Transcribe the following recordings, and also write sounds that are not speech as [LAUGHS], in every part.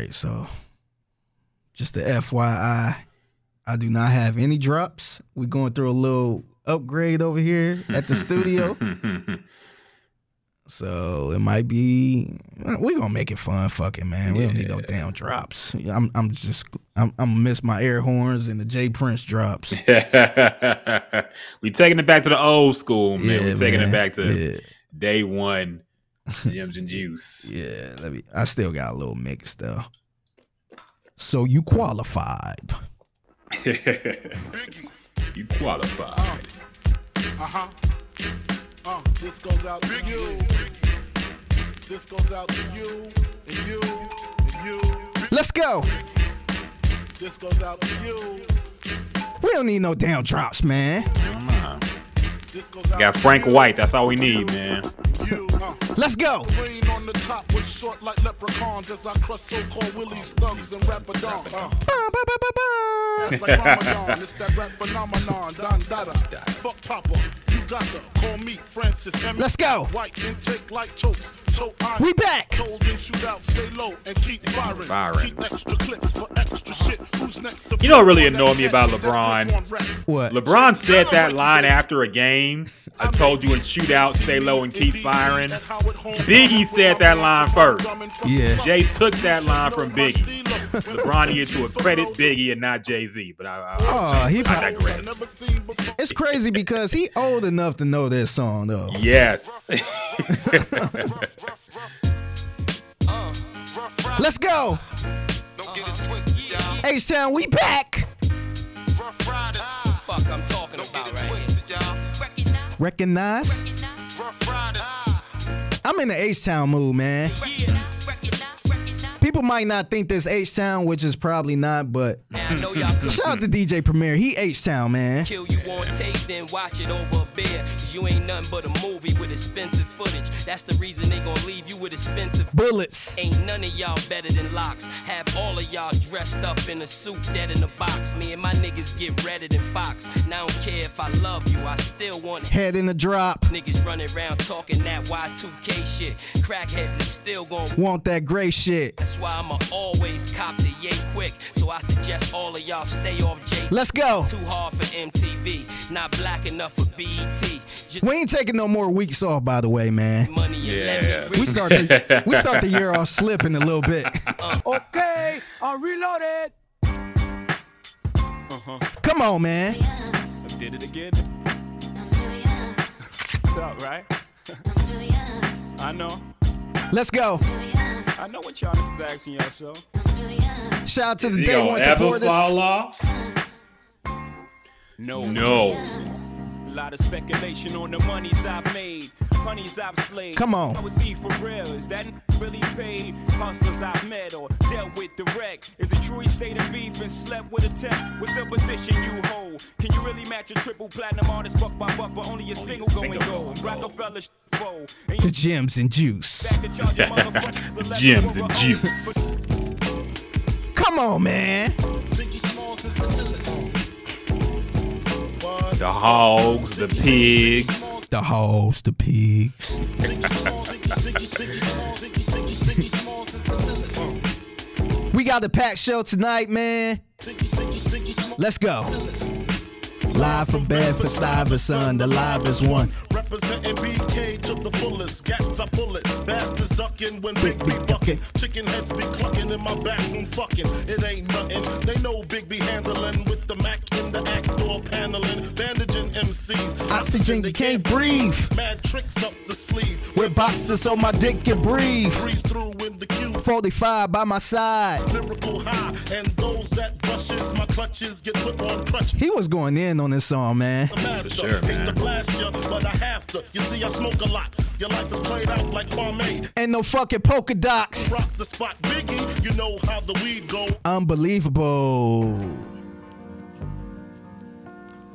right, so just the FYI, I do not have any drops. We're going through a little upgrade over here at the studio. [LAUGHS] So it might be we gonna make it fun, fucking man. We don't need no damn drops. I'm I'm just I'm I'm gonna miss my air horns and the J Prince drops. [LAUGHS] we taking it back to the old school, man. Yeah, We're taking man. it back to Yeah. day one. Gems and juice. [LAUGHS] Yeah, let me. I still got a little mix though. So you qualified. [LAUGHS] you qualified. Uh-huh. Uh, this goes out to you. This goes out to you and you and you. Let's go. This goes out to you. We don't need no damn drops, man. This goes out Got Frank. White. That's all we need, man. Let's go. Rain on the top was short like leprechauns as I crush so-called willies, thugs, and rapadons. Uh. It's like Ramadan, it's that rap phenomenon, Don Dada. Fuck Papa, you got to call me Francis M. Let's go. White intake like toast. So I We back. Cold and shoot out, stay low and keep firing. Firing. Keep extra clips for extra shit. Who's next to You know what really on annoyed me about LeBron? grip on rap? What? LeBron said that line after a game. I told you in shootout, stay low and keep firing. Biggie said that line first. Yeah. Jay took that line from Biggie. LeBron needed to accredit Biggie and not Jay Z, but I, I, Oh, he I digress. It's crazy because he old enough to know this song though. Yes. Let's go. H Town, we back. Fuck, I'm talking about right. Recognize. I'm in the H Town mood, man. People might not think this H Town, which is probably not, but Now I know y'all could shout out to DJ Premier. He H Town, man. Kill you on tape, then watch it over a beer. Cause you ain't nothing but a movie with expensive footage. That's the reason they gon' leave you with expensive Bullets. Ain't none of y'all better than locks. Have all of y'all dressed up in a suit, dead in a box. Me and my niggas get redder than Fox. Now I don't care if I love you, I still want Head in the drop. Niggas running around talking that Y2K shit. Crackheads is still gon' Want that gray shit. That's why I'ma always cop the yay quick. So I suggest all of y'all stay off J. Let's go. Too hard for MTV, not black enough for. Just We ain't taking no more weeks off, by the way, man. money and let Yeah. We start the we start the year off slipping a little bit. [LAUGHS] Okay, I'm reloaded. Uh-huh. Come on, man. Did it again. Talk, right? [LAUGHS] I know. Let's go. I know what y'all niggas asking yourself. Shout out to the You day gonna one ever supporters. fall off? No. No. A lot of speculation on the monies I've made, honeys I've slayed. Come on. I was he for real? Is that really paid? Hustlers I've met or dealt with direct. Is it true he stayed in beef and slept with a tech? What's the position you hold? Can you really match a triple platinum artist buck by buck, but only a single going gold? Rockefeller sh- foe. Ain't The gems and juice. back to charge your motherfuckers 11 [LAUGHS] Gems and juice. Come on, man. The hogs, the pigs. The hogs, the pigs. we got the packed show tonight, man. Let's go. Live from Bedford Stuyvesant, the livest one. Representing BK to the fullest. Gats I pull it. Bastards ducking when Big B bucking. Chicken heads be clucking in my back room fucking. It ain't nothing. They know Big B handling with the Mac in the act door paneling. Bandaging MCs. Oxygen, you can't breathe. Mad tricks up the sleeve. With boxes so my dick can breathe. Breeze through in the queue. 45 by my side. Lyrical high. And those that brushes my clutches get put on crutches. He was going in on this song, man. the master. sure, Hate man. to blast ya, but I have to. You see, I smoke a lot. Your life is played out like Kwame. And no fucking polka dots. Rock the spot, Biggie. You know how the weed go. Unbelievable.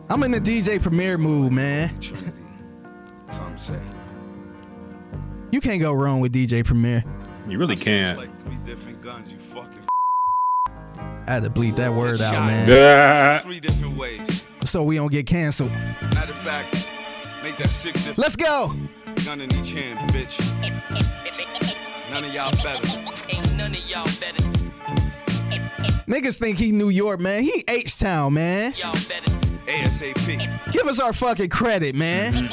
I'm in the DJ Premier mood, man. That's all I'm saying. You can't go wrong with DJ Premier. You really can't. like three different guns, you fucking I had to bleep that word out, man. Yeah. three different ways. So we don't get canceled. Matter of fact, make that six different Let's go. gun in each hand, bitch. None of y'all better. Ain't none of y'all better. Niggas think he New York, man. He H Town, man. ASAP. Give us our fucking credit, man.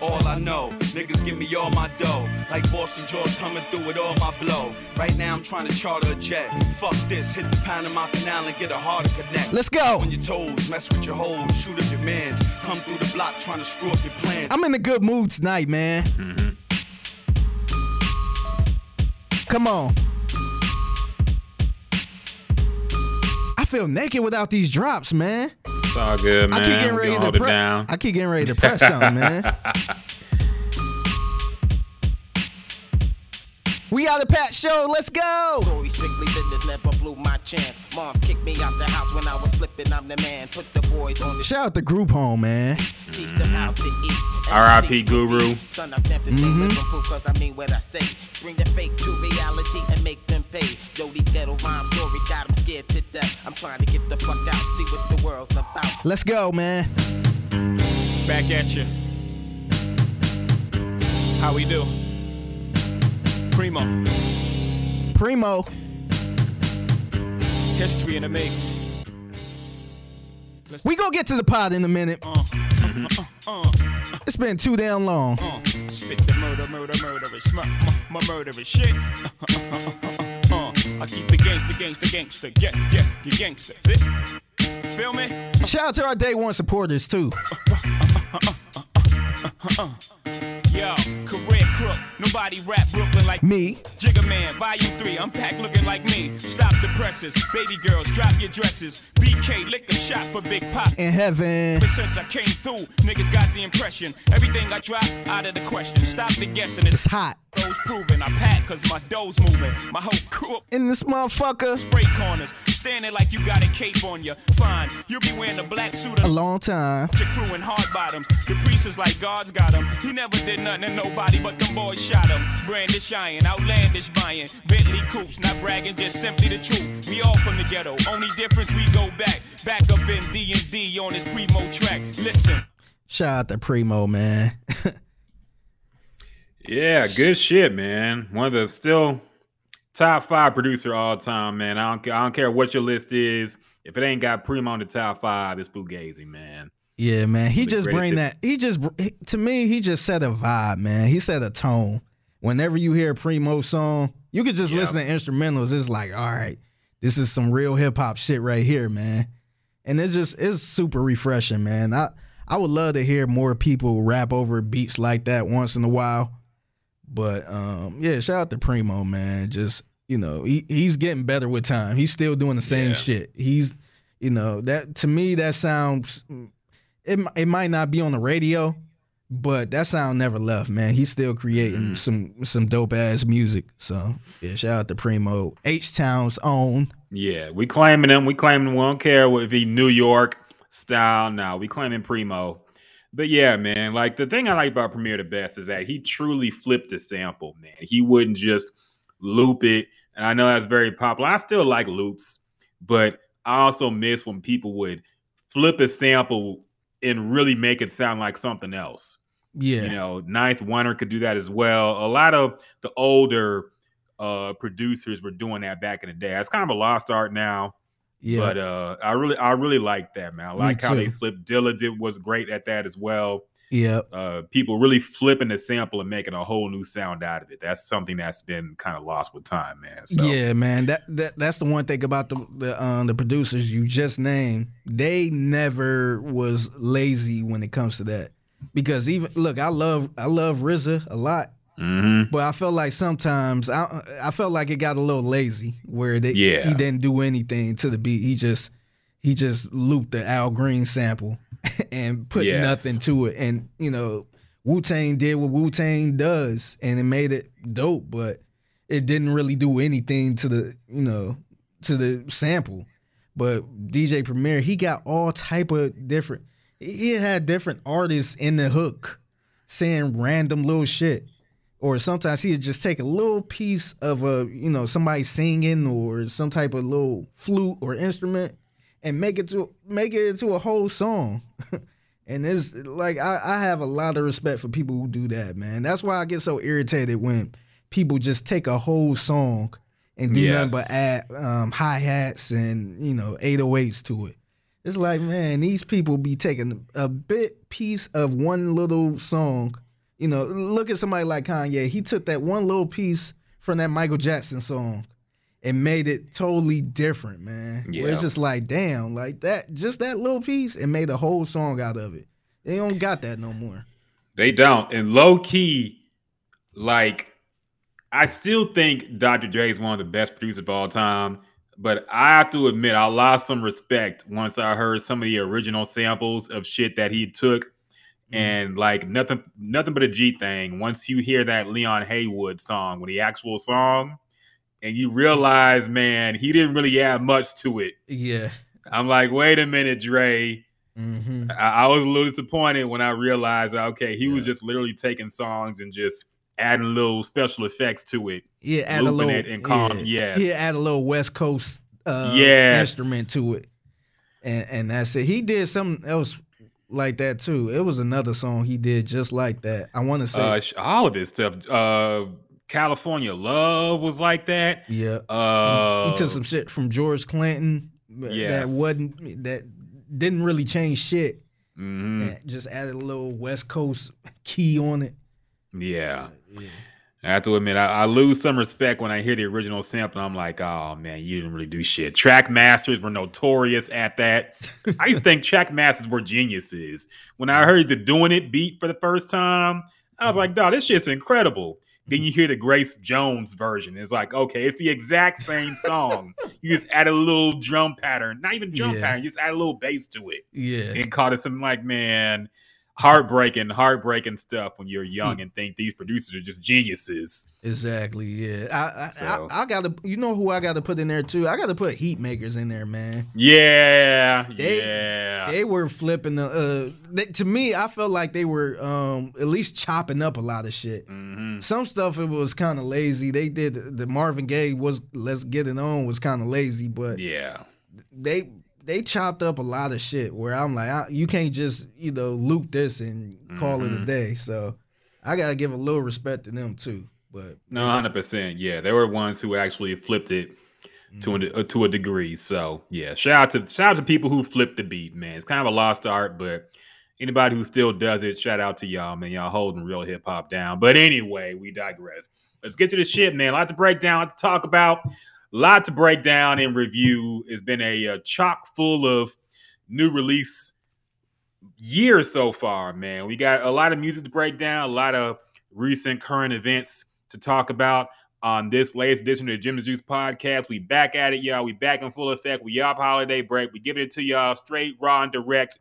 All I know, niggas give me all my dough. Like Boston George coming through with all my blow. Right now I'm trying to charter a jet. Fuck this, hit the Panama Canal and get a harder connect. Let's go. On your toes, mess with your hoes, shoot up your mans. Come through the block trying to screw up your plans. I'm in a good mood tonight, man. Mm-hmm. Come on. I feel naked without these drops, man. It's all good, man. I keep getting ready to press. I keep getting ready to press something, man. [LAUGHS] We got a Pat show. Let's go. Story strictly business, never blew my chance. Moms kicked me out the house when I was flipping. I'm the man. Put the boys on the Shout out to Group Home, man. teach them how to eat. R.I.P. Guru. Son, I stamp this thing with mm-hmm. cause I mean what I say. Bring the fake to reality and make them pay. Yo, these ghetto rhyme stories got them scared to death. I'm trying to get the fuck out, see what the world's about. Let's go, man. Back at you. How we do? Primo. Primo. History in the making. We gonna get to the pod in a minute. Uh, It's been too damn long. uh, I spit the murder, murder, murderous, my, my, my murderous shit. Uh, I keep the gangster, gangster, gangster, get, get, get gangster. Fit? Feel me? Shout out to our day one supporters too. Yo, career crook, nobody rap Brooklyn like Me. Jigga Man, Volume 3, I'm back looking like me. Stop the presses, baby girls, drop your dresses. BK, lick a shot for Big Pop. In heaven. But since I came through, niggas got the impression. Everything I drop, out of the question. Stop the guessing, It's it's hot. Those. I pack cause my dough's moving. My whole crew up In this motherfucker. spray corners. Standing like you got a cape on you. Fine, you'll be wearing a black suit A long time. your crew in hard bottoms. The priest is like God's got him. He never did nothing to nobody, but them boys shot him. Brandish iron, outlandish buying. Bentley coops, not bragging, just simply the truth. We all from the ghetto. Only difference we go back, back up in D and D on this primo track. Listen. Shout out to Primo, man. [LAUGHS] Yeah, good shit, man. One of the still top five producer all time, man. I don't, I don't care what your list is. If it ain't got Primo on the top five, it's Fugazi, man. Yeah, man. He just bring that. He just to me, he just set a vibe, man. He set a tone. Whenever you hear a Primo song, you could just Yeah. listen to instrumentals. It's like, all right, this is some real hip hop shit right here, man. And it's just it's super refreshing, man. I I would love to hear more people rap over beats like that once in a while. But um, yeah, shout out to Primo, man. Just you know, he he's getting better with time. He's still doing the same Yeah. shit. He's you know that to me that sounds it it might not be on the radio, but that sound never left, man. He's still creating some some dope ass music. So yeah, shout out to Primo, H Town's own. Yeah, we claiming him. We claiming him. We don't care what- if he New York style. No, we claiming Primo. But yeah, man, like the thing I like about Premier the Best is that he truly flipped a sample, man. He wouldn't just loop it. And I know that's very popular. I still like loops, but I also miss when people would flip a sample and really make it sound like something else. Yeah, You know, Ninth Wonder could do that as well. A lot of the older uh producers were doing that back in the day. It's kind of a lost art now. Yeah, But uh I really I really like that, man. I like how they too. flipped Dilla did was great at that as well. yeah. Uh people really flipping the sample and making a whole new sound out of it. That's something that's been kind of lost with time, man. So Yeah, man. That, that that's the one thing about the the um, the producers you just named. They never was lazy when it comes to that. Because even look, I love I love RZA a lot, mhm. but I felt like sometimes I I felt like it got a little lazy where they Yeah. he didn't do anything to the beat. He just he just looped the Al Green sample [LAUGHS] and put Yes. nothing to it. And you know, Wu Tang did what Wu Tang does, and it made it dope, but it didn't really do anything to the you know to the sample. But DJ Premier, he got all type of different. He had different artists in the hook saying random little shit, or sometimes he'd just take a little piece of a you know somebody singing or some type of little flute or instrument and make it to make it into a whole song. [LAUGHS] and it's like I, I have a lot of respect for people who do that, man. That's why I get so irritated when people just take a whole song and do Yes. nothing but add um, hi hats and you know 808s to it. It's like man, these people be taking a bit piece of one little song. You know, look at somebody like Kanye. He took that one little piece from that Michael Jackson song and made it totally different, man. Where Yeah. it's just like, damn, like that, just that little piece, and made a whole song out of it. They don't got that no more. They don't. And low key, like, I still think Dr. Dre is one of the best producers of all time. But I have to admit, I lost some respect once I heard some of the original samples of shit that he took. And like nothing, nothing but a G thing. Once you hear that Leon Haywood song, when the actual song, and you realize, man, he didn't really add much to it. Yeah. I'm like, wait a minute, Dre. hmm I, I was a little disappointed when I realized, okay, he was just literally taking songs and just adding little special effects to it. Yeah, add a little it and calm- yeah, yes. yeah, add a little West Coast uh, Yes. instrument to it, and and that's it. He did something else like that too. It was another song he did just like that. I want to say, Uh, all of his stuff. Uh, California Love was like that. yeah, Uh, he, he took some shit from George Clinton that wasn't that didn't really change shit. mhm, just added a little West Coast key on it. Yeah. yeah. I have to admit, I, I lose some respect when I hear the original sample. I'm like, oh man, you didn't really do shit. Trackmasters were notorious at that. [LAUGHS] I used to think Trackmasters were geniuses. When I heard the doing it beat for the first time, I was mm-hmm. like, dog, this shit's incredible. Then you hear the Grace Jones version. It's like, okay, it's the exact same song. you just add a little drum pattern, not even drum Yeah. pattern, you just add a little bass to it Yeah, and caught us some like man heartbreaking heartbreaking stuff when you're young and think these producers are just geniuses exactly. Yeah, I I, So- I, I gotta. You know who I got to put in there too? I got to put Heatmakerz in there, man. yeah They- yeah They were flipping the. Uh, they, to me, I felt like they were um at least chopping up a lot of shit. Mhm. Some stuff it was kind of lazy. They did the Marvin Gaye was Let's Get It On was kind of lazy, but yeah they they chopped up a lot of shit where I'm like, I, you can't just you know loop this and call it Mm-hmm. a day. So I gotta give a little respect to them too. But no 100% yeah they were ones who actually flipped it to a, to a degree. So yeah shout out to shout out to people who flipped the beat man. It's kind of a lost art but anybody who still does it shout out to y'all man. Y'all holding real hip-hop down. But anyway we digress. Let's get to the shit man. A lot to break down a lot to talk about lot to break down and review it's been a, uh chock full of new release years so far man we got a lot of music to break down a lot of recent current events to talk about on this latest edition of the Gems and Juice podcast. We back at it, y'all. We back in full effect. We off holiday break. We giving it to y'all straight, raw, and direct,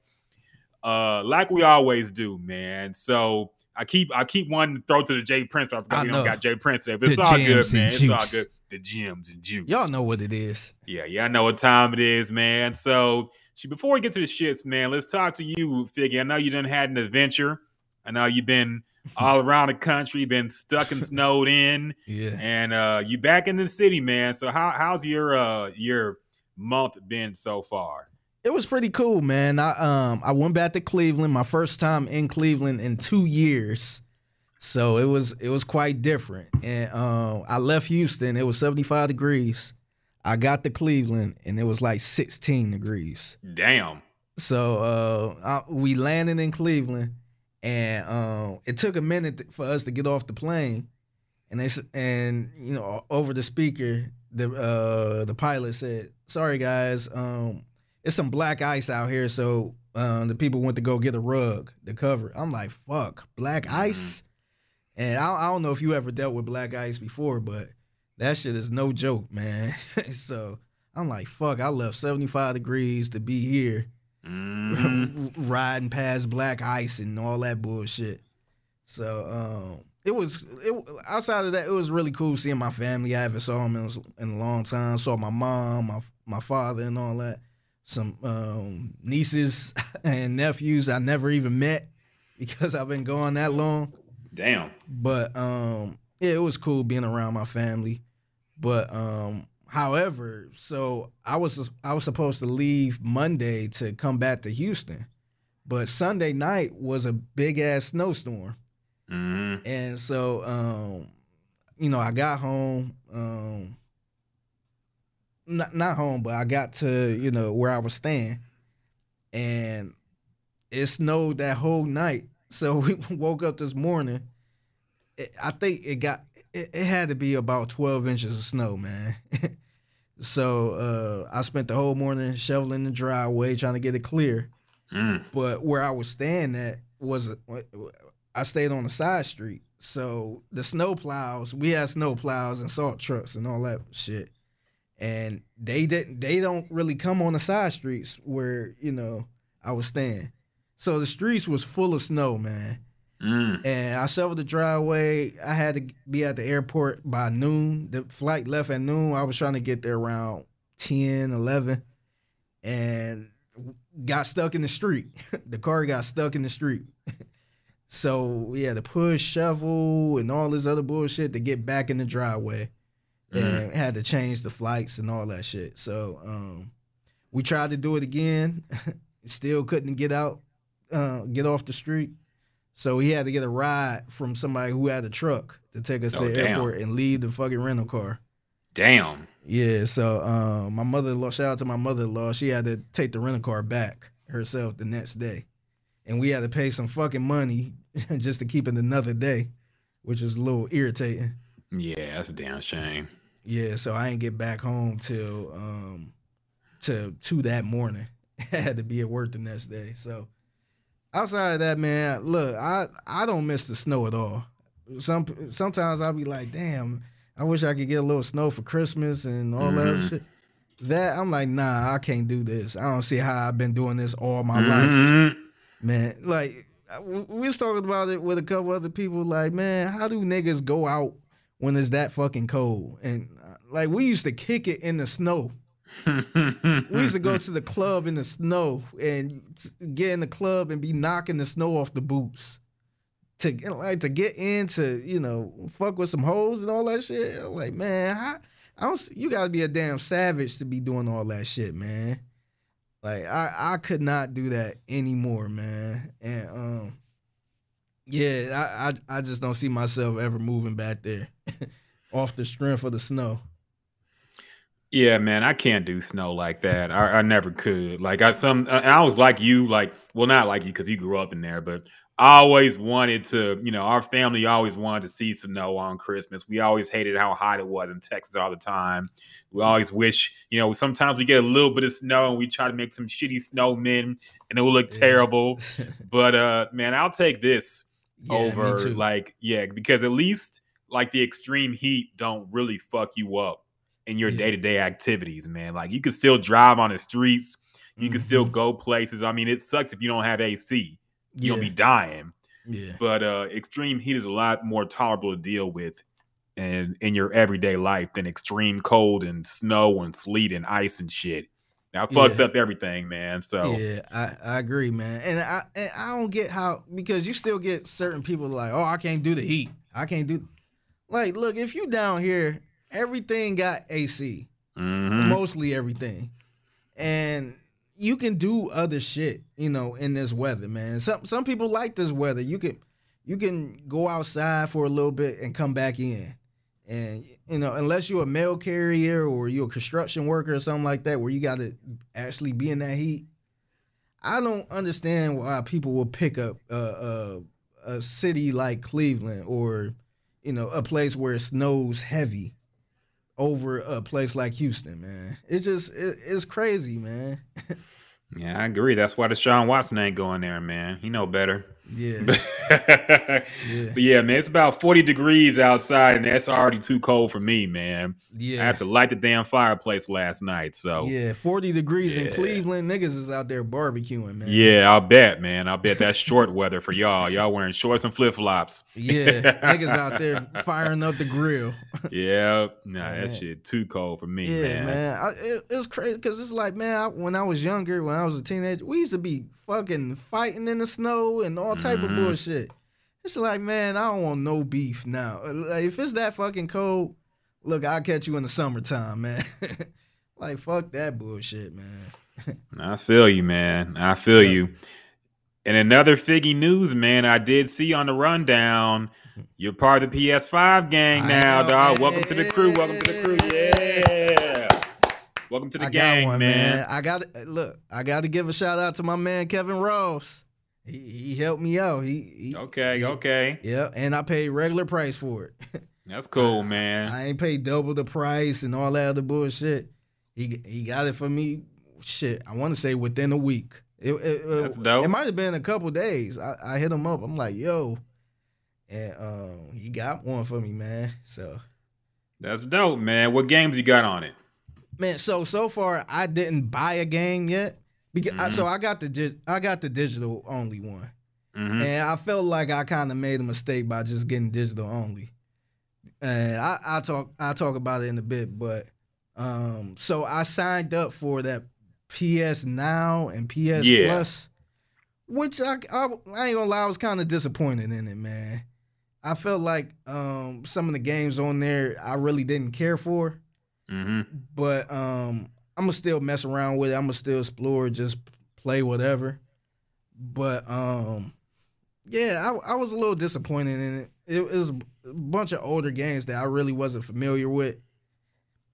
uh, like we always do, man. So I keep I keep wanting to throw to the J Prince, but I forgot I we don't got J Prince there. But it's The all good, man. It's all good. The gems and juice. y'all know what it is. Yeah, y'all know what time it is, man. So, before we get to the shits, man, let's talk to you, Figgy. I know you done had an adventure. I know you've been [LAUGHS] all around the country, been stuck and snowed in, Yeah. and uh you back in the city, man. So, how how's your uh your month been so far? It was pretty cool, man. I um I went back to Cleveland, my first time in Cleveland in two years. So it was it was quite different. And um I left Houston, it was 75 degrees. I got to Cleveland and it was like 16 degrees. Damn. So uh I, we landed in Cleveland and um it took a minute for us to get off the plane. And they and you know over the speaker the uh the pilot said, "Sorry guys, um it's some black ice out here, so um the people went to go get a rug to cover." it." I'm like, "Fuck, black ice?" And I, I don't know if you ever dealt with black ice before, but that shit is no joke, man. [LAUGHS] so I'm like, "Fuck, I left 75 degrees to be here." Mhm. [LAUGHS] riding past black ice and all that bullshit. So um, it was it, outside of that, it was really cool seeing my family. I haven't saw them in, in a long time. Saw my mom, my my father, and all that. Some um, nieces [LAUGHS] and nephews I never even met because I've been gone that long. Damn. But um, yeah, it was cool being around my family. But um, however, so I was I was supposed to leave Monday to come back to Houston, but Sunday night was a big ass snowstorm, hmm and so um, you know I got home um, not not home, but I got to you know where I was staying, and it snowed that whole night. So [LAUGHS] we woke up this morning. It, I think it got it, it had to be about twelve inches of snow, man. [LAUGHS] so uh, I spent the whole morning shoveling the driveway, trying to get it clear. Mm. But where I was staying at was I stayed on the side street. So the snow plows, we had snow plows and salt trucks and all that shit. And they didn't they don't really come on the side streets where, you know, I was staying. So the streets was full of snow, man. Mm. And I shoveled the driveway. I had to be at the airport by noon. The flight left at noon. I was trying to get there around 10, 11. And got stuck in the street. [LAUGHS] the car got stuck in the street. [LAUGHS] so we had to push, shovel, and all this other bullshit to get back in the driveway. And had to change the flights and all that shit. So um, we tried to do it again. [LAUGHS] Still couldn't get out, uh, get off the street. So he had to get a ride from somebody who had a truck to take us Oh, to the damn. airport and leave the fucking rental car. Damn. Yeah, so um, my mother-in-law, shout out to my mother-in-law, she had to take the rental car back herself the next day, and we had to pay some fucking money [LAUGHS] just to keep it another day, which is a little irritating. Yeah, that's a damn shame. Yeah, so I ain't get back home till um, to two that morning. [LAUGHS] I had to be at work the next day. So outside of that, man, look, I I don't miss the snow at all. Some sometimes I'll be like, damn, I wish I could get a little snow for Christmas and all that other Mhm. shit. That I'm like, nah, I can't do this. I don't see how I've been doing this all my life, Mhm. man. Like we was talking about it with a couple other people. Like, man, how do niggas go out when it's that fucking cold? And uh, like we used to kick it in the snow. We used to go to the club in the snow and get in the club and be knocking the snow off the boots. To get- like to get into, you know, fuck with some hoes and all that shit. Like, man, I, I don't. You gotta be a damn savage to be doing all that shit, man. Like I, I could not do that anymore, man. And um, yeah, I, I, I just don't see myself ever moving back there, [LAUGHS] off the strength of the snow. Yeah, man, I can't do snow like that. I, I never could. Like I some, I I was like you, like well, not like you because you grew up in there, but I always wanted to. You know, our family always wanted to see snow on Christmas. We always hated how hot it was in Texas all the time. We always wish, you know, sometimes we get a little bit of snow and we try to make some shitty snowmen and it will look Yeah. terrible. [LAUGHS] But uh, man, I'll take this Yeah, over like yeah because at least like the extreme heat don't really fuck you up in your day-to-day activities man like you can still drive on the streets you can still go places i mean it sucks if you don't have ac you'll yeah, be dying yeah, but uh extreme heat is a lot more tolerable to deal with and in your everyday life than extreme cold and snow and sleet and ice and shit that fucks Yeah. up everything man so yeah. I, I agree, man. And I and I don't get how because you still get certain people like, oh, I can't do the heat. I can't do. Like, look, if you down here, everything got AC. mhm. mostly everything. And you can do other shit, you know, in this weather, man. Some some people like this weather. You can you can go outside for a little bit and come back in. And you know, unless you're a mail carrier or you're a construction worker or something like that, where you got to actually be in that heat, I don't understand why people will pick up a, a, a city like Cleveland or you know a place where it snows heavy over a place like Houston, man. It's just it, it's crazy, man. [LAUGHS] yeah i agree that's why deshaun watson ain't going there man he know better [LAUGHS] Yeah, but yeah, man, it's about 40 degrees outside, and that's already too cold for me, man. Yeah. I had to light the damn fireplace last night. So yeah, yeah. Forty degrees in Cleveland, niggas is out there barbecuing, man. Yeah, I'll bet, man. I'll bet that's short weather for y'all. Y'all wearing shorts and flip flops. yeah. [LAUGHS] Niggas out there firing up the grill. [LAUGHS] yeah, nah, Oh, that man. shit too cold for me, Yeah, man. man. I, it, it's crazy because it's like, man, I, when I was younger, when I was a teenager, we used to be fucking fighting in the snow and all type Mhm. of bullshit. It's like, man, I don't want no beef now. Like, if it's that fucking cold, look, I'll catch you in the summertime, man. [LAUGHS] like, fuck that bullshit, man. [LAUGHS] I feel you, man. I feel you. And another Figgy news, man, I did see on the rundown. [LAUGHS] You're part of the PS5 gang now, dog. Welcome to the crew. Welcome to the crew. Welcome to the I gang, got one, man. I got look. I got to give a shout out to my man Kevin Ross. He he helped me out. He, he Okay, he- okay. Yeah, and I paid regular price for it. [LAUGHS] That's cool, man. I ain't paid double the price and all that other bullshit. He he got it for me. Shit, I want to say within a week. It, it, it- That's dope. It might have been a couple days. I, I hit him up. I'm like, yo, and um, he got one for me, man. So That's dope, man. What games you got on it? Man, so so far I didn't buy a game yet because I, Mm-hmm. so I got the I got the digital only one, hmm and I felt like I kind of made a mistake by just getting digital only. And I I talk I talk about it in a bit, but um, so I signed up for that PS Now and PS Yeah. Plus, which I, I I ain't gonna lie, I was kind of disappointed in it, man. I felt like um some of the games on there I really didn't care for hmm but um I'm gonna still mess around with it. I'm gonna still explore, just play whatever. But um yeah, I, I was a little disappointed in it. It was a bunch of older games that I really wasn't familiar with.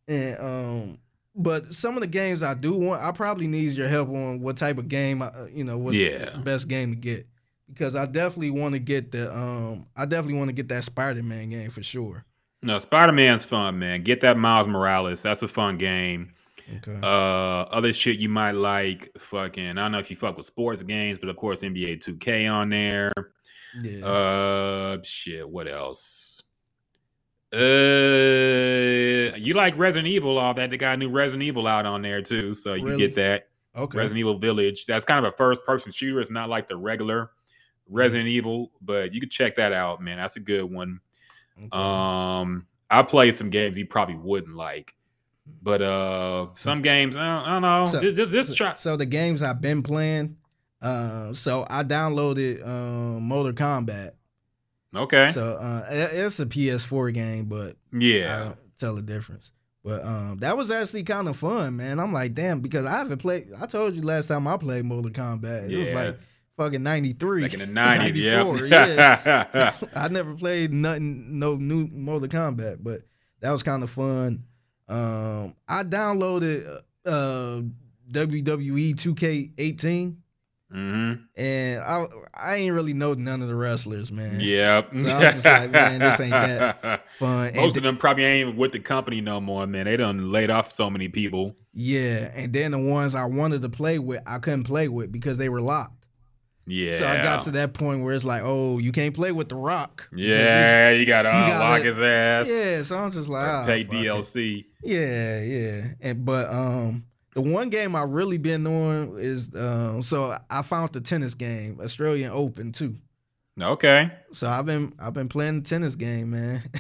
And um but some of the games I do want, I probably need your help on what type of game, I, you know, what's Yeah. the best game to get. Because I definitely want to get the um I definitely want to get that Spider-Man game for sure. No, Spider Man's fun, man. Get that Miles Morales. That's a fun game. Okay. Uh, other shit you might like, fucking. I don't know if you fuck with sports games, but of course NBA 2K on there. yeah. Uh, shit. What else? Uh, you like Resident Evil? All that they got a new Resident Evil out on there too, so you Really? get that. okay. Resident Evil Village. That's kind of a first person shooter. It's not like the regular Resident Evil, but you can check that out, man. That's a good one. Okay. Um, I played some games you probably wouldn't like, but uh, some games I don't, I don't know. So- just, just, try. So the games I've been playing, uh, so I downloaded um, Mortal Kombat. Okay. So uh, it's a PS4 game, but yeah, I don't tell the difference. But um, that was actually kind of fun, man. I'm like, damn, because I haven't played. I told you last time I played Mortal Kombat, it was Yeah. like fucking '93, Back in the [LAUGHS] nineties, 94, [LAUGHS] yeah. yeah. [LAUGHS] I never played nothing, no new Mortal Kombat, but that was kind of fun. Um, I downloaded uh, WWE 2K18, hmm and I I ain't really know none of the wrestlers, man. Yep. So I'm just like, man, this ain't that fun. And Most th- of them probably ain't even with the company no more, man. They done laid off so many people. yeah, and then the ones I wanted to play with, I couldn't play with because they were locked. Yeah. So I got to that point where it's like, oh, you can't play with The Rock. Yeah, you gotta you unlock gotta- his ass. Yeah, so I'm just like, Or ah, pay fuck it. DLC. Yeah, yeah. And but um the one game I really been on is um so I found the tennis game, Australian Open too. Okay. So I've been I've been playing the tennis game, man. [LAUGHS]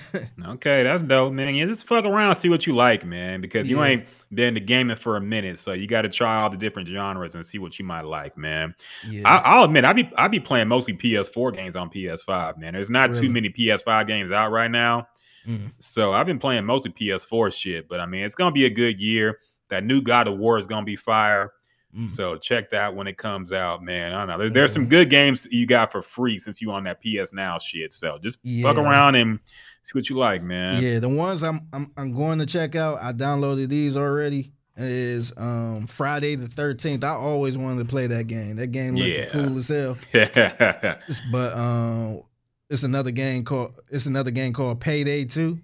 Okay, that's dope, man. Yeah, just fuck around, see what you like, man. Because you Yeah. ain't been to gaming for a minute, so you got to try all the different genres and see what you might like, man. yeah. I, I'll admit, I be I be playing mostly PS4 games on PS5, man. There's not Really? too many PS5 games out right now, Mm. so I've been playing mostly PS4 shit. But I mean, it's gonna be a good year. That new God of War is gonna be fire. Mm. So check that when it comes out, man. I don't know. There's, there's some good games you got for free since you on that PS Now shit. So just fuck around and see what you like, man. yeah, the ones I'm I'm I'm going to check out, I downloaded these already. Is um Friday the 13th. I always wanted to play that game. That game looked Yeah. cool as hell. [LAUGHS] Yeah. But um it's another game called it's another game called Payday 2.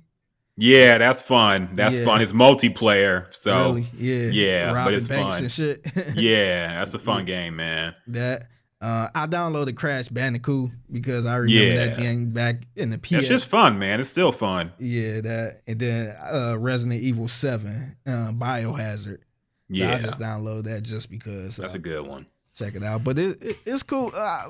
Yeah, that's fun. That's Yeah. fun. It's multiplayer. So really? Yeah. yeah, but it's banks fun. and shit. [LAUGHS] yeah, that's a fun game, man. that uh, I downloaded Crash Bandicoot because I remember that Yeah. game back in the PS. It's just fun, man. It's still fun. yeah, that and then uh, Resident Evil Seven, uh, Biohazard. Yeah, I just download that just because. that's uh, a good one. check it out. But it, it it's cool. Uh,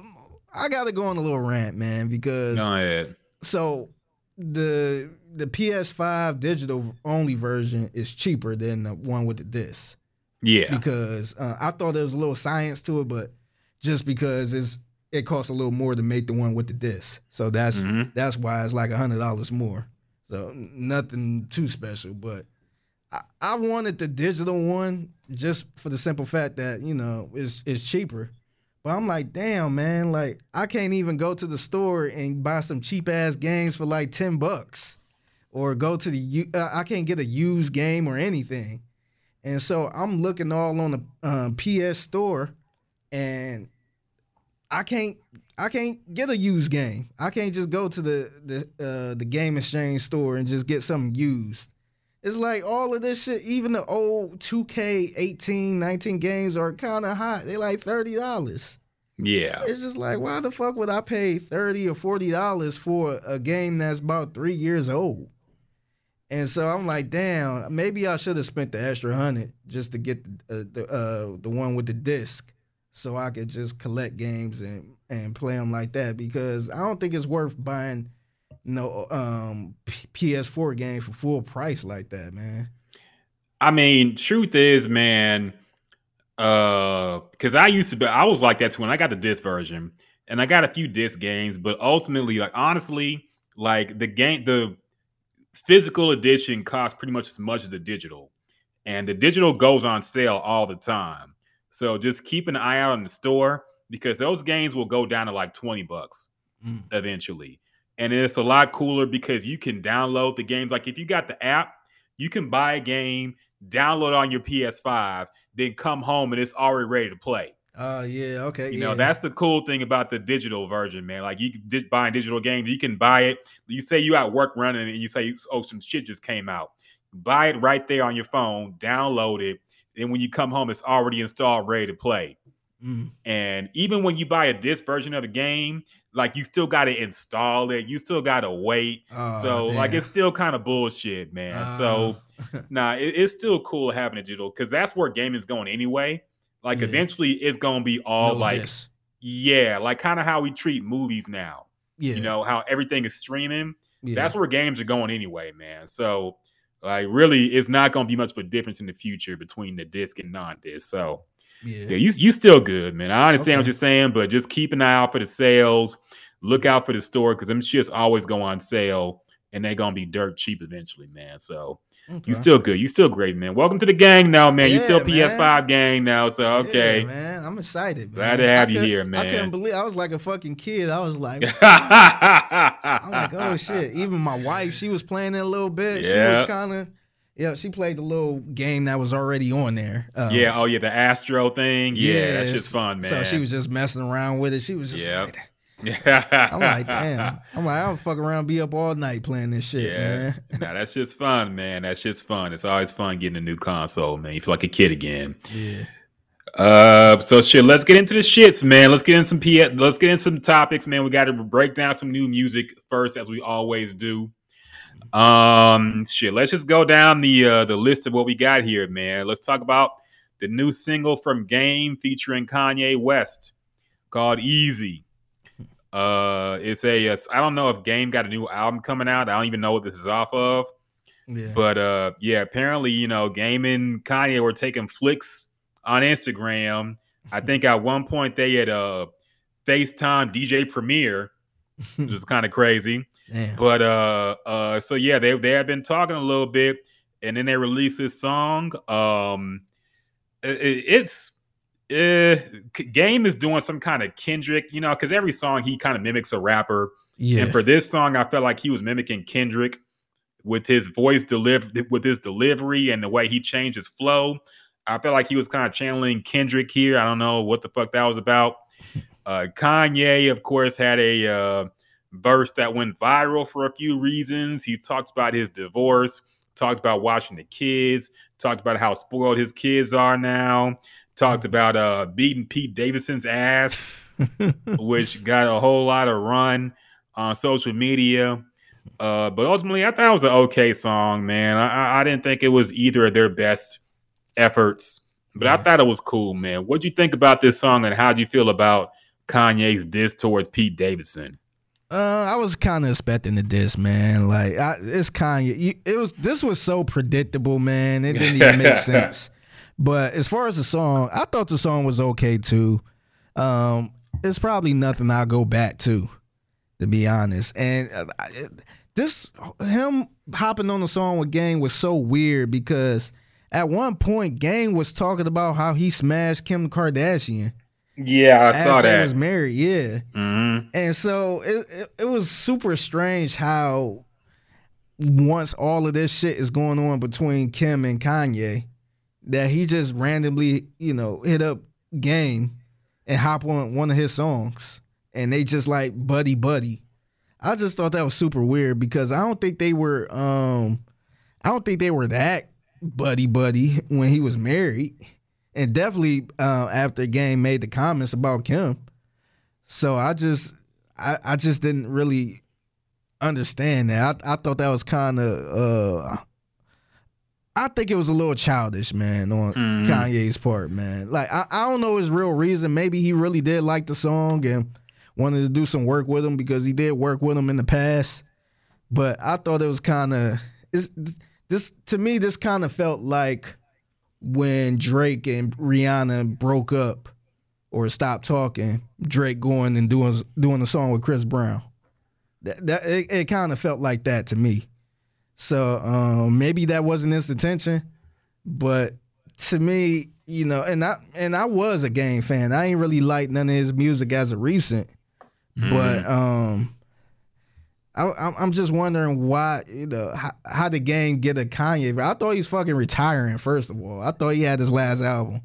I gotta go on a little rant, man, because Go ahead. so the the PS5 digital only version is cheaper than the one with the disc. Yeah, because uh, I thought there was a little science to it, but just because it's it costs a little more to make the one with the disc, so that's Mhm. that's why it's like a hundred dollars more. So nothing too special, but I, I wanted the digital one just for the simple fact that you know it's it's cheaper. But I'm like, damn, man, like I can't even go to the store and buy some cheap ass games for like ten bucks, or go to the uh, I can't get a used game or anything. And so I'm looking all on the um, PS store, and I can't I can't get a used game. I can't just go to the the uh, the game exchange store and just get something used. It's like all of this shit, even the old 2K 18, 19 games are kind of hot. They like $30. Yeah. It's just like, why the fuck would I pay 30 or $40 for a game that's about three years old? And so I'm like, damn, maybe I should have spent the extra hundred just to get the uh, the, uh, the one with the disc, so I could just collect games and and play them like that. Because I don't think it's worth buying no um P- PS4 game for full price like that, man. I mean, truth is, man, uh, because I used to be, I was like that too when I got the disc version, and I got a few disc games, but ultimately, like honestly, like the game, the physical edition costs pretty much as much as the digital, and the digital goes on sale all the time. So just keep an eye out in the store because those games will go down to like twenty bucks Mm. eventually, and it's a lot cooler because you can download the games. Like if you got the app, you can buy a game, download it on your PS5, then come home and it's already ready to play. Oh yeah, okay. You yeah. know, that's the cool thing about the digital version, man. Like you can di- buying digital games, you can buy it. You say you at work running and you say, oh, some shit just came out. Buy it right there on your phone, download it. and when you come home, it's already installed, ready to play. Mm. And even when you buy a disc version of the game, like you still got to install it. You still got to wait. Oh, so like it's still kind of bullshit, man. so Uh, [LAUGHS] nah, it, it's still cool having a digital because that's where gaming's going anyway. Like Yeah. eventually, it's gonna be all no like disc. yeah, like kind of how we treat movies now. yeah, You know how everything is streaming. yeah. That's where games are going anyway, man. So like really, it's not gonna be much of a difference in the future between the disc and non-disc. So yeah. yeah, you you still good, man. I understand what you're saying, but just keep an eye out for the sales. Look out for the store because them shits always go on sale and they're gonna be dirt cheap eventually, man. So Okay. you still good. You still great, man. Welcome to the gang now, man. you still PS5 gang now. So okay. Yeah, man. I'm excited. Glad to have I you could, here, man. I couldn't believe I was like a fucking kid. I was like, [LAUGHS] I'm like, oh shit. Even my wife, she was playing it a little bit. She was kind of, yeah. She played the little game that was already on there. Um, yeah, oh yeah, the Astro thing. Yeah, that's just fun, man. So she was just messing around with it. She was just Yep. like, Yeah. [LAUGHS] I'm like, damn. I'm like, I'll fuck around, be up all night playing this shit, Yeah. man. [LAUGHS] nah, that's just fun, man. That's just fun. It's always fun getting a new console, man. You feel like a kid again. Yeah. Uh, so shit. Let's get into the shits, man. Let's get in some P. Let's get in some topics, man. We got to break down some new music first, as we always do. Um, shit. Let's just go down the uh the list of what we got here, man. Let's talk about the new single from Game featuring Kanye West called Easy. Uh, it's a. it's- I don't know if Game got a new album coming out. I don't even know what this is off of. Yeah. But uh, yeah, apparently, you know, Game and Kanye were taking flicks on Instagram. I think at one point they had uh FaceTime DJ Premier, which is kind of crazy. Damn. But uh uh so yeah, they they have been talking a little bit and then they released this song. Um i- i- it's uh, Game is doing some kind of Kendrick, you know, because every song he kind of mimics a rapper. yeah. And for this song, I felt like he was mimicking Kendrick with his voice delivered with his delivery and the way he changed his flow. I felt like he was kind of channeling Kendrick here. I don't know what the fuck that was about. [LAUGHS] Uh, Kanye, of course, had a uh, verse that went viral for a few reasons. He talked about his divorce, talked about watching the kids, talked about how spoiled his kids are now, talked about uh, beating Pete Davidson's ass [LAUGHS] which got a whole lot of run on social media. Uh, but ultimately, I thought it was an okay song, man. I, I, didn't think it was either of their best efforts, but I thought it was cool, man. What'd you think about this song, and how'd you feel about Kanye's diss towards Pete Davidson? Uh, I was kind of expecting the diss, man. Like, I, it's Kanye. You, it was this was so predictable, man. It didn't even make [LAUGHS] sense. But as far as the song, I thought the song was okay too. Um, it's probably nothing I'll go back to, to be honest. And uh, this him hopping on the song with Game was so weird because at one point Game was talking about how he smashed Kim Kardashian Yeah, I as they was married. Yeah. hmm And so it, it it was super strange how once all of this shit is going on between Kim and Kanye, that he just randomly, you know, hit up Game and hop on one of his songs, and they just like buddy buddy. I just thought that was super weird because I don't think they were, um, I don't think they were that buddy buddy when he was married, and definitely uh, after Game made the comments about Kim. So I just, I, I just didn't really understand that. I, I thought that was kind of, uh, I think it was a little childish, man, on Mhm. Kanye's part, man. Like I, I don't know his real reason. Maybe he really did like the song and wanted to do some work with him because he did work with him in the past. But I thought it was kind of this to me. This kind of felt like when Drake and Rihanna broke up or stopped talking. Drake going and doing doing a song with Chris Brown. That, that it, it kind of felt like that to me. So um, maybe that wasn't his intention, but to me, you know, and I and I was a game fan. I ain't really liked none of his music as a recent, but um, I, I'm just wondering why you know how, how the game get a Kanye. I thought he's fucking retiring. First of all, I thought he had his last album,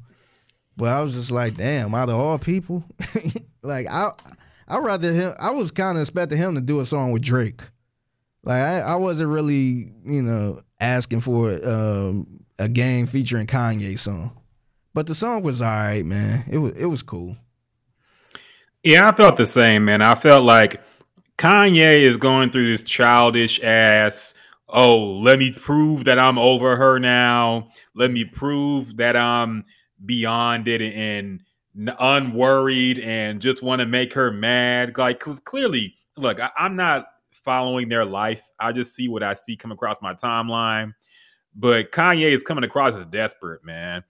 but I was just like, damn, out of all people, [LAUGHS] like I I rather him. I was kind of expecting him to do a song with Drake. Like I, I wasn't really, you know, asking for um, a game featuring Kanye song, but the song was all right, man. It was it was cool. Yeah, I felt the same, man. I felt like Kanye is going through this childish ass. Oh, let me prove that I'm over her now. Let me prove that I'm beyond it and unworried and just want to make her mad. Like, because clearly, look, I, I'm not following their life. I just see what I see come across my timeline. But Kanye is coming across as desperate, man.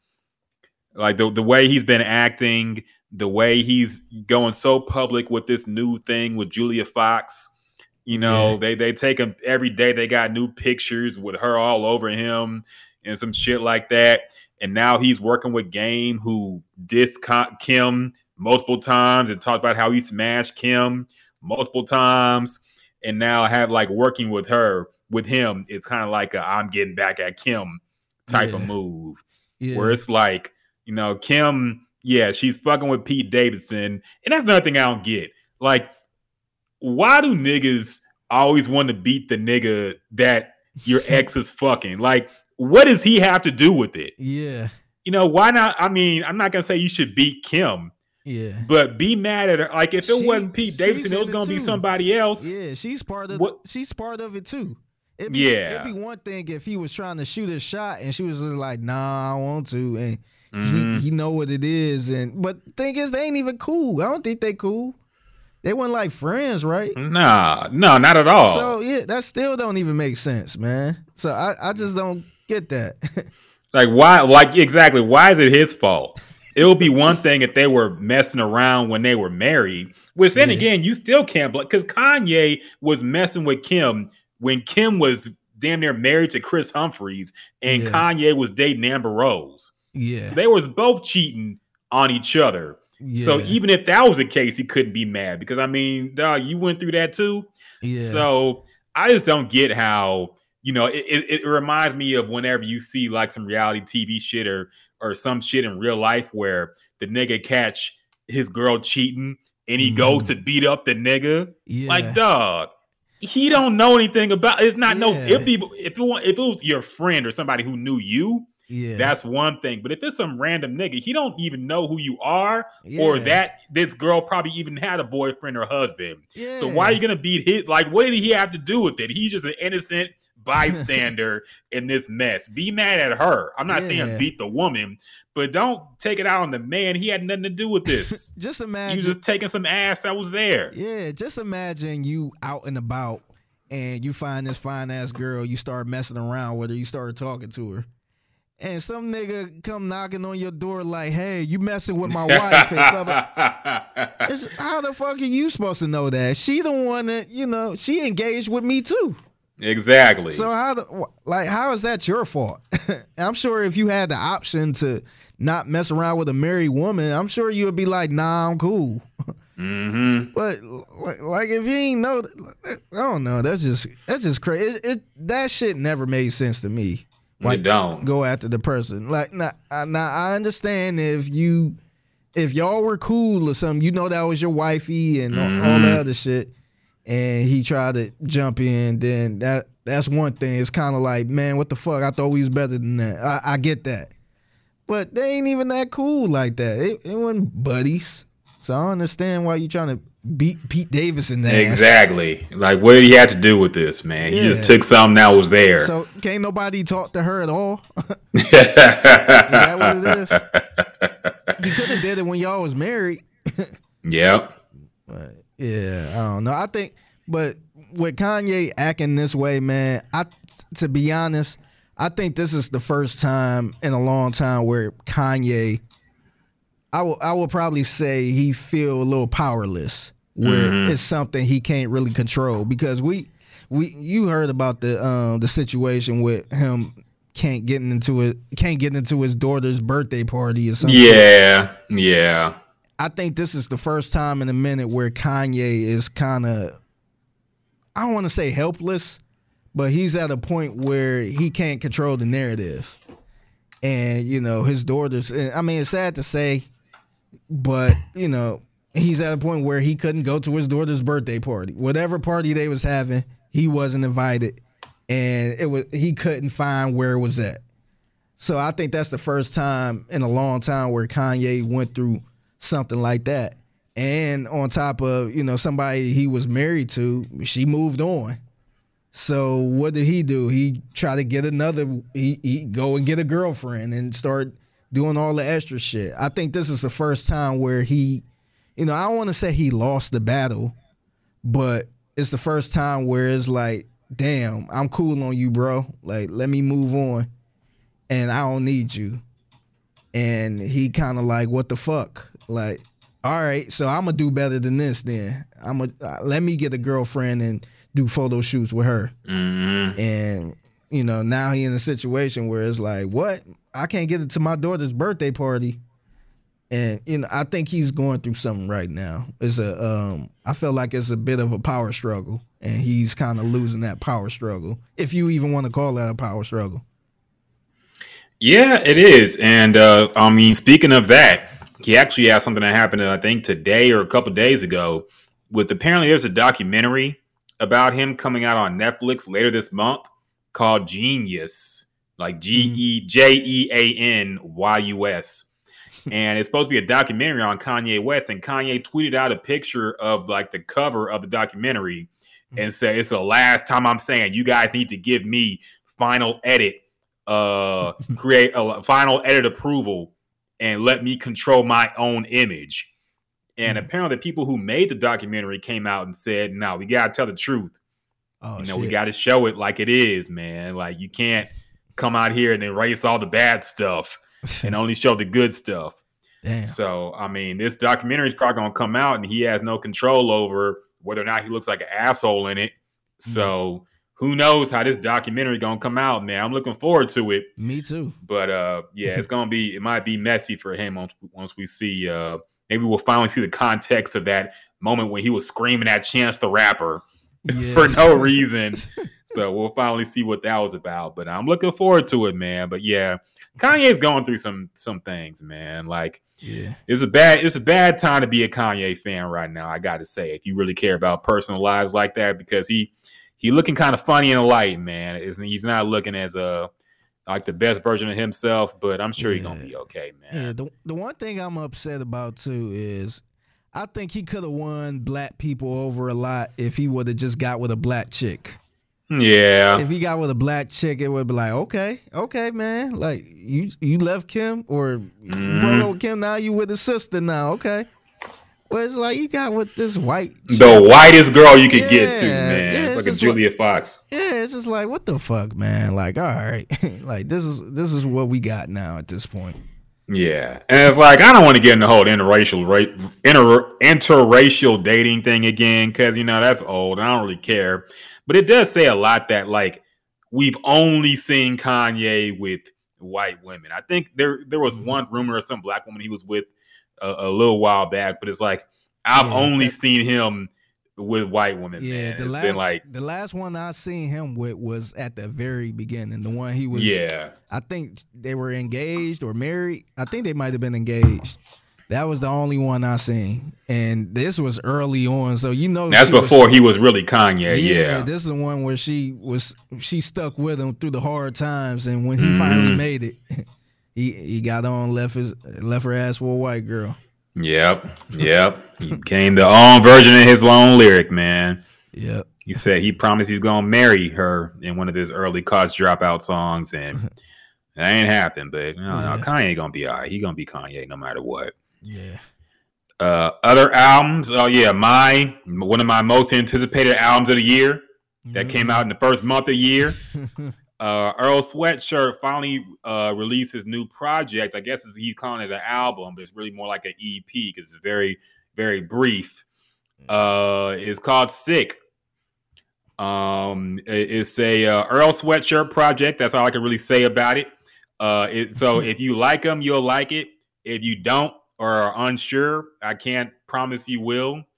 Like the the way he's been acting, the way he's going so public with this new thing with Julia Fox. You know, Yeah. they they take him every day. They got new pictures with her all over him and some shit like that. And now he's working with Game, who dissed Kim multiple times and talked about how he smashed Kim multiple times. And now have like working with her with him. It's kind of like a I'm getting back at Kim type of move Yeah, where it's like, you know, Kim, yeah, she's fucking with Pete Davidson. And that's another thing I don't get. Like, why do niggas always want to beat the nigga that your [LAUGHS] ex is fucking? Like, what does he have to do with it? yeah, You know, why not? I mean, I'm not gonna say you should beat Kim, yeah, but be mad at her. Like, if it She- wasn't Pete Davidson, it was gonna be somebody else. yeah. She's part of What- she's part of it too. It'd be, Yeah. it'd be one thing if he was trying to shoot a shot and she was just like, "Nah, I want to," and Mhm. he, he know what it is. And but thing is, they ain't even cool. I don't think they cool. They weren't like friends, right? Nah, no, not at all. So yeah, that still don't even make sense, man. So I, I just don't get that. [LAUGHS] Like why? Like exactly? Why is it his fault? It would be one thing if they were messing around when they were married, which then Yeah. again you still can't because Kanye was messing with Kim when Kim was damn near married to Kris Humphries and Yeah. Kanye was dating Amber Rose. Yeah, So they was both cheating on each other. yeah, So even if that was the case, he couldn't be mad because I mean, dog, you went through that too. yeah, So I just don't get how you know it, it, it reminds me of whenever you see like some reality TV shit or or some shit in real life where the nigga catch his girl cheating and he goes to beat up the nigga. Mm-hmm. yeah. Like dog, he don't know anything about. It's not no. If be if it, if it was your friend or somebody who knew you, yeah, that's one thing. But if it's some random nigga, he don't even know who you are, or that this girl probably even had a boyfriend or husband. yeah. So why are you gonna beat his? Like, what did he have to do with it? He's just an innocent [LAUGHS] bystander in this mess. Be mad at her. I'm not Yeah. saying beat the woman, but don't take it out on the man. He had nothing to do with this. [LAUGHS] Just imagine. was just taking some ass that was there. Yeah, just imagine you out and about and you find this fine ass girl, you start messing around with her, you start talking to her. And some nigga come knocking on your door like, hey, you messing with my [LAUGHS] wife. and blah, blah. It's- how the fuck are you supposed to know that? She the one that, you know, she engaged with me too. exactly. So how the like how is that your fault? [LAUGHS] I'm sure if you had the option to not mess around with a married woman, I'm sure you would be like, nah, I'm cool. hmm But like, like if you ain't know, I don't know. That's just that's just crazy. It, it that shit never made sense to me Like, Like, don't. go after the person. Like now, I- now I understand if you if y'all were cool or something, you know that was your wifey and all- all Mm-hmm. the other shit, and he tried to jump in, then that that's one thing. It's kind of like, man, what the fuck? I thought we was better than that. I, I get that, but they ain't even that cool like that. It, it wasn't buddies, so I understand why you trying to beat Pete Davidson ass. Exactly. Like, what did he have to do with this, man? He just took something that was there. So can't nobody talk to her at all. [LAUGHS] Is that what it is? [LAUGHS] He could have did it when y'all was married. [LAUGHS] yep. But yeah, I don't know. I think, but with Kanye acting this way, man, I to be honest, I think this is the first time in a long time where Kanye, I will I will probably say he feel a little powerless, where it's something he can't really control because we we you heard about the um the situation with him can't get into it can't get into his daughter's birthday party or something. Yeah. Yeah. I think this is the first time in a minute where Kanye is kind of, I don't want to say helpless, but he's at a point where he can't control the narrative. And, you know, his daughters, I mean, it's sad to say, but, you know, he's at a point where he couldn't go to his daughter's birthday party. Whatever party they was having, he wasn't invited. And it was he couldn't find where it was at. So I think that's the first time in a long time where Kanye went through something like that. And on top of, you know, somebody he was married to, she moved on. So what did he do? He tried to get another he, he go and get a girlfriend and start doing all the extra shit. I think this is the first time where he, you know, I don't want to say he lost the battle, but it's the first time where it's like, damn, I'm cool on you, bro. Like, let me move on. And I don't need you. And he kind of like, what the fuck? Like, all right, so I'm gonna do better than this. Then I'm gonna uh, let me get a girlfriend and do photo shoots with her. hmm And you know, now he in a situation where it's like, what? I can't get it to my daughter's birthday party. And you know, I think he's going through something right now. It's a, um, I feel like it's a bit of a power struggle, and he's kind of losing that power struggle, if you even want to call that a power struggle. Yeah, it is. And uh, I mean, speaking of that, he actually has something that happened, I think, today or a couple days ago. With apparently, there's a documentary about him coming out on Netflix later this month called Genius, like G E J E A N Y U S. And it's supposed to be a documentary on Kanye West. And Kanye tweeted out a picture of like the cover of the documentary and said, It's the last time I'm saying you guys need to give me final edit uh [LAUGHS] create a final edit approval and let me control my own image. And Mhm. apparently, the people who made the documentary came out and said, "No, we gotta tell the truth. Oh you know, shit! we got to show it like it is, man. Like you can't come out here and erase all the bad stuff [LAUGHS] and only show the good stuff." Damn. So, I mean, this documentary is probably gonna come out, and he has no control over whether or not he looks like an asshole in it. So, who knows how this documentary gonna come out, man? I'm looking forward to it. Me too. But uh, yeah, it's [LAUGHS] gonna be it might be messy for him once once we see uh maybe we'll finally see the context of that moment when he was screaming at Chance the Rapper for no [LAUGHS] reason. so we'll finally see what that was about. But I'm looking forward to it, man. But yeah, Kanye's going through some some things, man. Like Yeah. it's a bad it's a bad time to be a Kanye fan right now. I got to say, if you really care about personal lives like that, because he he looking kind of funny in the light, man. Isn't he's not looking as a like the best version of himself, but I'm sure he's gonna be okay, man. Yeah, the the one thing I'm upset about too is I think he could have won black people over a lot if he would have just got with a black chick. Yeah, If he got with a black chick, it would be like, okay, okay, man. Like you you left Kim or broke up with Kim, now you with his sister now, okay. Well, it's like you got with this white chick. the whitest girl you could get to, man. yeah, like a Julia Fox. Yeah, it's just like what the fuck, man. Like, all right, [LAUGHS] like this is this is what we got now at this point. Yeah, and it's like I don't want to get in the whole interracial ra- inter interracial dating thing again because you know that's old. and I don't really care, but it does say a lot that like we've only seen Kanye with white women. I think there there was one mm-hmm. rumor of some black woman he was with a, a little while back, but it's like I've Yeah, only seen him with white women. Yeah, man. the It's last been like, the last one I seen him with was at the very beginning. The one he was. yeah, I think they were engaged or married. I think they might have been engaged. That was the only one I seen, and this was early on. So you know, that's she was- before he was really Kanye. Yeah, this is the one where she was she stuck with him through the hard times, and when he Mm-hmm. finally made it, [LAUGHS] he he got on left his left her ass for a white girl. Yep, yep. he became the own version of his own lyric, man. Yep. He said he promised he was gonna marry her in one of his early college dropout songs, and [LAUGHS] that ain't happened. But no, no, Kanye gonna be alright. He gonna be Kanye no matter what. Yeah. Uh, other albums, oh yeah, my one of my most anticipated albums of the year that came out in the first month of the year. [LAUGHS] uh, Earl Sweatshirt finally uh, released his new project. I guess he's calling it an album, but it's really more like an EP because it's very, very brief. Uh, it's called Sick. Um, it's a uh, Earl Sweatshirt project. That's all I can really say about it. Uh, it, so if you like them, you'll like it. If you don't or are unsure, I can't promise you will. [LAUGHS]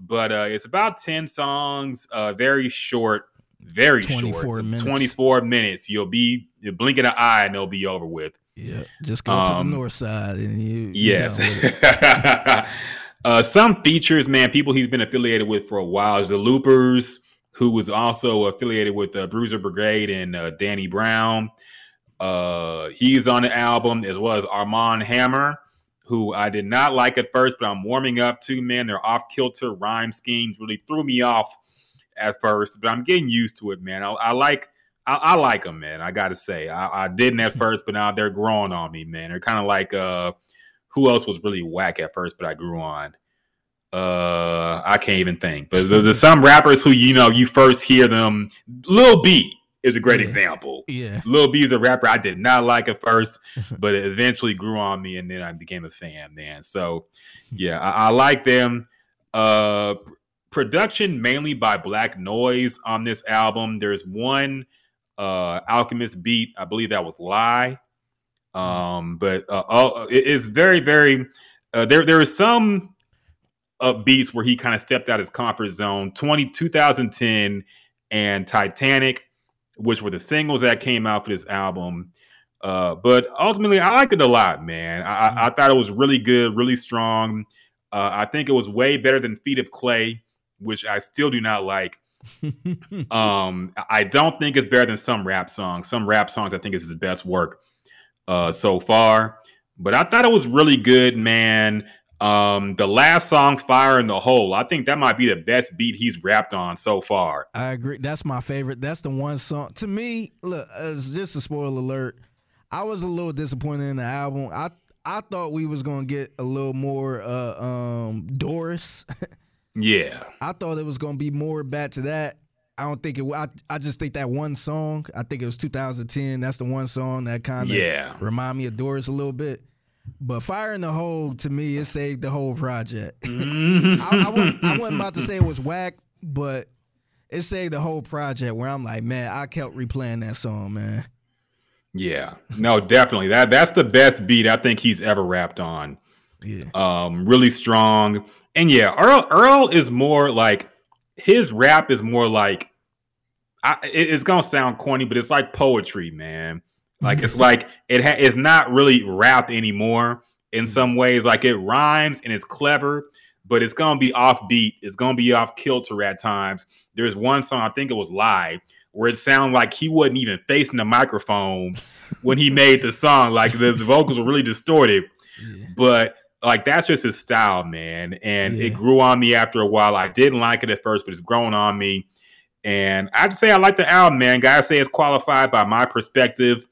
But uh, it's about ten songs. Uh, very short, very 24 short. minutes. Twenty-four minutes. You'll be you blink an eye and it'll be over with. Yeah. Just go to the Um, north side and you. Yes. done with it. [LAUGHS] uh, some features, man, people he's been affiliated with for a while is the Zelooperz, who was also affiliated with uh, Bruiser Brigade and uh, Danny Brown. Uh, he's on the album as well as Armand Hammer, who I did not like at first, but I'm warming up to. Man, their off kilter rhyme schemes really threw me off at first, but I'm getting used to it, man. I, I like. I, I like them, man. I got to say, I, I didn't at [LAUGHS] first, but now they're growing on me, man. They're kind of like uh, who else was really whack at first, but I grew on. Uh, I can't even think. But there's there's some rappers who you know you first hear them. Lil B is a great Yeah. example. Yeah. Lil B is a rapper I did not like at first, [LAUGHS] but it eventually grew on me, and then I became a fan, man. So, yeah, I, I like them. Uh, production mainly by Black Noise on this album. There's one uh Alchemist beat, I believe that was Lye. Um, but uh, all, it is very, very. Uh, there, there is some uh, beats where he kind of stepped out his comfort zone. 20, 2010 and Titanic which were the singles that came out for this album. Uh, but ultimately, I liked it a lot, man. I, I, I thought it was really good, really strong. Uh, I think it was way better than Feet of Clay, which I still do not like. [LAUGHS] um, I don't think it's better than some rap songs. Some rap songs, I think, is his best work uh, so far. But I thought it was really good, man. Um, the last song, "Fire in the Hole," I think that might be the best beat he's rapped on so far. I agree. That's my favorite. That's the one song. To me, look, it's just a spoiler alert. I was a little disappointed in the album. I I thought we was gonna get a little more uh um Doris. [LAUGHS] Yeah. I thought it was gonna be more back to that. I don't think it. I I just think that one song. I think it was 2010. That's the one song that kind of Yeah. remind me of Doris a little bit. But Fire in the Hole to me, it saved the whole project. Mm-hmm. [LAUGHS] I, I, wasn't, I wasn't about to say it was whack, but it saved the whole project. Where I'm like, man, I kept replaying that song, man. Yeah, no, definitely. That that's the best beat I think he's ever rapped on. Yeah, Um, really strong, and yeah, Earl Earl is more like his rap is more like I, it- it's gonna sound corny, but it's like poetry, man. Like it's like it ha- it's not really rap anymore. In mm-hmm. some ways, like it rhymes and it's clever, but it's gonna be offbeat. It's gonna be off kilter at times. There's one song I think it was live where it sounded like he wasn't even facing the microphone when he [LAUGHS] made the song. Like the, the vocals were really distorted, yeah. but like that's just his style, man. And Yeah. it grew on me after a while. I didn't like it at first, but it's grown on me. And I have to say I like the album, man. Guys say it's qualified by my perspective.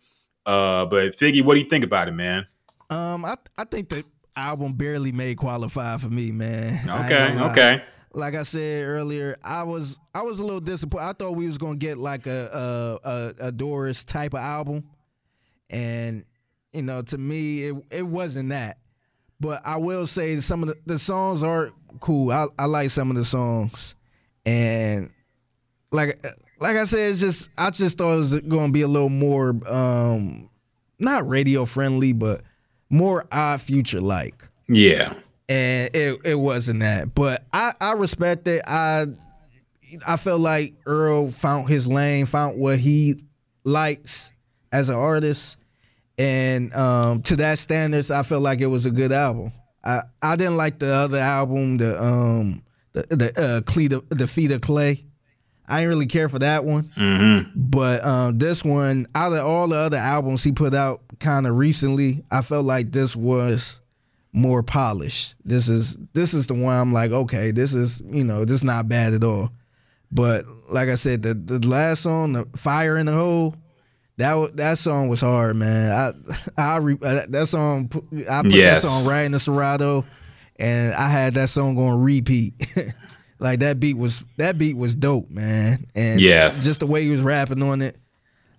Uh, but Figgy, what do you think about it, man? Um, I I think the album barely made qualify for me, man. Okay, okay. Like I said earlier, I was I was a little disappointed. I thought we was gonna get like a a, a, a Doris type of album, and you know, to me, it it wasn't that. But I will say some of the, the songs are cool. I, I like some of the songs, and like like I said, it's just I just thought it was going to be a little more um not radio friendly, but more odd future like. Yeah. and it it wasn't that. But I I respect it. I I felt like Earl found his lane, found what he likes as an artist, and um, to that standards, I felt like it was a good album. I I didn't like the other album, the um the the uh, the Feet of Clay. I didn't really care for that one. Mm-hmm. But um, this one, out of all the other albums he put out kind of recently, I felt like this was more polished. This is this is the one I'm like, okay, this is you know this is not bad at all. But like I said, the the last song, the Fire in the Hole, that that song was hard, man. I [LAUGHS] I re, uh, that song I put Yes. that song right in the Serato, and I had that song going repeat. [LAUGHS] like that beat was that beat was dope, man. And Yes. just the way he was rapping on it,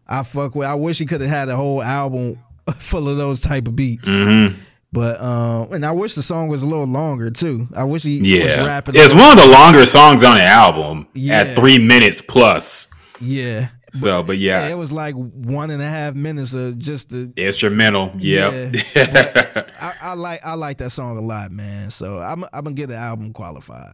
I fuck with. I wish he could have had a whole album [LAUGHS] full of those type of beats. Mm-hmm. But um, and I wish the song was a little longer too. I wish he was Yeah, rapping. it's one of the longer songs on the album Yeah. at three minutes plus. Yeah. So, but yeah, it was like one and a half minutes of just the. instrumental. Yep. [LAUGHS] I, I like I like that song a lot, man. So I'm I'm gonna get the album qualified.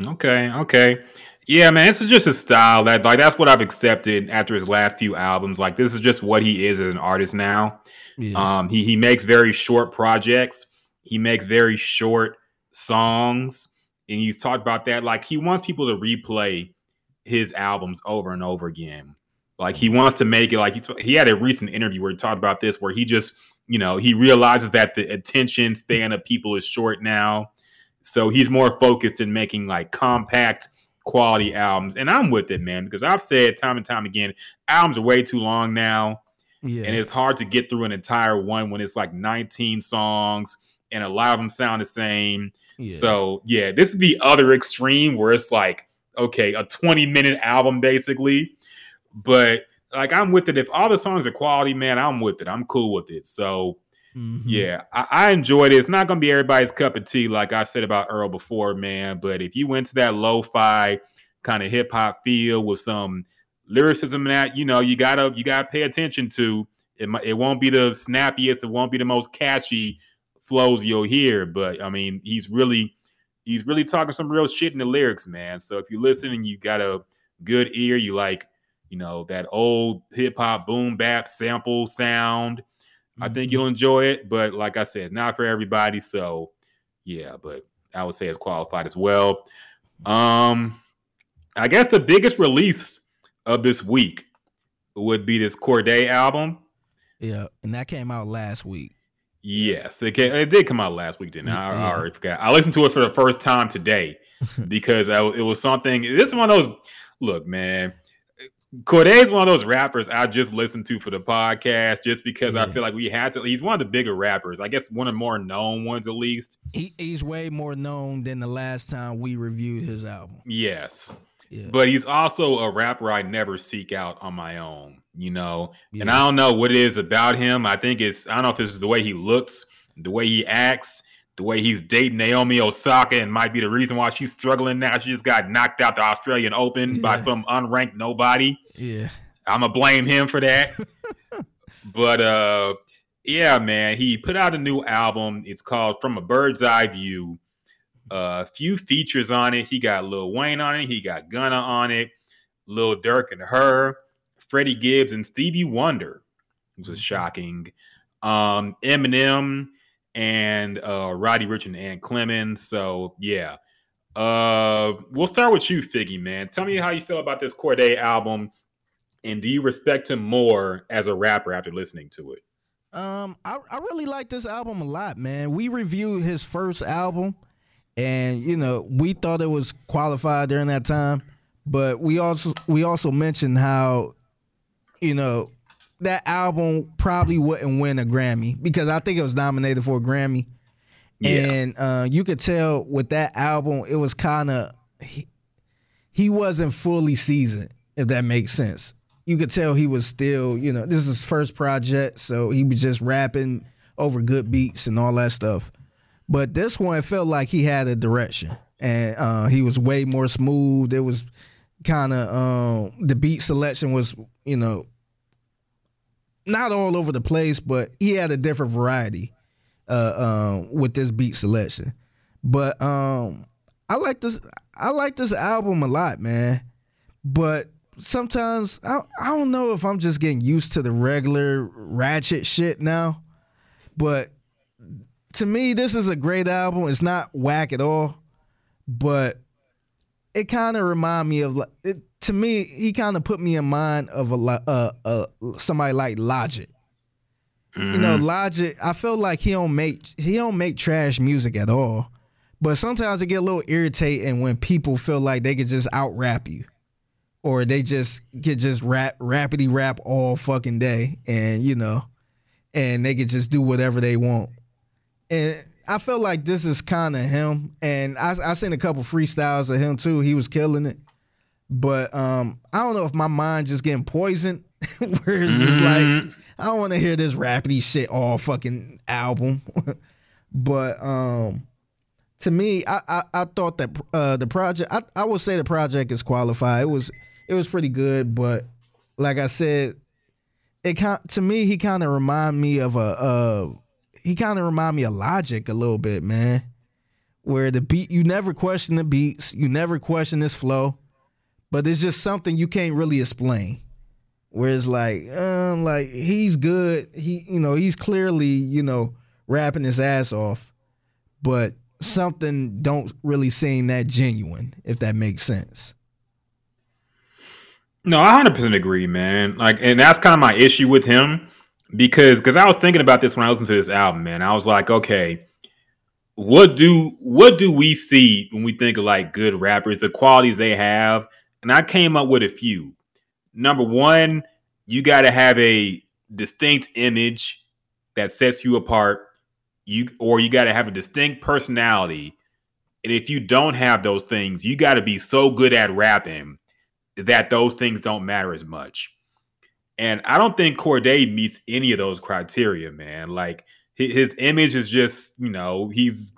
Okay, okay. Yeah, man, this is just his style. That like that's what I've accepted after his last few albums. Like this is just what he is as an artist now. Yeah. Um, he he makes very short projects. He makes very short songs, and he's talked about that. Like he wants people to replay his albums over and over again. Like he mm-hmm. wants to make it like he he had a recent interview where he talked about this, where he just you know he realizes that the attention span of people is short now, so he's more focused in making like compact quality albums. And I'm with it, man, because I've said time and time again, albums are way too long now yeah. and it's hard to get through an entire one when it's like 19 songs and a lot of them sound the same. yeah. So yeah, this is the other extreme where it's like okay, a 20 minute album basically, but like I'm with it. If all the songs are quality, man, I'm with it. I'm cool with it. So Mhm. yeah, I, I enjoyed it. It's not gonna be everybody's cup of tea, like I said about Earl before, man. But if you went to that lo-fi kind of hip hop feel with some lyricism in that, you know, you gotta you gotta pay attention to. It might it won't be the snappiest, it won't be the most catchy flows you'll hear, but I mean, he's really he's really talking some real shit in the lyrics, man. So if you listen and you got a good ear, you like, you know, that old hip hop boom bap sample sound. I think Mhm. you'll enjoy it, but like I said, not for everybody. So yeah, but I would say it's qualified as well. Um, I guess the biggest release of this week would be this Cordae album. Yeah, and that came out last week. Yes, it, ca- it did come out last week, didn't it? I, I already forgot. I listened to it for the first time today [LAUGHS] because I, it was something. This is one of those. Look, man, Cordae is one of those rappers I just listened to for the podcast, just because I feel like we had to. He's one of the bigger rappers. I guess one of the more known ones, at least. He, he's way more known than the last time we reviewed his album. Yes, Yeah, but he's also a rapper I never seek out on my own. You know, and I don't know what it is about him. I think it's I don't know if it's the way he looks, the way he acts, the way he's dating Naomi Osaka, and might be the reason why she's struggling now. She just got knocked out the Australian Open by some unranked nobody. yeah, I'm gonna blame him for that. [LAUGHS] but uh yeah, man, he put out a new album. It's called From a Bird's Eye View. A few features on it. He got Lil Wayne on it. He got Gunna on it. Lil Durk and H.E.R., Freddie Gibbs and Stevie Wonder, which was shocking. Um, Eminem and uh, Roddy Ricch and Ann Clemens. So yeah, uh, we'll start with you, Figgy man. Tell me how you feel about this Cordae album, and do you respect him more as a rapper after listening to it? Um, I, I really like this album a lot, man. We reviewed his first album, and you know we thought it was qualified during that time, but we also we also mentioned how, you know, that album probably wouldn't win a Grammy because I think it was nominated for a Grammy, Yeah. and uh, you could tell with that album it was kind of he, he wasn't fully seasoned, if that makes sense you could tell he was still, you know, this is his first project, so he was just rapping over good beats and all that stuff. But this one felt like he had a direction, and uh, he was way more smooth. It was kind of um, the beat selection was, you know, not all over the place, but he had a different variety uh, um, with this beat selection. But um, I like this. I like this album a lot, man. But sometimes I I don't know if I'm just getting used to the regular ratchet shit now. But to me, this is a great album. It's not whack at all, but it kind of remind me of like to me. He kind of put me in mind of a uh, uh somebody like Logic. You know, Logic. I feel like he don't make he don't make trash music at all. But sometimes it get a little irritating when people feel like they could just out rap you, or they just get just rap rapidy rap all fucking day, and you know, and they could just do whatever they want. And I feel like this is kind of him. And I I seen a couple freestyles of him too. He was killing it. But um, I don't know if my mind just getting poisoned, [LAUGHS] where it's just like I don't want to hear this rapidy shit all fucking album. [LAUGHS] but um, to me, I I, I thought that uh, the project I, I would say the project is qualified. It was it was pretty good, but like I said, it kind to me he kind of remind me of a uh he kind of remind me of Logic a little bit, man. Where the beat you never question the beats, you never question this flow, but it's just something you can't really explain. Where it's like, uh, like he's good, he you know he's clearly you know rapping his ass off, but something don't really seem that genuine, if that makes sense. No, I hundred percent agree, man. Like, and that's kind of my issue with him because because I was thinking about this when I listened to this album, man. I was like, okay, what do what do we see when we think of like good rappers, the qualities they have? And I came up with a few. Number one, you got to have a distinct image that sets you apart. You or you got to have a distinct personality. And if you don't have those things, you got to be so good at rapping that those things don't matter as much. And I don't think Cordae meets any of those criteria, man. Like his image is just, you know, he's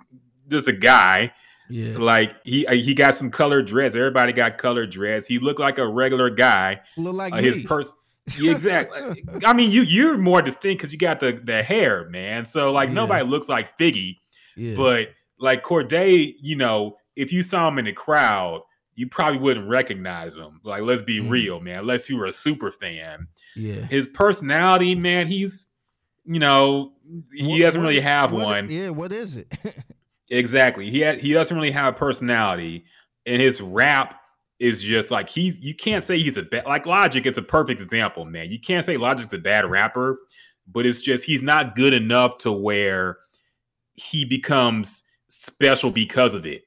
just a guy. Yeah, Like he uh, he got some colored dreads. Everybody got colored dreads. He looked like a regular guy. look like Uh, his person. [LAUGHS] Yeah, exactly. I mean, you you're more distinct because you got the the hair, man. So like Yeah. nobody looks like Figgy, yeah. but like Cordae, you know, if you saw him in the crowd, you probably wouldn't recognize him. Like, let's be Mhm. real, man. Unless you were a super fan, yeah. his personality, man, he's you know he What- doesn't really have what- one. Yeah, what is it? [LAUGHS] Exactly. He he doesn't really have a personality, and his rap is just like he's. You can't say he's a bad like Logic. It's a perfect example, man. You can't say Logic's a bad rapper, but it's just he's not good enough to where he becomes special because of it.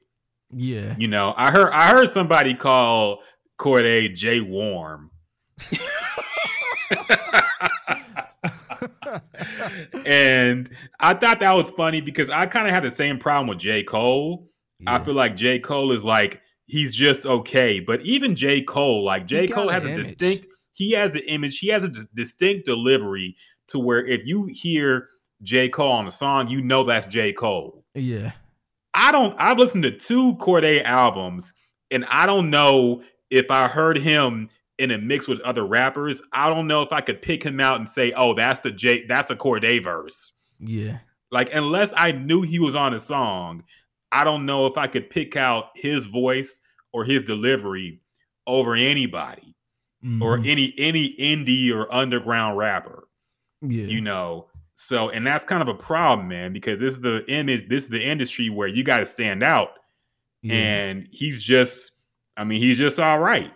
yeah. You know, I heard I heard somebody call Cordae J Warm. [LAUGHS] [LAUGHS] and I thought that was funny because I kind of had the same problem with J. Cole. I feel like J. Cole is like he's just okay, but even J. Cole, like J. Cole has a image. distinct. He has the image. He has a d- distinct delivery to where if you hear J. Cole on a song, you know that's J. Cole. Yeah. I don't. I've listened to two Cordae albums, and I don't know if I heard him in a mix with other rappers. I don't know if I could pick him out and say, "Oh, that's the J. That's a Cordae verse." Yeah. Like unless I knew he was on a song, I don't know if I could pick out his voice or his delivery over anybody or Mhm. any any indie or underground rapper yeah. you know so and that's kind of a problem man because this is the image this is the industry where you got to stand out yeah. and he's just i mean he's just all right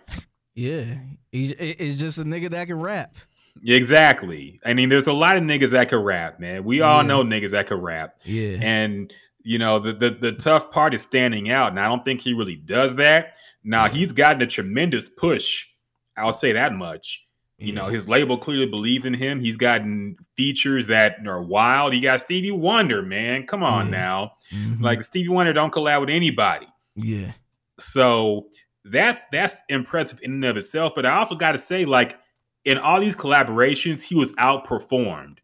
yeah. He's it's just a nigga that can rap. exactly i mean there's a lot of niggas that can rap man we all Yeah. know niggas that can rap Yeah. and you know the, the the tough part is standing out and i don't think he really does that now he's gotten a tremendous push i'll say that much You know, his label clearly believes in him. He's gotten features that are wild. He got Stevie Wonder, man. Come on Yeah. now. Mhm. Like Stevie Wonder don't collab with anybody. yeah. So that's that's impressive in and of itself. But I also got to say, like in all these collaborations, he was outperformed,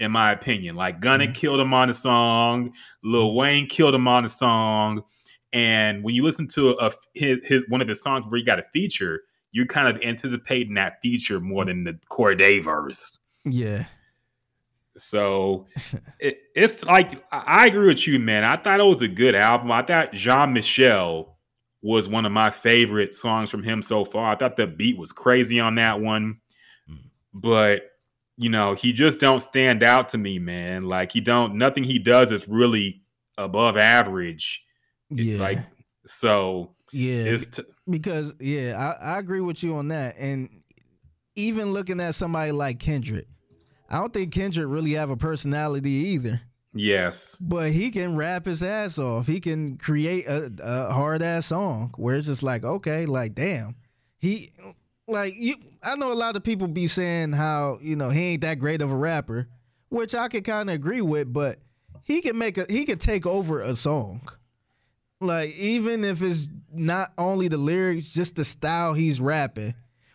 in my opinion. Like Gunna Mhm. killed him on the song, Lil Wayne killed him on the song, and when you listen to a, his, his one of his songs where he got a feature, you're kind of anticipating that feature more than the Cordae verse. Yeah. So [LAUGHS] it, it's like I agree with you, man. I thought it was a good album. I thought Jean Michel was one of my favorite songs from him so far. I thought the beat was crazy on that one, mm. but you know he just don't stand out to me, man. Like he don't nothing he does is really above average. Yeah. Like so. Yeah. T- because yeah, I, I agree with you on that, and even looking at somebody like Kendrick I don't think Kendrick really have a personality either. Yes. But he can rap his ass off. He can create a, a hard ass song where it's just like, okay, like damn. He like you I know a lot of people be saying how, you know, he ain't that great of a rapper, which I could kind of agree with, but he can make a he can take over a song. Like even if it's not only the lyrics, just the style he's rapping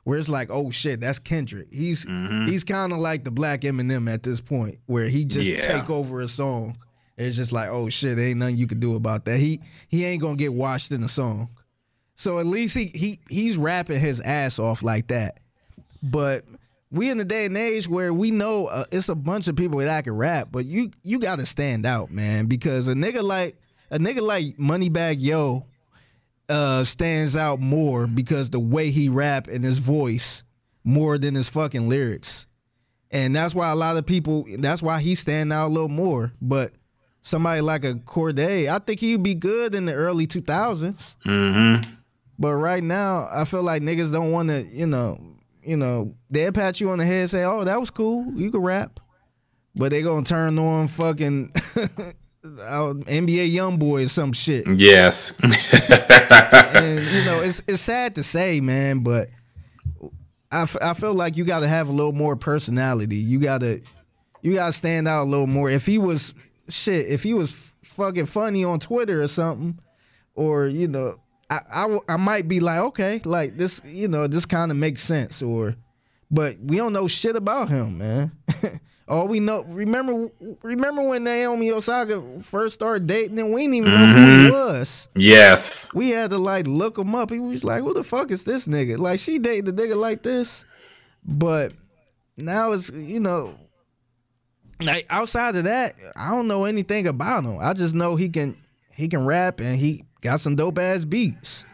where it's like, oh shit, that's Kendrick. He's mm-hmm. he's kind of like the black Eminem at this point, where he just yeah. take over a song. It's just like, oh shit, ain't nothing you can do about that. He he ain't gonna get washed in a song. So at least he he he's rapping his ass off like that. But we in the day and age where we know uh, it's a bunch of people that can rap, but you you got to stand out, man, because a nigga like a nigga like Moneybagg Yo uh, stands out more because the way he rap and his voice more than his fucking lyrics. And that's why a lot of people that's why he stand out a little more. But somebody like a Cordae, I think he'd be good in the early 2000s. Mm-hmm. But right now, I feel like niggas don't want to, you know, you know, they'll pat you on the head and say, "Oh, that was cool. You can rap," but they gonna turn on fucking [LAUGHS] uh, NBA YoungBoy or some shit. Yes. and you know, it's it's sad to say, man, but I, f- I feel like you got to have a little more personality. You got to you got to stand out a little more. If he was shit, if he was f- fucking funny on Twitter or something, or you know, I, I, I might be like, okay, like this, you know, this kind of makes sense. Or, but we don't know shit about him, man. [LAUGHS] All we know, remember, remember when Naomi Osaka first started dating, and we didn't even mm-hmm. know who he mm-hmm. was. Yes, we had to like look him up. He was like, "Who the fuck is this nigga?" Like she dated a nigga like this, but now it's you know, like outside of that, I don't know anything about him. I just know he can he can rap and he got some dope ass beats.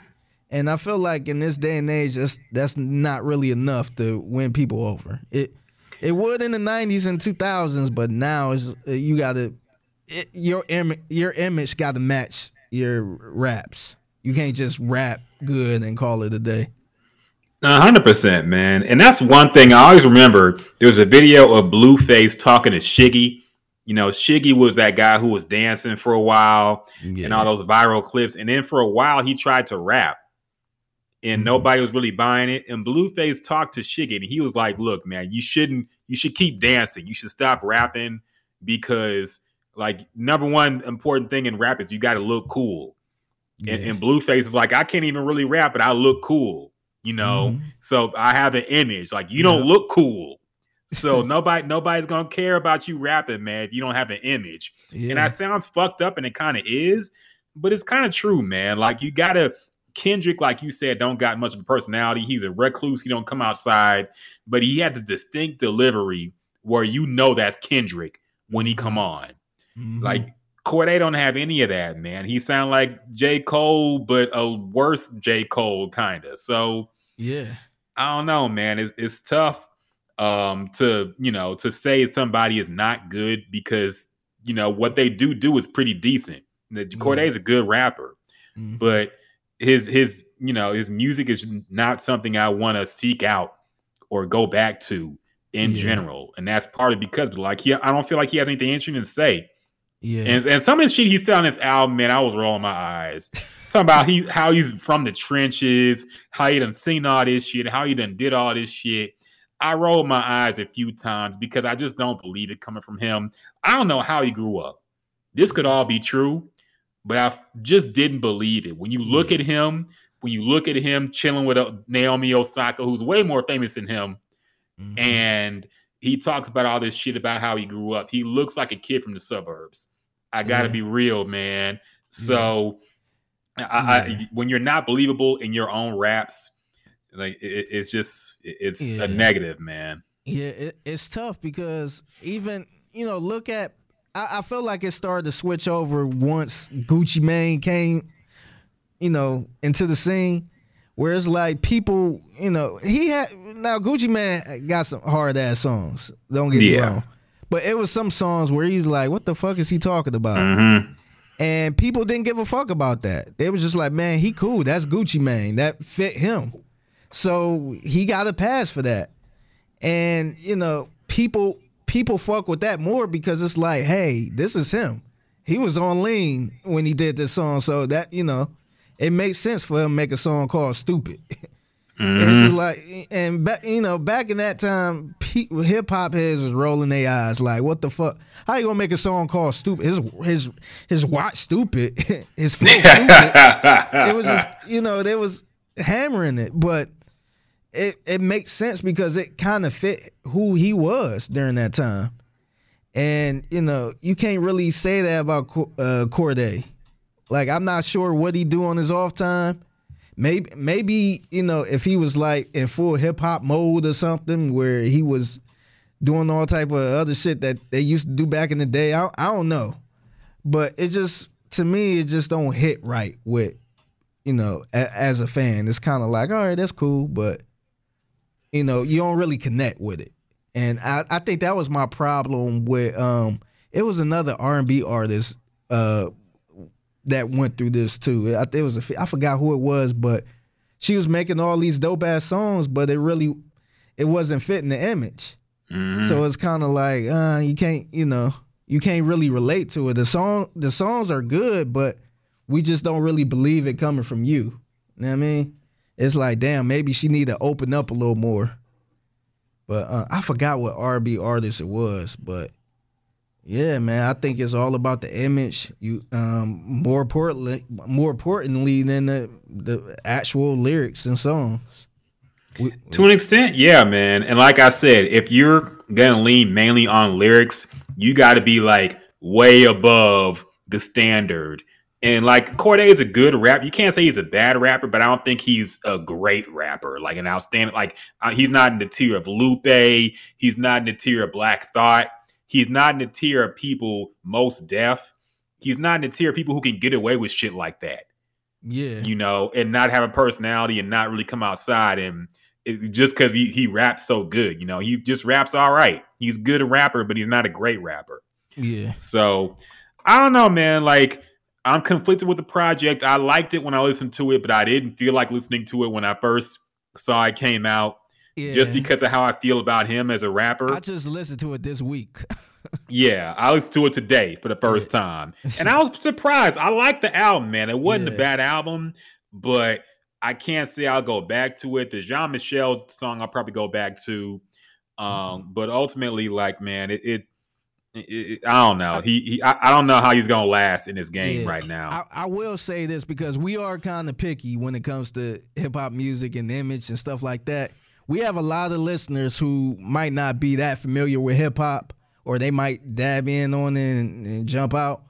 And I feel like in this day and age, that's that's not really enough to win people over. It it would in the '90s and 2000s, but now it's, you got to your Im- your image got to match your raps. You can't just rap good and call it a day. hundred percent, man. And that's one thing I always remember. There was a video of Blueface talking to Shiggy. You know, Shiggy was that guy who was dancing for a while yeah. and all those viral clips. And then for a while, he tried to rap and mm-hmm. nobody was really buying it. And Blueface talked to Shiggy, and he was like, "Look, man, you shouldn't. You should keep dancing. You should stop rapping because, like, number one important thing in rap is you got to look cool." And, and, Blueface is like, "I can't even really rap, but I look cool." You know, mm-hmm. so I have an image. Like, you yeah. don't look cool. So [LAUGHS] nobody nobody's gonna care about you rapping, man, if you don't have an image. Yeah. And that sounds fucked up, and it kind of is, but it's kind of true, man. Like you gotta Kendrick, like you said, don't got much of a personality. He's a recluse. He don't come outside, but he had the distinct delivery where you know that's Kendrick when he come on. Mm-hmm. Like Cordae don't have any of that, man. He sound like J. Cole, but a worse J. Cole, kind of. So yeah, I don't know, man. It's, it's tough um, to you know to say somebody is not good because you know what they do do is pretty decent. Cordae yeah. is a good rapper, mm-hmm. but his his you know his music is not something I want to seek out or go back to in yeah. general, and that's partly because like he I don't feel like he has anything interesting to say. Yeah, and, and some of the shit he's on this album, man, I was rolling my eyes. [LAUGHS] Talking about he how he's from the trenches, how he done seen all this shit, how he done did all this shit. I rolled my eyes a few times because I just don't believe it coming from him. I don't know how he grew up. This could all be true but I just didn't believe it. When you look yeah. at him, when you look at him chilling with uh, Naomi Osaka, who's way more famous than him, mm-hmm. and he talks about all this shit about how he grew up. He looks like a kid from the suburbs. I got to yeah. be real, man. So, yeah. I, I, when you're not believable in your own raps, like it, it's just it's a negative, man. Yeah, it, it's tough because even you know, look at. I, I feel like it started to switch over once Gucci Mane came, you know, into the scene. Where it's like people, you know, he had now Gucci Mane got some hard ass songs. Don't get me wrong, but it was some songs where he's like, "What the fuck is he talking about?" Mm-hmm. And people didn't give a fuck about that. They was just like, man, he cool. That's Gucci Mane. That fit him. So he got a pass for that. And, you know, people people fuck with that more because it's like, hey, this is him. He was on lean when he did this song. So that, you know, it makes sense for him to make a song called Stupid. And [LAUGHS] It's mm-hmm. just like, and back, you know, back in that time, hip hop heads was rolling their eyes like, "What the fuck? How you gonna make a song called Stupid? His his his watch stupid, [LAUGHS] his flow [LAUGHS] stupid. it was just, you know, they was hammering it, but it it makes sense because it kind of fit who he was during that time. And you know, you can't really say that about uh, Cordae. Like, I'm not sure what he do on his off time. Maybe maybe you know if he was like in full hip hop mode or something where he was doing all type of other shit that they used to do back in the day. I I don't know, but it just to me it just don't hit right with you know a, as a fan. It's kind of like all right, that's cool, but you know you don't really connect with it. And I I think that was my problem with um it was another R and B artist uh that went through this too. I, it was a, I forgot who it was, but she was making all these dope ass songs, but it really it wasn't fitting the image. So it's kind of like uh, you can't, you know, you can't really relate to it. The song, the songs are good, but we just don't really believe it coming from you. You know what I mean? It's like, damn, maybe she need to open up a little more. But uh, I forgot what R&B artist it was, but yeah, man, I think it's all about the image. You um more importantly, more importantly than the the actual lyrics and songs. To an extent, yeah, man. And like I said, if you're gonna lean mainly on lyrics, you got to be like way above the standard. And like Cordae is a good rap. You can't say he's a bad rapper, but I don't think he's a great rapper, like an outstanding. Like uh, he's not in the tier of Lupe. He's not in the tier of Black Thought. He's not in the tier of people Mos Def. He's not in the tier of people who can get away with shit like that yeah, you know, and not have a personality and not really come outside and it, just because he, he raps so good, you know, he just raps all right. He's a good rapper, but he's not a great rapper. yeah, So I don't know, man. Like I'm conflicted with the project. I liked it when I listened to it, but I didn't feel like listening to it when I first saw it came out. yeah. Just because of how I feel about him as a rapper. I just listened to it this week. [LAUGHS] Yeah, I listened to it today for the first time, [LAUGHS] and I was surprised. I liked the album, man. It wasn't a bad album, but I can't say I'll go back to it. The Jean Michel song I'll probably go back to, um, but ultimately, like, man, it- it- I don't know. He, he I, don't know how he's gonna last in this game Yeah. right now. I, I will say this because we are kind of picky when it comes to hip hop music and image and stuff like that. We have a lot of listeners who might not be that familiar with hip hop, or they might dab in on it and, and jump out.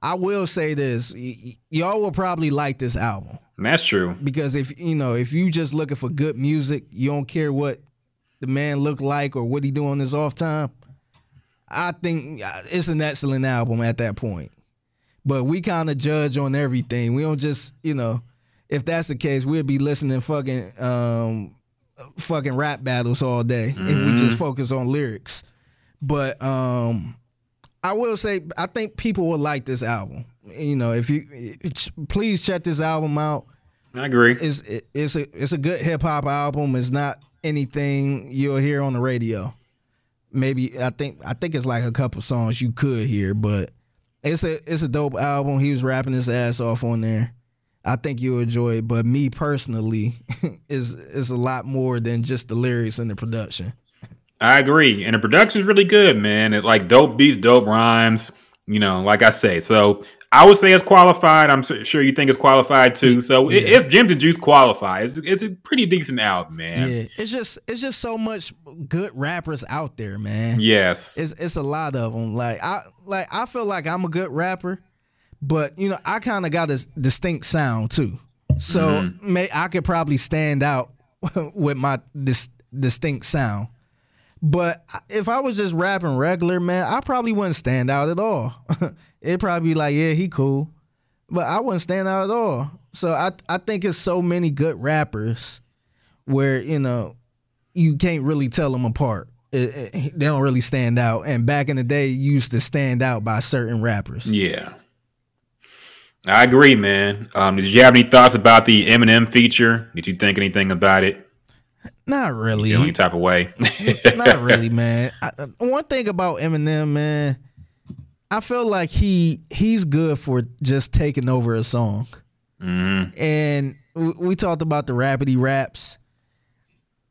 I will say this: y- y'all will probably like this album And that's true. because if you know if you just looking for good music, you don't care what the man look like or what he do on his off time. I think uh, it's an excellent album at that point. But we kind of judge on everything. We don't just, you know, if that's the case, we'd be listening fucking um fucking rap battles all day if we just focus on lyrics. But um I will say I think people will like this album. You know, if you please check this album out I agree. it's it's a it's a good hip hop album. It's not anything you'll hear on the radio. Maybe I think I think it's like a couple songs you could hear, but it's a it's a dope album. He was rapping his ass off on there. I think you'll enjoy it. But me personally, [LAUGHS] is is a lot more than just the lyrics and the production. I agree. And the production's really good, man. It's like dope beats, dope rhymes, you know, like I say. So I would say it's qualified. I'm sure you think it's qualified too. So Yeah. it's Gems and Juice qualified. It's, it's a pretty decent album, man. Yeah, it's just it's just so much good rappers out there, man. Yes. it's it's a lot of them. Like I like I feel like I'm a good rapper, but you know I kind of got a distinct sound too. So mm-hmm. may I could probably stand out [LAUGHS] with my dis, distinct sound. But if I was just rapping regular, man, I probably wouldn't stand out at all. [LAUGHS] It'd probably be like, yeah, he cool, but I wouldn't stand out at all. So I I think it's so many good rappers where you know you can't really tell them apart. It- it- they don't really stand out. And back in the day, you used to stand out by certain rappers. Yeah. I agree, man. Um, did you have any thoughts about the Eminem feature? Did you think anything about it? Not really. Any type of way? [LAUGHS] Not really, man. I, one thing about Eminem, man, I feel like he he's good for just taking over a song. Mhm. And we talked about the rapidy raps.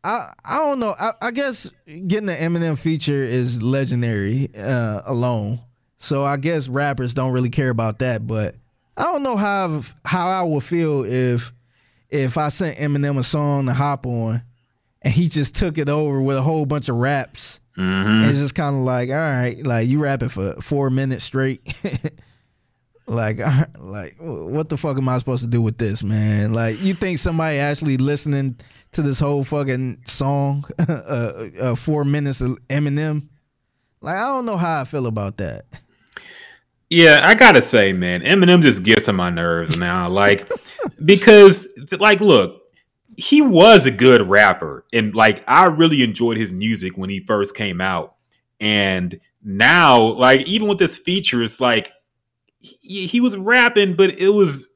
I I don't know. I, I guess getting the Eminem feature is legendary uh, alone. So I guess rappers don't really care about that. But I don't know how how I would feel if if I sent Eminem a song to hop on and he just took it over with a whole bunch of raps. Mhm. It's just kind of like, all right, like you rapping for four minutes straight. [LAUGHS] like, like, what the fuck am I supposed to do with this, man? Like, you think somebody actually listening to this whole fucking song, [LAUGHS] uh, uh, four minutes of Eminem? Like, I don't know how I feel about that. Yeah, I gotta say, man, Eminem just gets on my nerves now. Like, [LAUGHS] because, like, look, he was a good rapper, and like, I really enjoyed his music when he first came out, and now, like, even with this feature, it's like he, he was rapping, but it was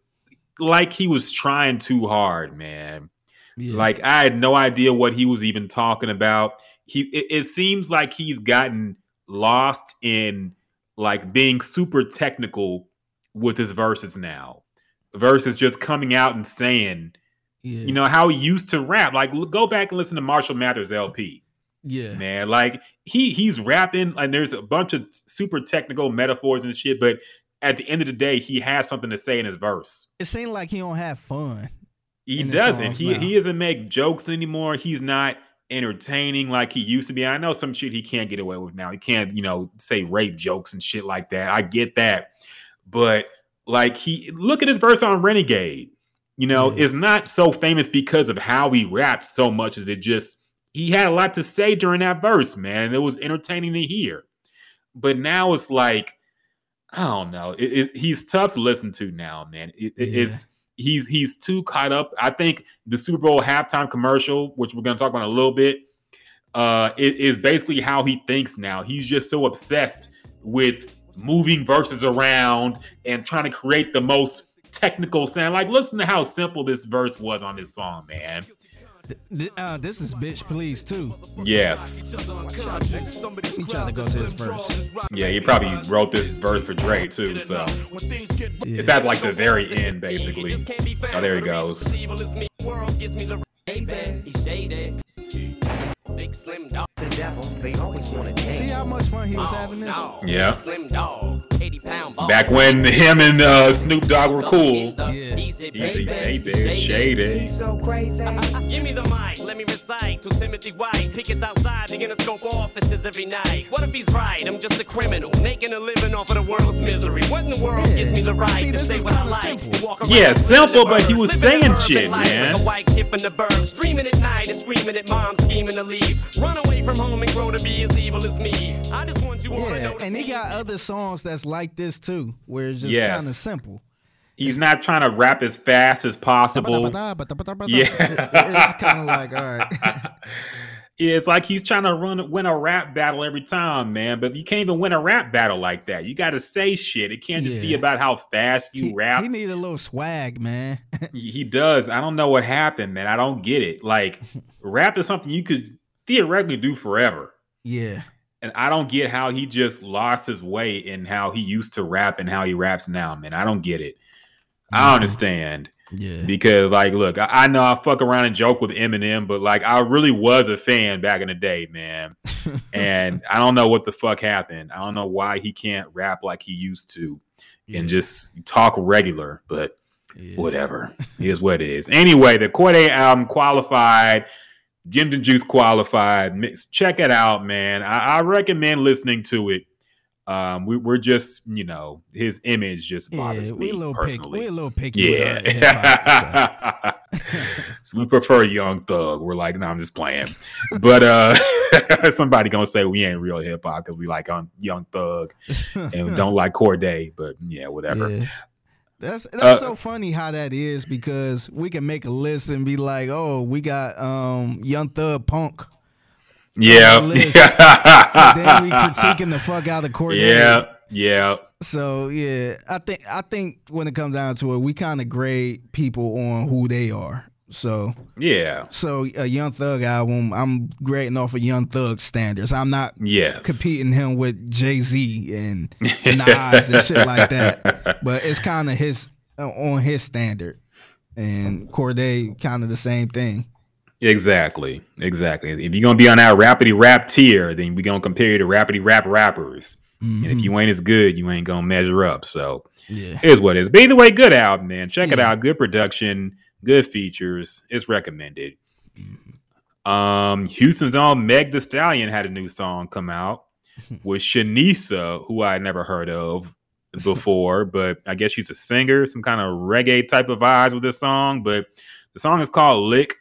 like he was trying too hard, man. Yeah. Like I had no idea what he was even talking about. He it, it seems like he's gotten lost in like being super technical with his verses now versus just coming out and saying, yeah, you know, how he used to rap. Like go back and listen to Marshall Mathers LP. yeah, Man, like he he's rapping and there's a bunch of super technical metaphors and shit, but at the end of the day, he has something to say in his verse. It seemed like he don't have fun. He doesn't. He now. he doesn't make jokes anymore. He's not entertaining like he used to be. I know some shit he can't get away with now. He can't, you know, say rape jokes and shit like that. I get that. But like he look at his verse on Renegade. You know, Yeah. it's not so famous because of how he raps so much as it just he had a lot to say during that verse, man. It was entertaining to hear. But now it's like I don't know. It, it, he's tough to listen to now, man. It, Yeah. It's he's he's too caught up. I think the Super Bowl halftime commercial, which we're going to talk about in a little bit, uh, it is basically how he thinks now. He's just so obsessed with moving verses around and trying to create the most technical sound. Like, listen to how simple this verse was on this song, man. Uh, this is bitch, please too. Yes, He tried to go to his verse. yeah, he probably wrote this verse for Dre too. So Yeah. it's at like the very end, basically. Oh, there he goes. See how much fun he was having this? Yeah. Slim dog, 80 pound ball. Back when him and uh, Snoop Dogg were cool. Yeah. Easy, Easy, baby, baby, shady. so crazy. [LAUGHS] Give me the mic, let me recite to Timothy White. Pickets outside the Interscope offices every night. What if he's right? I'm just a criminal, making a living off of the world's misery. What in the world Yeah. gives me the right See, to this say is what I kinda like? simple. and walk around Yeah, simple, but he was saying shit, man. Like a white kid from the burbs, dreaming at night and screaming at mom, scheming to leave. Run away from home and grow to be as evil as me. I just want you all to Yeah, know. and he got other songs that's like this too, where it's just Yes. kind of simple. He's not trying to rap as fast as possible. Yeah. [LAUGHS] it's kind of like all right. [LAUGHS] It's like he's trying to run win a rap battle every time, man. But you can't even win a rap battle like that. You got to say shit. It can't just be about how fast you he, rap. he need a little swag, man. He [LAUGHS] he does. I don't know what happened, man. I don't get it. Like, rap is something you could theoretically do forever. yeah, And I don't get how he just lost his way in how he used to rap and how he raps now, man. I don't get it. I Mhm. understand. yeah, Because, like, look, I, I know I fuck around and joke with Eminem, but like, I really was a fan back in the day, man. [LAUGHS] and I don't know what the fuck happened. I don't know why he can't rap like he used to and just talk regular, but yeah. whatever. Here's what it is. Anyway, the Cordae album qualified. Gems and Juice qualified. Mix, check it out, man. I, I recommend listening to it. Um, we, we're just, you know, his image just bothers Yeah, me we a little picky. personally. We a little picky. yeah. So [LAUGHS] we prefer Young Thug. We're like, no, I'm just playing. But uh [LAUGHS] somebody gonna say we ain't real hip hop because we like um, Young Thug [LAUGHS] and don't like Cordae. But yeah, whatever. Yeah. That's that's Uh, so funny how that is because we can make a list and be like, oh, we got um Young Thug Punk. Yeah. list. [LAUGHS] then we critiquing the fuck out of Cordae. yeah. Yeah. So yeah, I think I think when it comes down to it, we kind of grade people on who they are. So Yeah. so a Young Thug album, I'm grading off of Young Thug standards. I'm not Yes. competing him with Jay Z [LAUGHS] and Nas and shit like that. But it's kind of his uh, on his standard, and Cordae kind of the same thing. Exactly. Exactly. If you're gonna be on that rapidy rap tier, then we're gonna compare you to rapidy rap rappers. And if you ain't as good, you ain't gonna measure up. So Yeah, it is what it is. But either way, good album, man. Check it out. Good production, good features. It's recommended. Um, Houston's own Meg Thee Stallion had a new song come out [LAUGHS] with Shenseea, who I had never heard of before, [LAUGHS] but I guess she's a singer, some kind of reggae type of vibes with this song. But the song is called Lick,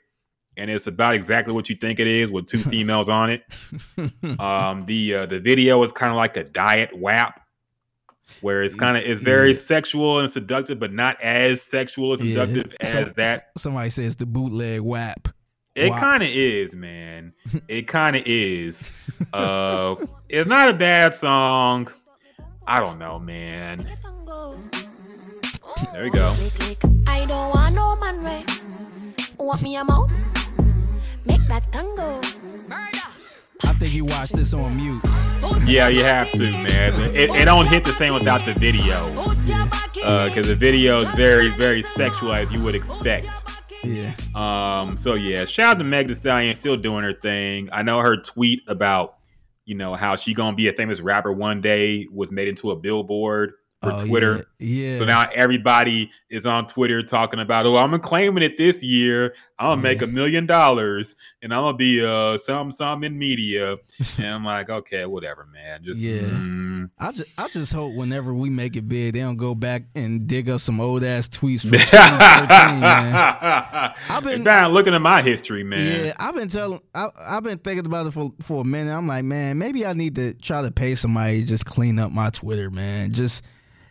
and it's about exactly what you think it is with two [LAUGHS] females on it. Um, the uh, the video is kind of like a diet WAP, where it's kind of it's very Yeah. sexual and seductive, but not as sexual and Yeah. seductive So- as that. Somebody says the bootleg WAP. It kind of is, man. [LAUGHS] It kind of is. Uh, it's not a bad song. I don't know, man. There we go. I don't want no man way. Want me a mouth? Make that tango. I think you watched this on mute. Yeah, you have to, man. It, it don't hit the same without the video, because the video is very, very sexual as you would expect. Yeah, Um, so yeah, shout out to Meg Thee Stallion, still doing her thing. I know her tweet about, you know, how she gonna be a famous rapper one day was made into a billboard for Oh, Twitter. Yeah, yeah. So now everybody is on Twitter talking about, oh, I'm claiming it this year. I'm gonna make a million dollars and I'm gonna be uh some some in media. [LAUGHS] and I'm like, okay, whatever, man. Just Yeah. mm. I just I just hope whenever we make it big, they don't go back and dig up some old ass tweets from [LAUGHS] 2013, man. I've been- looking at my history, man. Yeah, I've been telling, I, I've been thinking about it for for a minute. I'm like, man, maybe I need to try to pay somebody to just clean up my Twitter, man. Just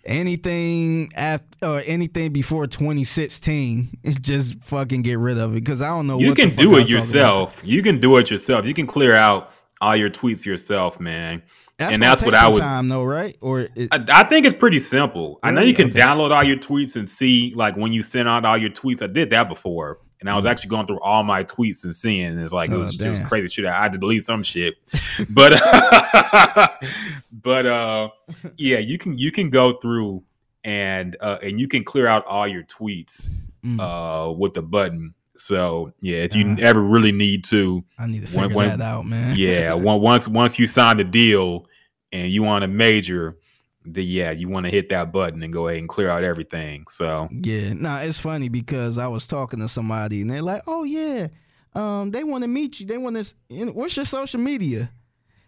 anything after or anything before 2016, is just fucking get rid of it because I don't know. you what can do it was talking about. yourself. You can do it yourself. You can clear out all your tweets yourself, man. That's and that's what I would. time, though, right? Or it, I, I think it's pretty simple. I know you can Okay. download all your tweets and see like when you send out all your tweets. I did that before, and I was actually going through all my tweets and seeing. And it's like it. Oh, was, it was crazy shit. I had to delete some shit, [LAUGHS] but [LAUGHS] but uh, yeah, you can you can go through and uh, and you can clear out all your tweets Mm. uh, with the button. So yeah, if you Uh-huh. ever really need to, I need to when- figure when- that out, man. yeah, [LAUGHS] once once you sign the deal and you want a major, the yeah, you want to hit that button and go ahead and clear out everything. So Yeah, nah, it's funny because I was talking to somebody and they're like, "Oh yeah, um, they want to meet you. They want to. What's your social media?"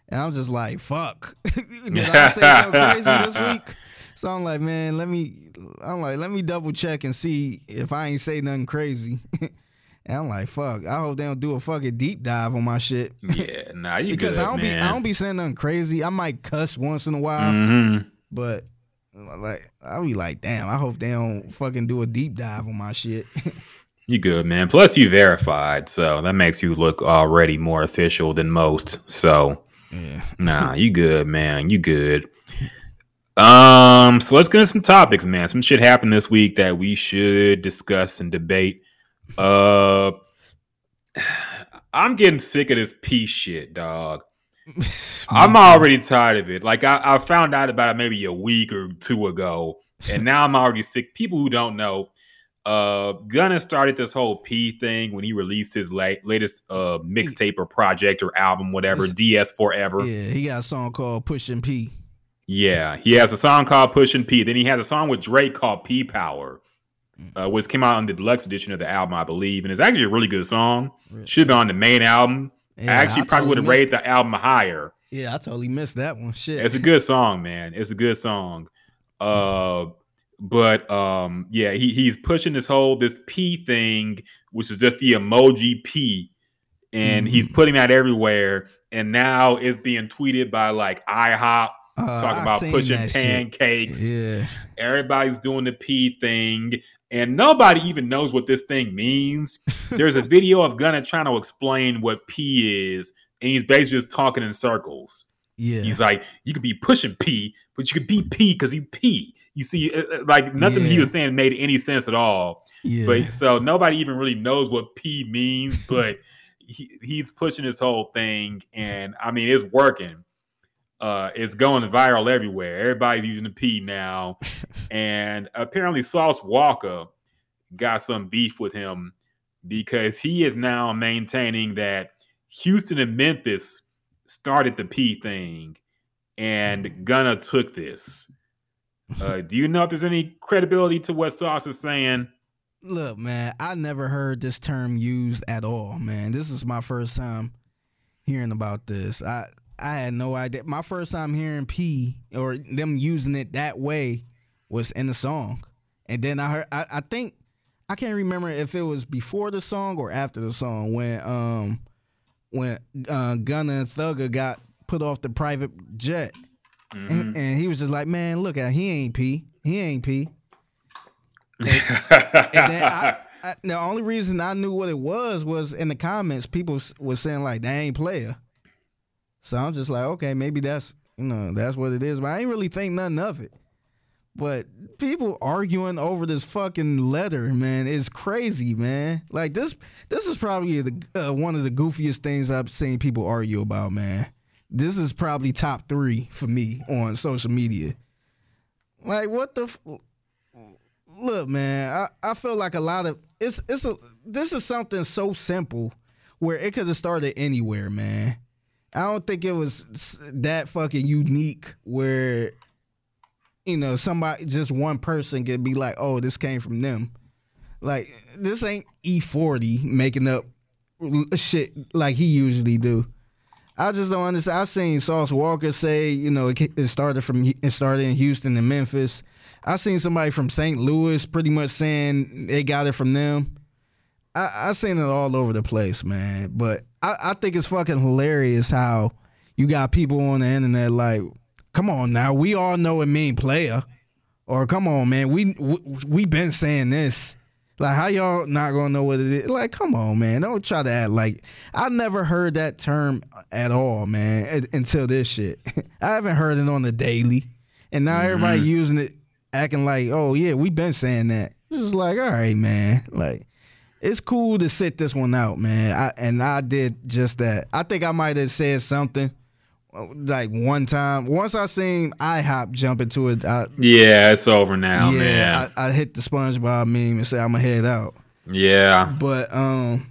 And I'm just like, "Fuck." [LAUGHS] Did I say something crazy this week? So I'm like, man, let me. I'm like, let me double check and see if I ain't say nothing crazy. [LAUGHS] and I'm like, fuck. I hope they don't do a fucking deep dive on my shit yeah, nah, you [LAUGHS] because good, I don't man. be I don't be saying nothing crazy. I might cuss once in a while, Mhm. But like I'll be like, damn. I hope they don't fucking do a deep dive on my shit. [LAUGHS] You good, man. Plus, you verified, so that makes you look already more official than most. So yeah. [LAUGHS] nah, you good, man. You good. Um, so let's get into some topics, man. Some shit happened this week that we should discuss and debate. Uh, [SIGHS] I'm getting sick of this peace shit, dog. [LAUGHS] I'm already tired of it. Like I, I found out about it maybe a week or two ago, and now I'm already sick. People who don't know, uh, Gunna started this whole P thing when he released his la- latest uh mixtape or project or album, whatever. It's- DS Forever. Yeah, he got a song called Pushing P. Yeah, he has a song called Pushin' P. Then he has a song with Drake called P Power, uh, which came out on the deluxe edition of the album, I believe, and it's actually a really good song. Should be on the main album. Yeah, I actually I probably would have totally rated the album higher. Yeah, I totally missed that one. Shit. It's a good song, man. It's a good song. Uh, but um, yeah, he he's pushing this whole this P thing, which is just the emoji P, and he's putting that everywhere. And now it's being tweeted by like IHOP Uh, talking I about pushing that shit. pancakes. Yeah. Everybody's doing the P thing, and nobody even knows what this thing means. [LAUGHS] There's a video of Gunna trying to explain what P is, and he's basically just talking in circles. Yeah. He's like, you could be pushing P, but you could be P because you P. You see, uh, uh, like nothing he was saying made any sense at all. yeah. But so nobody even really knows what P means, [LAUGHS] but he, he's pushing this whole thing, and I mean, it's working. Uh, it's going viral everywhere. Everybody's using the P now, [LAUGHS] and apparently Sauce Walka got some beef with him because he is now maintaining that Houston and Memphis started the P thing, and Gunna took this. Uh, [LAUGHS] do you know if there's any credibility to what Sauce is saying? Look, man, I never heard this term used at all, man. This is my first time hearing about this. I I had no idea. My first time hearing P or them using it that way was in the song. And then I heard I, I think I can't remember if it was before the song or after the song when um when uh Gunna and Thugger got put off the private jet. Mm-hmm. And, and he was just like, Man, look at he ain't P. He ain't P. [LAUGHS] And then I, I, the only reason I knew what it was was in the comments, people was saying like they ain't player. So I'm just like, okay, maybe that's you know that's what it is, but I ain't really think nothing of it. But people arguing over this fucking letter, man, is crazy, man. Like this, this is probably the uh, one of the goofiest things I've seen people argue about, man. This is probably top three for me on social media. Like, what the? F- look, man, I, I feel like a lot of it's it's a this is something so simple where it could have started anywhere, man. I don't think it was that fucking unique where you know somebody just one person could be like, "Oh, this came from them." Like this ain't E40 making up shit like he usually do. I just don't understand. I seen Sauce Walka say, you know, it, started from it started in Houston and Memphis. I seen somebody from St. Louis pretty much saying they got it from them. I, I seen it all over the place, man. But I, I think it's fucking hilarious how you got people on the internet like, come on now, we all know it mean player, or come on man, we we, we been saying this. Like how y'all not gonna know what it is? Like, come on, man. Don't try to act like I never heard that term at all, man, until this shit. [LAUGHS] I haven't heard it on the daily. And now mm-hmm. everybody using it, acting like, oh yeah, we been saying that. It's Just like, all right, man. Like, it's cool to sit this one out, man. I, and I did just that. I think I might have said something uh, like one time. Once I seen IHOP jump into it, I, yeah, it's over now, yeah, man. I, I hit the SpongeBob meme and say I'm gonna head out. yeah. But um,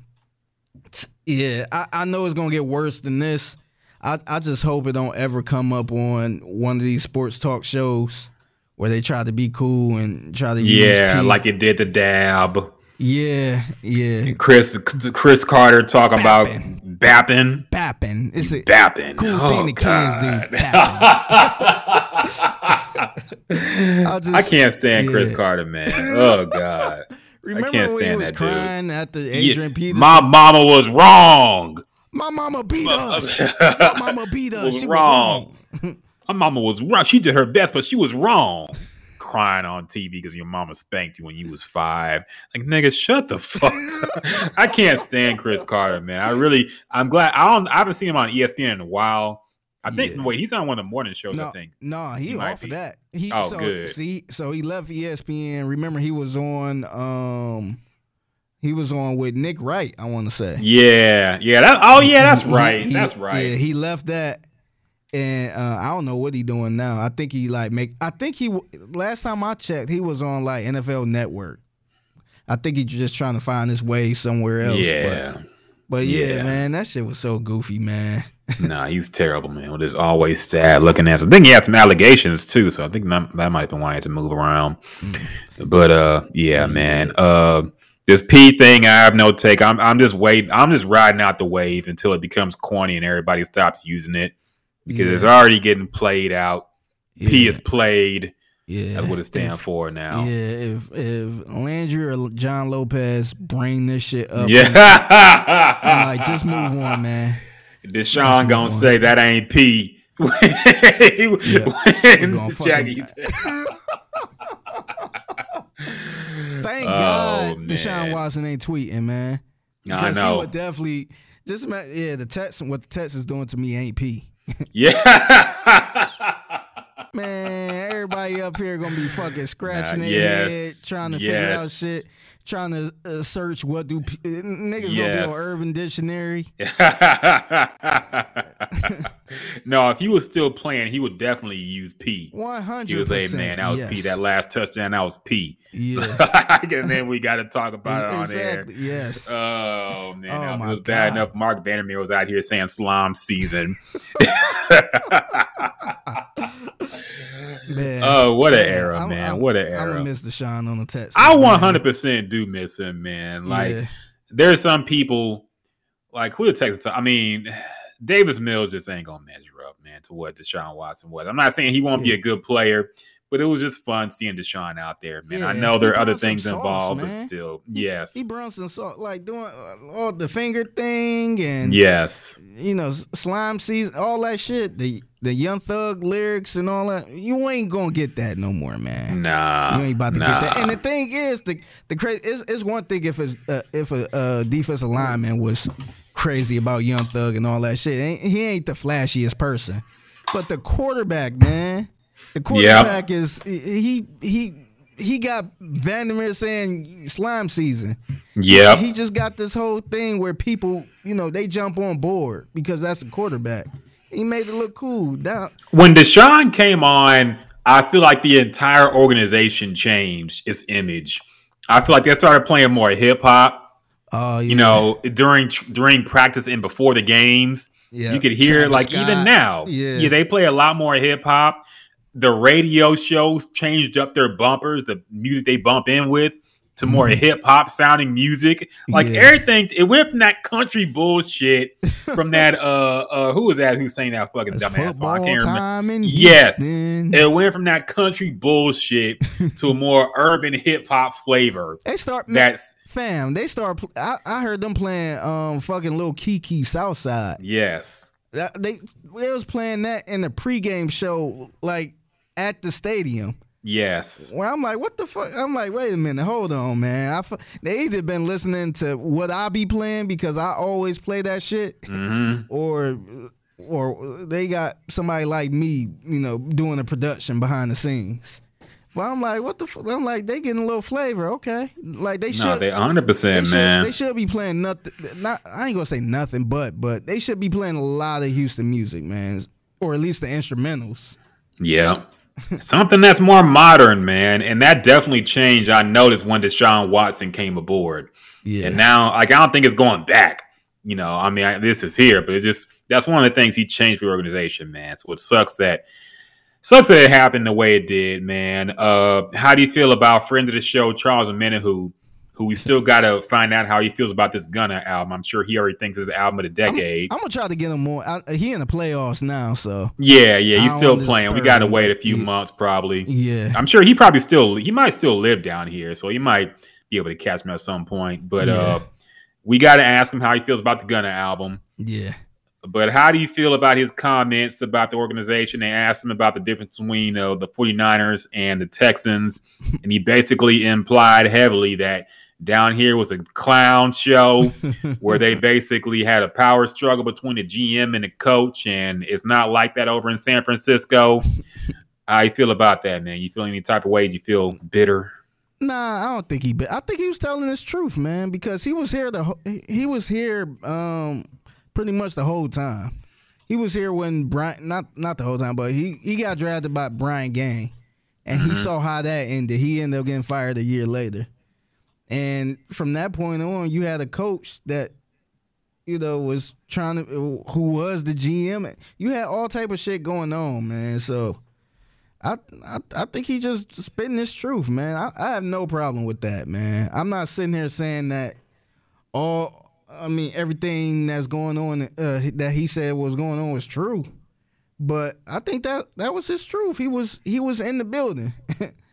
t- yeah, I, I know it's gonna get worse than this. I I just hope it don't ever come up on one of these sports talk shows where they try to be cool and try to use Yeah, like it did the dab. Yeah yeah Cris Cris Carter talking about bapping. bapping. It's a Bapping. cool Oh, thing the kids do. [LAUGHS] I just I can't stand Cris. Carter, man. Oh God. Remember can't when he stand was that dude. crying at the Yeah, Adrian Peterson? My mama was wrong. My mama beat us. [LAUGHS] My mama beat us. Was she wrong. was wrong. [LAUGHS] My mama was wrong. She did her best, but she was wrong. Crying on TV because your mama spanked you when you was five. Like nigga, shut the fuck. up. [LAUGHS] I can't stand Cris Carter, man. I really, I'm glad. I don't. I haven't seen him on ESPN in a while. I think. Yeah. Wait, he's on one of the morning shows. No, I think. no, he, He off of that. He, Oh, so, good. See, so he left ESPN. Remember, he was on. um He was on with Nick Wright. I want to say. Yeah, yeah. That. Oh yeah, that's He- right. he- that's right. Yeah, he left that, and uh, I don't know what he doing now. I think he like make. I think he last time I checked, he was on like NFL Network. I think he's just trying to find his way somewhere else. yeah. But, but yeah, Yeah. man, that shit was so goofy, man. [LAUGHS] nah, he's terrible, man. With his always sad looking ass. I think he had some allegations too, so I think that, that might have been why he had to move around. But uh, yeah, man. Uh, this P thing, I have no take. I'm I'm just waiting. I'm just riding out the wave until it becomes corny and everybody stops using it because it's already getting played out. P is played. Yeah, That's what it stands for now. Yeah, if if Landry or John Lopez bring this shit up, Yeah. I'm [LAUGHS] like just move on, man. Deshaun gonna on. say that ain't P. [LAUGHS] when gonna Jackie [LAUGHS] Thank Oh, God man. Deshaun Watson ain't tweeting, man. I Because he know. would definitely just yeah, the text what the text is doing to me ain't P. Yeah. Man, everybody up here gonna be fucking scratching Nah, their yes, head, trying to figure out shit, trying to uh, search what do p- niggas gonna Yes. be on Urban Dictionary. [LAUGHS] no, if he was still playing, he would definitely use P. One He was say, "Man, that was P. That last touchdown, that was P." yeah, [LAUGHS] and then we got to talk about it on exactly. air. Yes. Oh man, Oh, it was bad enough. Marc Vandermeer was out here saying slime season. [LAUGHS] man. oh, what an era, I'm- man! I'm- what an era! gonna miss Deshaun on the text. I man. 100 percent do miss him, man. Like Yeah. there's some people like who the text. I mean, Davis Mills just ain't gonna measure up, man, to what Deshaun Watson was. I'm not saying he won't be a good player, but it was just fun seeing Deshaun out there, man. I know there are other things sauce, involved, but man. still, He- yes, He some saw like doing uh, all the finger thing and yes, you know slime season, all that shit. The the Young Thug lyrics and all that. You ain't gonna get that no more, man. nah, You ain't about to nah. get that. And the thing is, the the crazy it's, it's one thing if it's uh, if a uh, defensive lineman was crazy about Young Thug and all that shit. He ain't the flashiest person, but the quarterback, man, the quarterback is he he he got Vandermeer saying slime season. Yeah. He just got this whole thing where people, you know, they jump on board because that's a quarterback. He made it look cool. Now, when Deshaun came on, I feel like the entire organization changed its image. I feel like they started playing more hip hop. oh, You know, during during practice and before the games, Yeah. you could hear Travis like Scott. even now, Yeah. they play a lot more hip hop. The radio shows changed up their bumpers, the music they bump in with, to more hip hop sounding music. Like Mm-hmm. Yeah. everything, it went from that country bullshit [LAUGHS] from that uh uh who was that who sang that fucking It's dumbass song? I can't remember. in Yes, it went from that country bullshit [LAUGHS] to a more urban hip hop flavor. They start That's fam. They start. I, I heard them playing um fucking little Keke Southside. yes, That, they they was playing that in the pregame show like at the stadium. yes, Where I'm like, what the fuck? I'm like, wait a minute, hold on, man. I fu- they either been listening to what I be playing because I always play that shit, Mm-hmm. or or they got somebody like me, you know, doing the production behind the scenes. But I'm like, what the? Fuck? I'm like, they getting a little flavor, okay? Like they no, should. they hundred They percent, should, man. they should be playing nothing. Not I ain't gonna say nothing, but but they should be playing a lot of Houston music, man, or at least the instrumentals. Yeah. [LAUGHS] Something that's more modern, man. And that definitely changed. I noticed when Deshaun Watson came aboard. Yeah, And now, like, I don't think it's going back. You know, I mean, I, this is here, but it just, that's one of the things he changed for the organization, man. So it sucks that, sucks that it happened the way it did, man. Uh, how do you feel about friend of the show, Charles Omenihu, who we still got to find out how he feels about this Gunna album? I'm sure he already thinks it's the album of the decade. I'm gonna try to get him more. I, he in the playoffs now, so yeah, yeah, he's still playing. We got to wait a few he- months, probably. yeah, I'm sure he probably still he might still live down here, so he might be able to catch me at some point. But uh we got to ask him how he feels about the Gunna album. yeah. But how do you feel about his comments about the organization? They asked him about the difference between uh, the 49ers and the Texans, and he basically implied heavily that down here was a clown show [LAUGHS] where they basically had a power struggle between the GM and the coach, and it's not like that over in San Francisco. How you feel about that, man? You feel any type of ways? You feel bitter? Nah, I don't think he. I think he was telling his truth, man, because he was here. The he was here, um, pretty much the whole time. He was here when Brian, not not the whole time, but he he got drafted by Brian Gaine, and he saw how that ended. He ended up getting fired a year later, and from that point on, you had a coach that, you know, was trying to who was the GM. You had all type of shit going on, man. So. I, I I think he just spitting his truth, man. I, I have no problem with that, man. I'm not sitting here saying that all I mean everything that's going on uh, that he said was going on was true, but I think that that was his truth. He was he was in the building. [LAUGHS]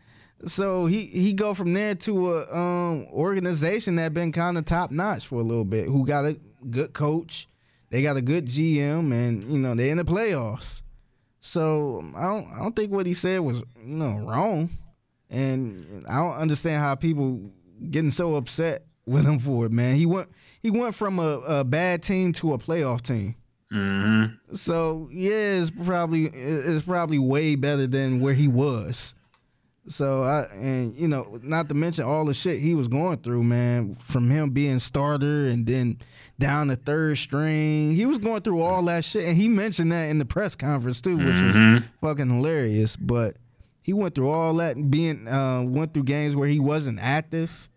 so he he go from there to a um organization that been kind of top notch for a little bit, who got a good coach, they got a good GM, and you know they in the playoffs. So I don't I don't think what he said was you know wrong, and I don't understand how people getting so upset with him for it, man. He went he went from a, a bad team to a playoff team. Mm-hmm. So yeah, it's probably it's probably way better than where he was. So I and you know, not to mention all the shit he was going through, man, from him being starter and then down the third string. He was going through all that shit, and he mentioned that in the press conference too, which Mhm. was fucking hilarious. But he went through all that and being uh, went through games where he wasn't active,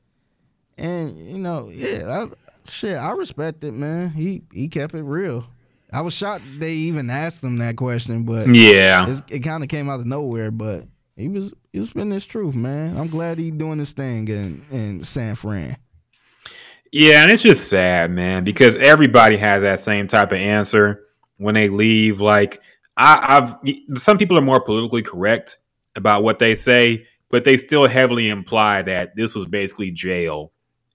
and you know, yeah, I, shit, I respect it, man. He he kept it real. I was shocked they even asked him that question, but Yeah. it's- it kind of came out of nowhere. But he was he was spitting his truth, man. I'm glad he doing this thing in in San Fran. Yeah, and it's just sad, man, because everybody has that same type of answer when they leave. Like, I, I've some people are more politically correct about what they say, but they still heavily imply that this was basically jail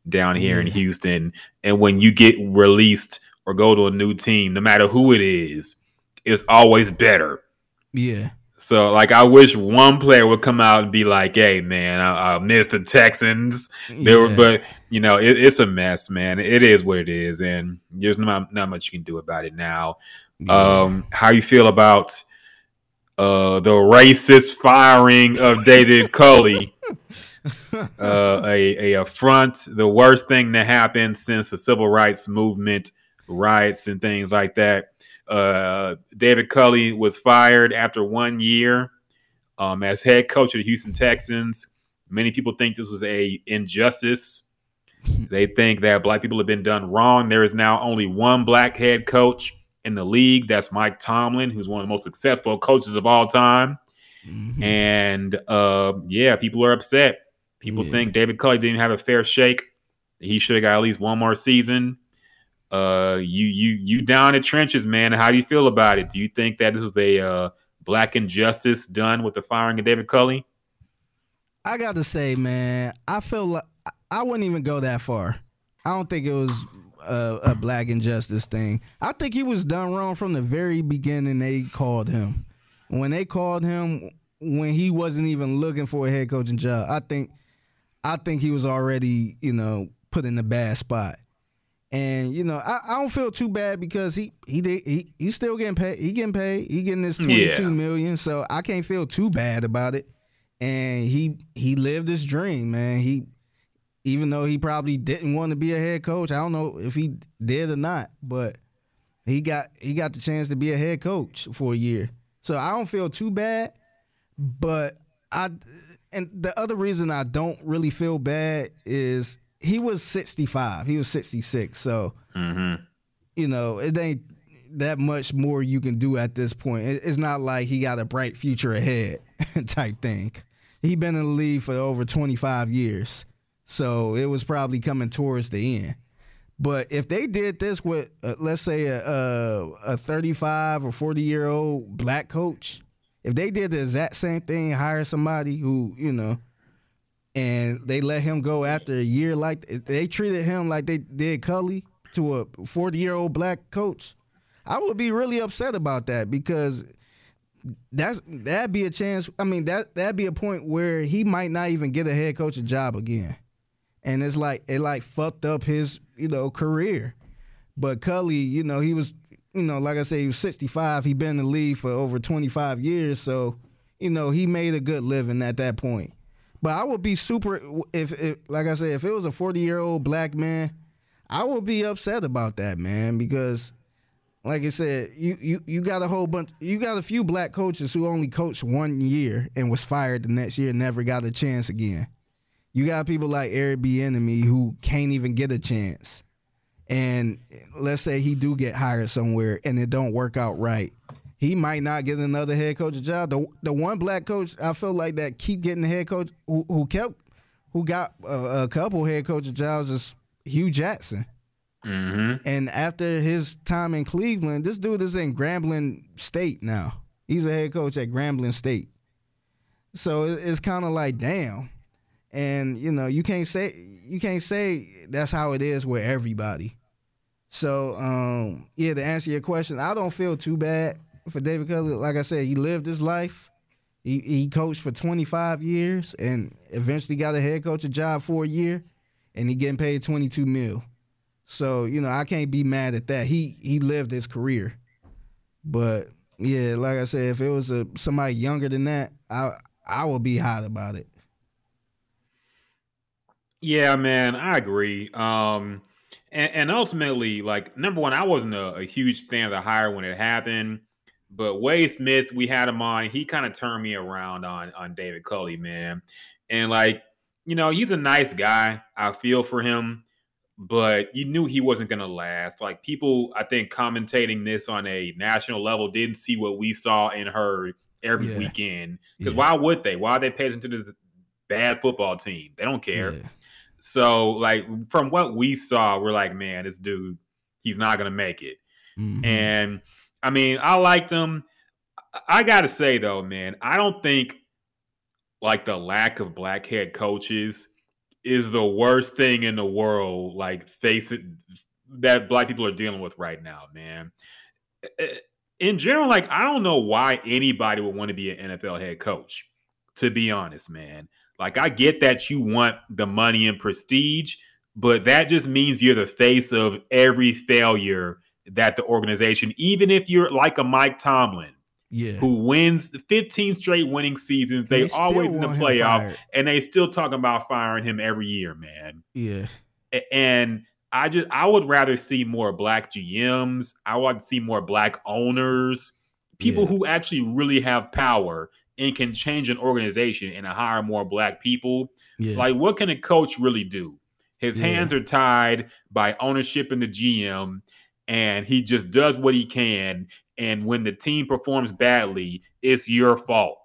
down here in Houston. And when you get released or go to a new team, no matter who it is, it's always better. Yeah, So, like, I wish one player would come out and be like, "Hey, man, I, I miss the Texans." They were, Yeah. but you know, it, it's a mess, man. It is what it is, and there's not not much you can do about it now. Yeah. Um, how you feel about uh the racist firing of David [LAUGHS] Culley? uh, a a affront, the worst thing that happened since the civil rights movement, riots and things like that. Uh, David Culley was fired after one year um, as head coach of the Houston Texans. Many people think this was a injustice. [LAUGHS] they think that black people have been done wrong. There is now only one black head coach in the league. That's Mike Tomlin, who's one of the most successful coaches of all time. Mhm. And uh, yeah, people are upset. People Yeah. think David Culley didn't have a fair shake. He should have got at least one more season. Uh, you you you down in trenches, man. How do you feel about it? Do you think that this is a uh, black injustice done with the firing of David Culley? I got to say, man, I feel like I wouldn't even go that far. I don't think it was a, a black injustice thing. I think he was done wrong from the very beginning. They called him when they called him when he wasn't even looking for a head coaching job. I think, I think he was already, you know, put in a bad spot. And you know, I, I don't feel too bad because he he did he he's still getting paid. He getting paid. He getting this twenty two Yeah. million. So I can't feel too bad about it. And he he lived his dream, man. He even though he probably didn't want to be a head coach. I don't know if he did or not, but he got he got the chance to be a head coach for a year. So I don't feel too bad, but I and the other reason I don't really feel bad is he was 65. He was 66. So, Mm-hmm. you know, it ain't that much more you can do at this point. It- It's not like he got a bright future ahead [LAUGHS] type thing. He been in the league for over 25 years. So it was probably coming towards the end. But if they did this with, uh, let's say, a, a, a 35 or 40 year old black coach, if they did the exact same thing, hire somebody who, you know, and they let him go after a year like they treated him like they did Culley to a 40 year old black coach, I would be really upset about that because that's that'd be a chance. I mean that that'd be a point where he might not even get a head coaching job again, and it's like it like fucked up his you know career. But Culley, you know, he was you know like I said, he was 65. He been in the league for over 25 years, so you know he made a good living at that point. But I would be super if, if like I said, if it was a 40 year old black man, I would be upset about that, man, because like I said, you you you got a whole bunch you got a few black coaches who only coached one year and was fired the next year and never got a chance again. You got people like Eric Bieniemy who can't even get a chance. And let's say he do get hired somewhere and it don't work out right. He might not get another head coach job. The the one black coach I feel like that keep getting the head coach who, who kept who got a, a couple head coach jobs is Hue Jackson. Mm-hmm. And after his time in Cleveland, this dude is in Grambling State now. He's a head coach at Grambling State. So it- it's kind of like damn, and you know you can't say you can't say that's how it is with everybody. So um, yeah, to answer your question, I don't feel too bad for David Culley. Like I said, he lived his life. He he coached for 25 years and eventually got a head coach job for a year, and he getting paid 22 mil. So you know I can't be mad at that. He he lived his career, but yeah, like I said, if it was a somebody younger than that, I I would be hot about it. Yeah, man, I agree. Um, and, and ultimately, like number one, I wasn't a, a huge fan of the hire when it happened, but Wade Smith, we had him on. He kind of turned me around on on David Culley, man. And like, you know, he's a nice guy. I feel for him, but you knew he wasn't gonna last. Like people, I think commentating this on a national level didn't see what we saw and heard every Yeah. weekend. Because Yeah. why would they? Why are they paying attention to this bad football team? They don't care. Yeah. So, like from what we saw, we're like, man, this dude, he's not gonna make it. Mhm. And I mean, I liked him. I- gotta say though, man, I don't think like the lack of black head coaches is the worst thing in the world. Like facing that black people are dealing with right now, man. Eh, In general, like I don't know why anybody would want to be an NFL head coach. To be honest, man. Like I get that you want the money and prestige, but that just means you're the face of every failure that the organization, even if you're like a Mike Tomlin, yeah. who wins 15 straight winning seasons, they They always in the playoff, and they still talking about firing him every year, man. Yeah. And I just I would rather see more black GMs. I want to see more black owners, people Yeah. who actually really have power and can change an organization and hire more black people. Yeah. Like, what can a coach really do? His Yeah. hands are tied by ownership and the GM, and he just does what he can. And when the team performs badly, it's your fault.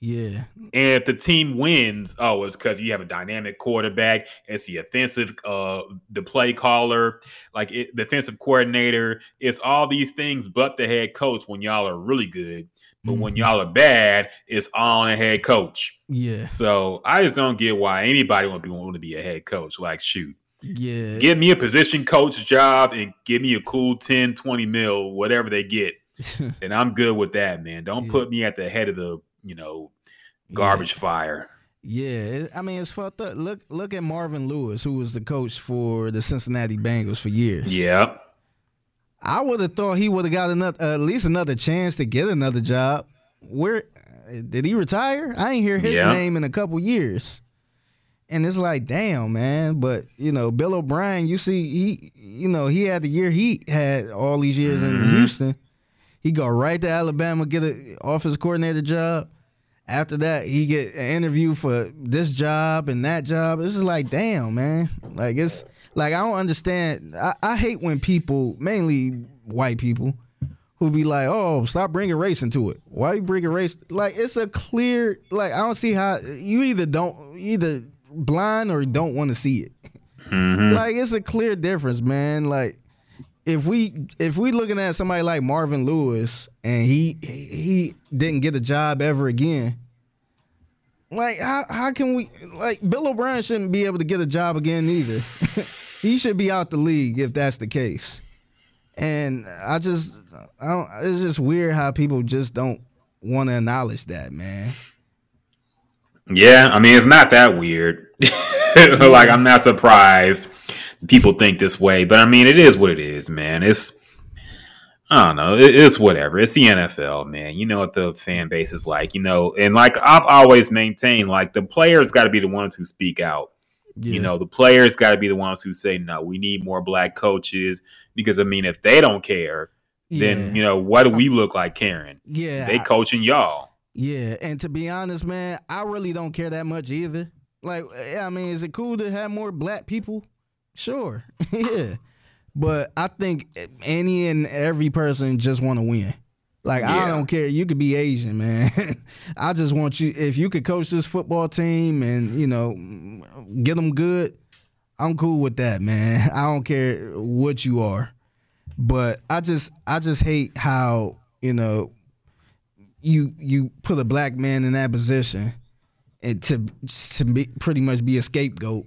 yeah. And if the team wins, oh, it's because you have a dynamic quarterback. It's the offensive, uh, the play caller, like it, the defensive coordinator. It's all these things, but the head coach. When y'all are really good, but when Mhm. y'all are bad, it's all on the head coach. Yeah. So I just don't get why anybody would be want to be a head coach. Like, shoot, Yeah. give me a position coach job and give me a cool 10, 20 mil, whatever they get. [LAUGHS] And I'm good with that, man. Don't Yeah. put me at the head of the, you know, garbage fire. Yeah, I mean it's fucked up. Look, look at Marvin Lewis, who was the coach for the Cincinnati Bengals for years. Yep. I would have thought he would have got another, uh, at least another chance to get another job. Where did he retire? I ain't hear his Yeah. name in a couple years. And it's like, damn, man. But you know, Bill O'Brien, you see, he, you know, he had the year he had all these years in mm-hmm. Houston. He go right to Alabama, get a office coordinator job. After that, he get an interview for this job and that job. It's just like, damn, man. Like it's like I don't understand. I, I hate when people, mainly white people, who be like, "Oh, stop bringing race into it." Why you bringing race? Like it's a clear. Like I don't see how you either don't either blind or don't want to see it. Mm-hmm. Like it's a clear difference, man. Like if we if we looking at somebody like Marvin Lewis and he he didn't get a job ever again. Like how how can we like Bill O'Brien shouldn't be able to get a job again either. [LAUGHS] he should be out the league if that's the case. And I just I don't it's just weird how people just don't want to acknowledge that, man. Yeah, I mean it's not that weird. [LAUGHS] like I'm not surprised people think this way, but I mean it is what it is, man. It's I don't know. It, it's whatever. It's the NFL, man. You know what the fan base is like, you know. And like I've always maintained, like the players got to be the ones who speak out. Yeah. You know, the players got to be the ones who say, "No, we need more black coaches." Because I mean, if they don't care, yeah. then you know what do we look like caring? yeah, They coaching y'all. Yeah, and to be honest, man, I really don't care that much either. Like, I mean, is it cool to have more black people? Sure, [LAUGHS] yeah, but I think any and every person just want to win. Like, I don't care. You could be Asian, man. [LAUGHS] I just want you. If you could coach this football team and you know get them good, I'm cool with that, man. [LAUGHS] I don't care what you are, but I just I just hate how you know you you put a black man in that position and to to be, pretty much be a scapegoat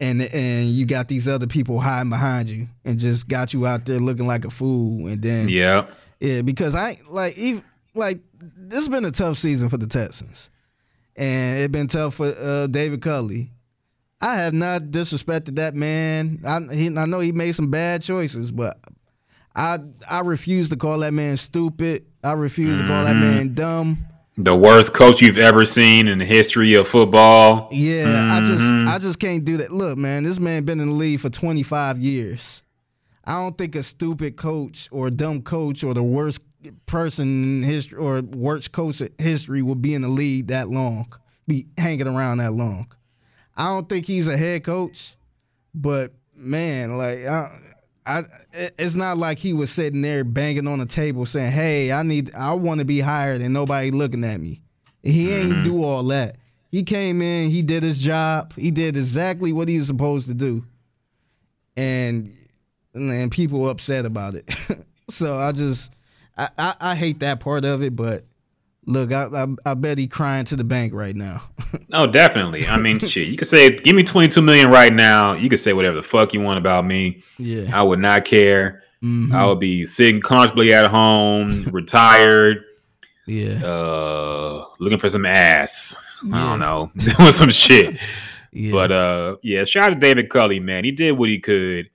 and and you got these other people hiding behind you and just got you out there looking like a fool and then Yeah. yeah because I like even like this has been a tough season for the Texans and it's been tough for uh, David Culley. I have not disrespected that man. I he, I know he made some bad choices, but I I refuse to call that man stupid. I refuse to call that man dumb. The worst coach you've ever seen in the history of football. Yeah, I just Mm-hmm. I just can't do that. Look, man, this man been in the league for 25 years. I don't think a stupid coach or a dumb coach or the worst person in history or worst coach in history would be in the league that long, be hanging around that long. I don't think he's a head coach, but man, like I, I, it's not like he was sitting there banging on the table saying, "Hey, I need, I want to be hired," and nobody looking at me. He ain't mm-hmm. do all that. He came in, he did his job, he did exactly what he was supposed to do, and and people upset about it. [LAUGHS] so I just, I, I, I hate that part of it, but. Look, I, I I bet he crying to the bank right now. [LAUGHS] Oh, definitely. I mean, shit. You could say, give me 22 million right now. You could say whatever the fuck you want about me. yeah. I would not care. Mhm. I would be sitting comfortably at home, [LAUGHS] retired, Yeah. uh, looking for some ass. I don't know, [LAUGHS] doing some shit. Yeah. But uh, yeah, shout out to David Culley, man. He did what he could,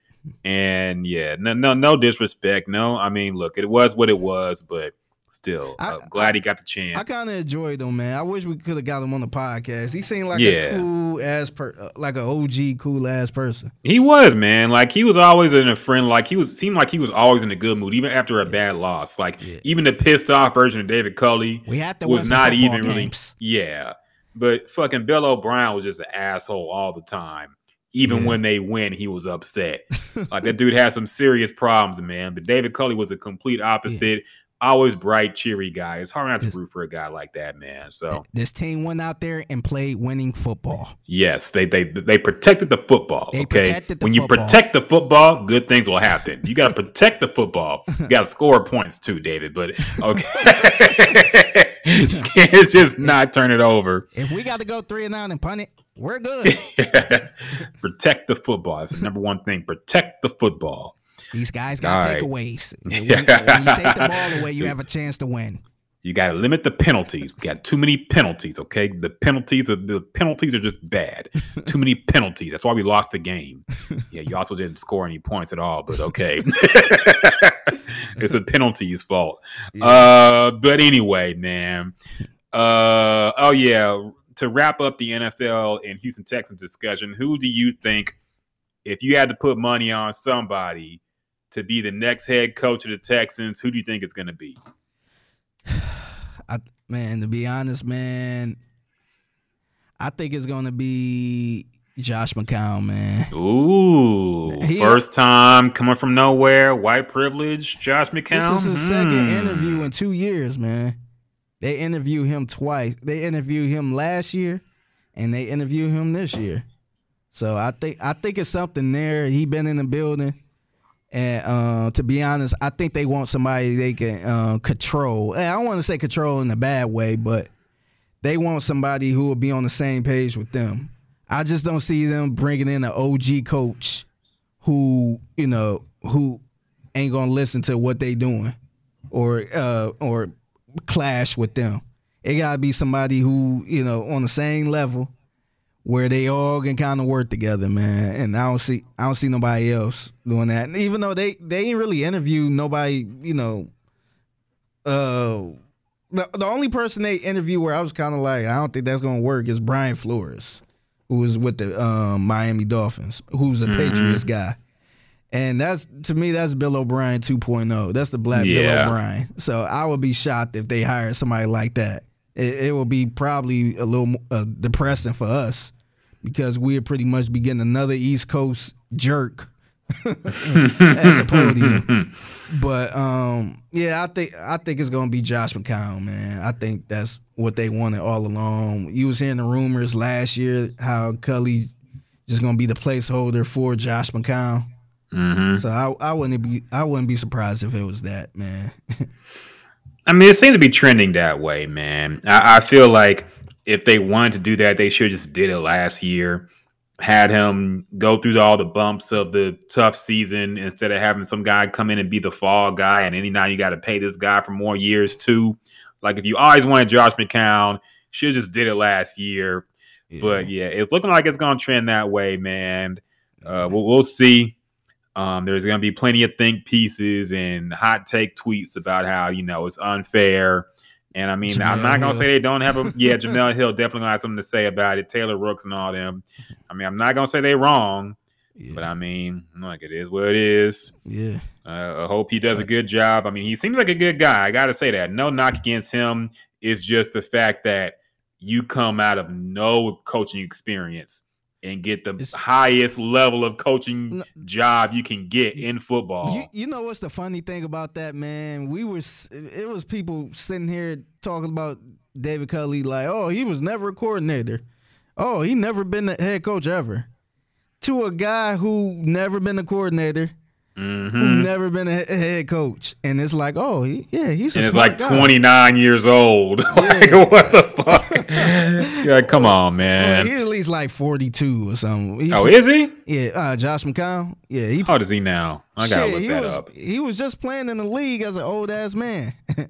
and yeah, no, no, no disrespect. No, I mean, look, it was what it was, but still, I- uh, glad he got the chance. I kind of enjoyed him, man. I wish we could have got him on the podcast. He seemed like Yeah. a cool ass per, uh, like an OG cool ass person. He was man, like he was always in a friend. Like he was seemed like he was always in a good mood, even after a bad loss. Like even the pissed off version of David Culley We had to was not even really. Yeah, but fucking Bill O'Brien was just an asshole all the time. Even Yeah. when they win, he was upset. like that dude had some serious problems, man. But David Culley was a complete [LAUGHS] opposite. Always bright, cheery guy. It's hard not to Yes. root for a guy like that, man. So This team went out there and played winning football. Yes, they they they protected the football. They okay, the when you protect the football, good things will happen. You got to protect the football. [LAUGHS] You got to score points too, David. But okay, [LAUGHS] can't just not turn it over. If we got to go three and nine and punt it, we're good. [LAUGHS] protect the football. That's the number one thing. Protect the football. These guys got All right. takeaways. [LAUGHS] When, when you take the ball away, you [LAUGHS] have a chance to win. You got to limit the penalties. We got too many penalties. Okay, the penalties are the penalties are just bad. [LAUGHS] too many penalties. That's why we lost the game. Yeah, you also didn't score any points at all. But okay, it's the penalties' fault. Uh, but anyway, man. Uh, oh yeah. To wrap up the NFL and Houston Texans discussion, who do you think, if you had to put money on somebody to be the next head coach of the Texans, who do you think it's going to be? [SIGHS] I, man, to be honest, man, I think it's going to be Josh McCown, man. Ooh, He- first time coming from nowhere, white privilege, Josh McCown. This is his second Hmm. interview in two years, man. They interviewed him twice. They interviewed him last year, and they interviewed him this year. So I think I think it's something there. He been in the building, and uh, to be honest, I think they want somebody they can uh, control. And I don't want to say control in a bad way, but they want somebody who will be on the same page with them. I just don't see them bringing in an OG coach who you know who ain't gonna listen to what they doing or uh or clash with them. It gotta be somebody who you know on the same level where they all can kind of work together, man. And I don't see I don't see nobody else doing that. And even though they they ain't really interview nobody, you know. Uh, the the only person they interview where I was kind of like I don't think that's gonna work is Brian Flores, who was with the um, Miami Dolphins, who's a Patriots guy. And that's to me, that's Bill O'Brien 2.0. That's the black Bill O'Brien. So I would be shocked if they hired somebody like that. It, it will be probably a little uh, depressing for us because we'd pretty much be getting another East Coast jerk [LAUGHS] at the podium. But um, yeah, I think I think it's gonna be Josh McCown, man. I think that's what they wanted all along. You was hearing the rumors last year how Culley just gonna be the placeholder for Josh McCown. Mm-hmm. So I I wouldn't be I wouldn't be surprised if it was that, man. [LAUGHS] I mean, it seems to be trending that way, man. I, I feel like if they wanted to do that, they should just did it last year. Had him go through all the bumps of the tough season instead of having some guy come in and be the fall guy. And any now you got to pay this guy for more years too. Like if you always wanted Josh McCown, should just did it last year. But yeah, it's looking like it's gonna trend that way, man. Uh, we'll, we'll see. Um, there's going to be plenty of think pieces and hot take tweets about how you know it's unfair. And I mean, I'm not gonna Hill. say they don't have a [LAUGHS] yeah. Jemele Hill definitely gonna have something to say about it. Taylor Rooks and all them. I mean, I'm not gonna say they're wrong, yeah, but I mean, like it is what it is. yeah. Uh, I hope he does a good job. I mean, he seems like a good guy. I got to say that. No knock against him. It's just the fact that you come out of no coaching experience and get the It's- highest level of coaching No. job you can get in football. You, you know what's the funny thing about that, man? We were it was people sitting here talking about David Culley like, oh, he was never a coordinator. Oh, he never been the head coach ever. To a guy who never been a coordinator, who Mhm. never been a head coach, and it's like, oh, he, yeah, he's a And it's smart like 29 years old. [LAUGHS] like, Yeah. what the fuck? [LAUGHS] yeah, come on, Well, man. he's at least like forty two or something. He- oh, is he? yeah, uh, Josh McCown. Yeah, he How old is he now? I gotta Shit, look he that was up. he was just playing in the league as an old ass man. [LAUGHS]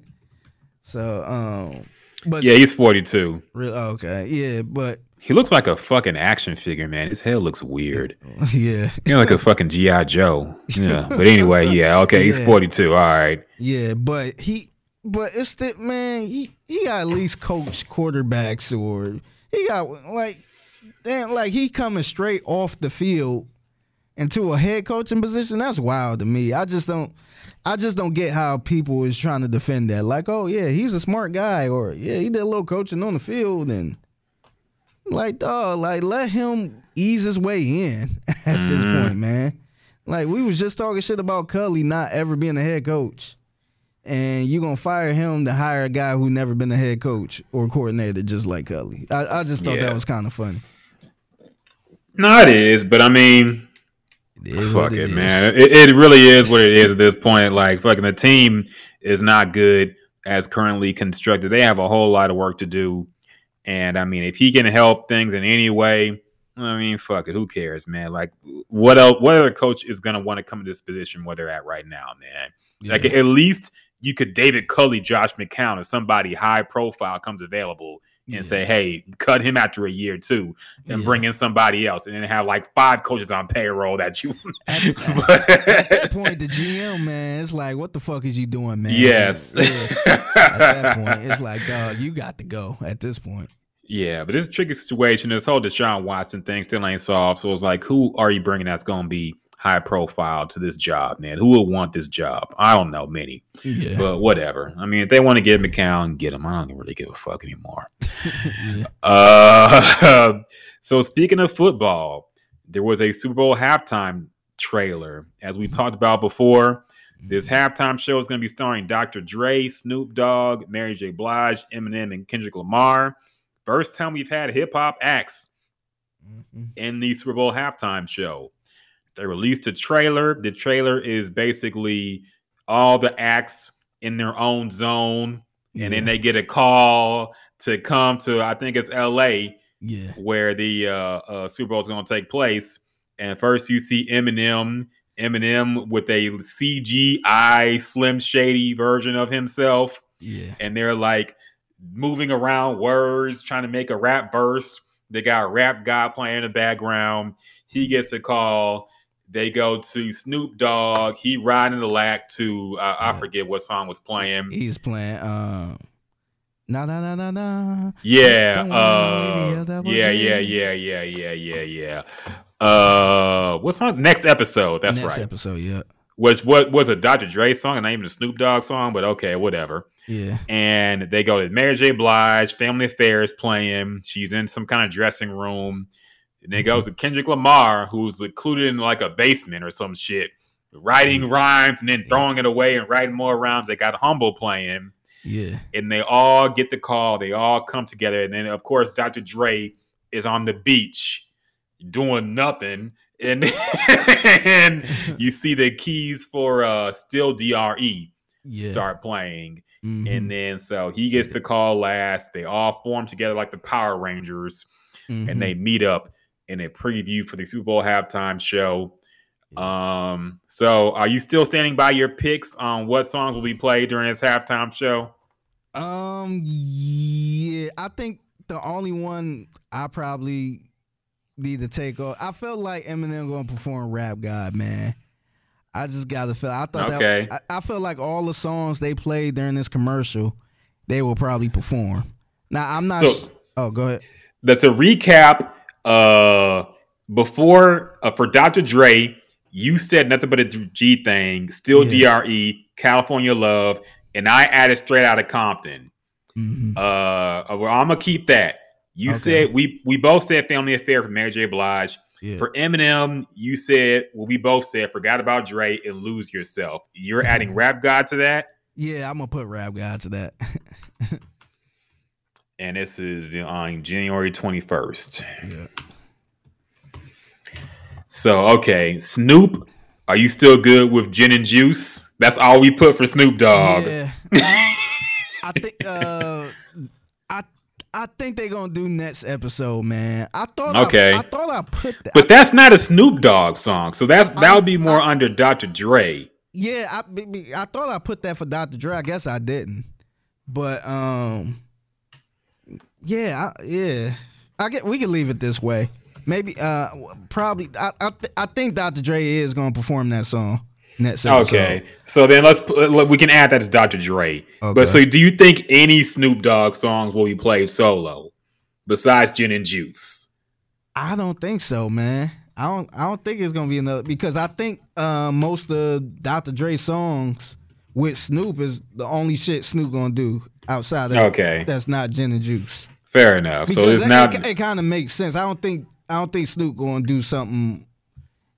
so um but Yeah, he's 42. re- okay, yeah, but He looks like a fucking action figure, man. His hair looks weird. [LAUGHS] yeah. You know, like a fucking GI Joe. Yeah, [LAUGHS] but anyway, yeah, okay, he's 42. All right. Yeah, but he but it's that man, he he got at least coach quarterbacks or he got like damn like he coming straight off the field into a head coaching position. That's wild to me. I just don't I just don't get how people is trying to defend that. Like, oh yeah, he's a smart guy, or yeah, he did a little coaching on the field and like dog, like let him ease his way in [LAUGHS] at this mm-hmm. point, man. Like we was just talking shit about Culley not ever being a head coach. And you gonna fire him to hire a guy who never been a head coach or coordinator just like Culley. I, I just thought Yeah. that was kind of funny. No, it is, but I mean, It fuck it, is. man. It, it really is what it is at this point. Like, fucking the team is not good as currently constructed. They have a whole lot of work to do. And I mean, if he can help things in any way, I mean, fuck it. Who cares, man? Like, what else? What other coach is gonna want to come to this position where they're at right now, man? Like, at least you could David Culley, Josh McCown, or somebody high profile comes available and Yeah. say, "Hey, cut him after a year too, and Yeah. bring in somebody else, and then have like five coaches on payroll that you." [LAUGHS] At, [LAUGHS] at that point, the GM man, it's like, what the fuck is you doing, man? yes. Yeah. At that point, it's like, dog, you got to go. At this point, Yeah, but it's a tricky situation. This whole Deshaun Watson thing still ain't solved. So it's like, who are you bringing that's going to be high profile to this job, man? Who would want this job? I don't know, many, yeah, but whatever. I mean, if they want to get McCown, get him. I don't really give a fuck anymore. [LAUGHS] Uh, [LAUGHS] so speaking of football, there was a Super Bowl halftime trailer, as we talked about before. This halftime show is going to be starring Dr. Dre, Snoop Dogg, Mary J. Blige, Eminem, and Kendrick Lamar. First time we've had hip hop acts Mhm. in the Super Bowl halftime show. They released a trailer. The trailer is basically all the acts in their own zone, and then they get a call to come to I think it's L.A. yeah, where the uh, uh, Super Bowl is going to take place. And first, you see Eminem, Eminem with a CGI Slim Shady version of himself yeah, and they're like moving around words, trying to make a rap verse. They got a rap guy playing in the background. He gets a call. They go to Snoop Dogg. He riding the lack to uh, I forget what song was playing. He's playing. Um, na na na na na. Yeah, uh, way that was yeah, yeah, yeah, yeah, yeah, yeah, yeah. Uh, what's on next episode? That's Next right. episode. Yeah, Which what was a Dr. Dre song and not even a Snoop Dogg song, but okay, whatever. yeah, and they go to Mary J. Blige, Family Affairs playing. She's in some kind of dressing room. And then goes to Kendrick Lamar, who's included in like a basement or some shit, writing rhymes and then throwing it away and writing more rhymes. They got Humble playing, yeah, and they all get the call. They all come together, and then of course Dr. Dre is on the beach doing nothing. And, and [LAUGHS] you see the keys for uh Still DRE yeah. start playing. Mhm. And then so he gets the call last. They all form together like the Power Rangers Mhm. and they meet up in a preview for the Super Bowl halftime show. Um, so are you still standing by your picks on what songs will be played during this halftime show? Um, yeah, I think the only one I probably need to take off. I felt like Eminem going to perform "Rap God," man. I just got to feel. I thought Okay. that. I, I felt like all the songs they played during this commercial, they will probably perform. Now I'm not. So- sh- oh, go ahead. That's a recap. Uh, before uh, for Dr. Dre, you said nothing but a G thing. Still Yeah. Dre, California Love, and I added straight out of Compton. Mhm. Uh, well, I'm gonna keep that. You Okay. said we we both said Family Affair for Mary J. Blige. Yeah. For Eminem, you said well, we both said forgot about Dre and lose yourself. You're adding [LAUGHS] Rap God to that, yeah, I'm gonna put "Rap God" to that. [LAUGHS] and this is on January 21st. yeah. So okay, Snoop, are you still good with gin and juice? That's all we put for Snoop Dogg. Yeah. [LAUGHS] I think uh I I think they're gonna do next episode, man. I thought Okay. I, I thought I put that. But that's not a Snoop Dogg song, so that's that would be more under Dr. Dre. yeah, I I thought I put that for Dr. Dre. I guess I didn't. But um yeah, I, yeah. I get we can leave it this way. Maybe uh probably I I, th- I think Dr. Dre is gonna perform that song next episode. Okay, so then let's put, we can add that to Dr. Dre. Okay. But so, do you think any Snoop Dogg songs will be played solo besides Gin and Juice? I don't think so, man. I don't. I don't think it's gonna be another because I think uh, most of Dr. Dre songs with Snoop is the only shit Snoop gonna do outside of Okay. That's not gin and juice. Fair enough. so Because it's it, not. it, kind of makes sense. I don't think. I don't think Snoop gonna do something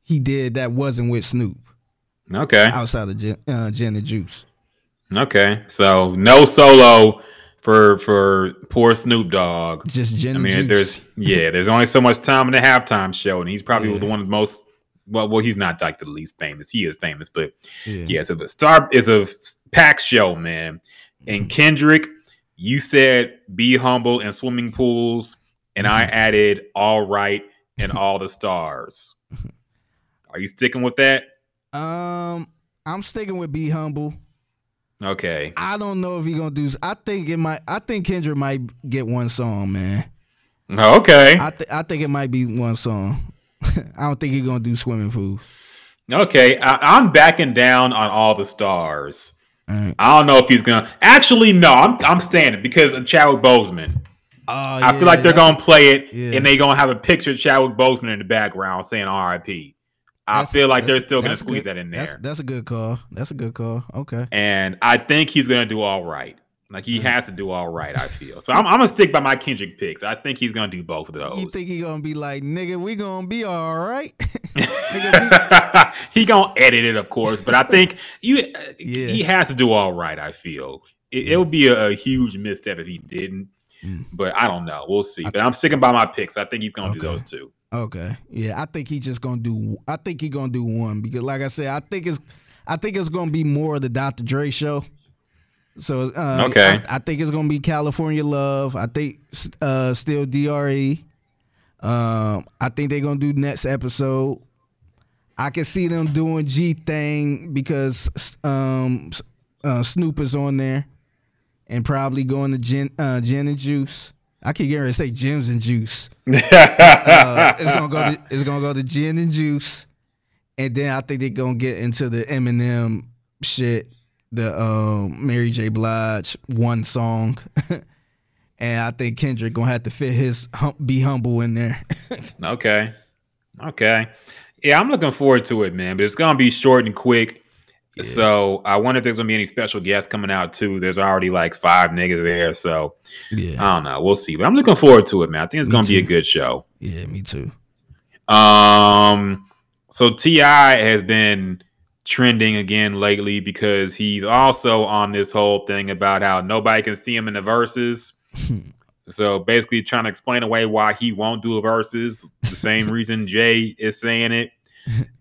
he did that wasn't with Snoop okay. outside of gin, uh, gin and juice. Okay. So no solo for for poor Snoop Dogg. Just gin I mean, juice. there's yeah, there's only so much time in the halftime show, and he's probably Yeah. the one of the most. Well, well, he's not like the least famous. He is famous, but yeah. yeah. So the star is a pack show, man. And Kendrick, you said be humble in swimming pools, and I added all right and all the stars. [LAUGHS] Are you sticking with that? Um, I'm sticking with be humble. Okay. I don't know if he gonna do. I think it might. I think Kendrick might get one song, man. Okay. I th- I think it might be one song. [LAUGHS] I don't think he's gonna do swimming pools. Okay. I, I'm backing down on all the stars. Alright. I don't know if he's gonna. Actually, no. I'm I'm standing because of Chadwick Boseman. Oh, I feel like they're gonna play it yeah. and they're gonna have a picture of Chadwick Boseman in the background saying R.I.P. I that's- feel like they're still gonna squeeze good- that in That's, there, that's a good call. That's a good call. Okay. and I think he's gonna do all right. Like he has to do all right. I feel so. I'm, I'm gonna stick by my Kendrick picks. I think he's gonna do both of those. You think he gonna be like, nigga, we gonna be all right? [LAUGHS] Nigga, [LAUGHS] he gonna edit it, of course, but I think you Yeah. he has to do all right. I feel it, it would be a, a huge misstep if he didn't, Mm. but I don't know. We'll see. But I'm sticking by my picks. I think he's gonna do those two. Okay. Yeah, I think he just gonna do. I think he gonna do one because, like I said, I think it's. I think it's gonna be more of the Dr. Dre show. So uh, Okay. I, I think it's gonna be California Love. I think uh, still Dre. Um, I think they're gonna do next episode. I can see them doing G thing because um, uh, Snoop is on there, and probably going to gin, uh, gin and juice. I keep getting ready to say gems and juice. [LAUGHS] Uh, it's gonna go to it's gonna go to gin and juice, and then I think they're gonna get into the Eminem shit, the um, Mary J. Blige one song, [LAUGHS] and I think Kendrick gonna have to fit his hum- be humble in there. [LAUGHS] Okay. Okay. Yeah, I'm looking forward to it, man. But it's gonna be short and quick. So I wonder if there's gonna be any special guests coming out too. There's already like five niggas there, so yeah, I don't know. We'll see. But I'm looking forward to it, man. I think it's Me gonna be a good show. yeah, me too. Um, so Ti has been trending again lately because he's also on this whole thing about how nobody can see him in the verses. [LAUGHS] so basically, trying to explain away why he won't do a verses. The same [LAUGHS] reason Jay is saying it.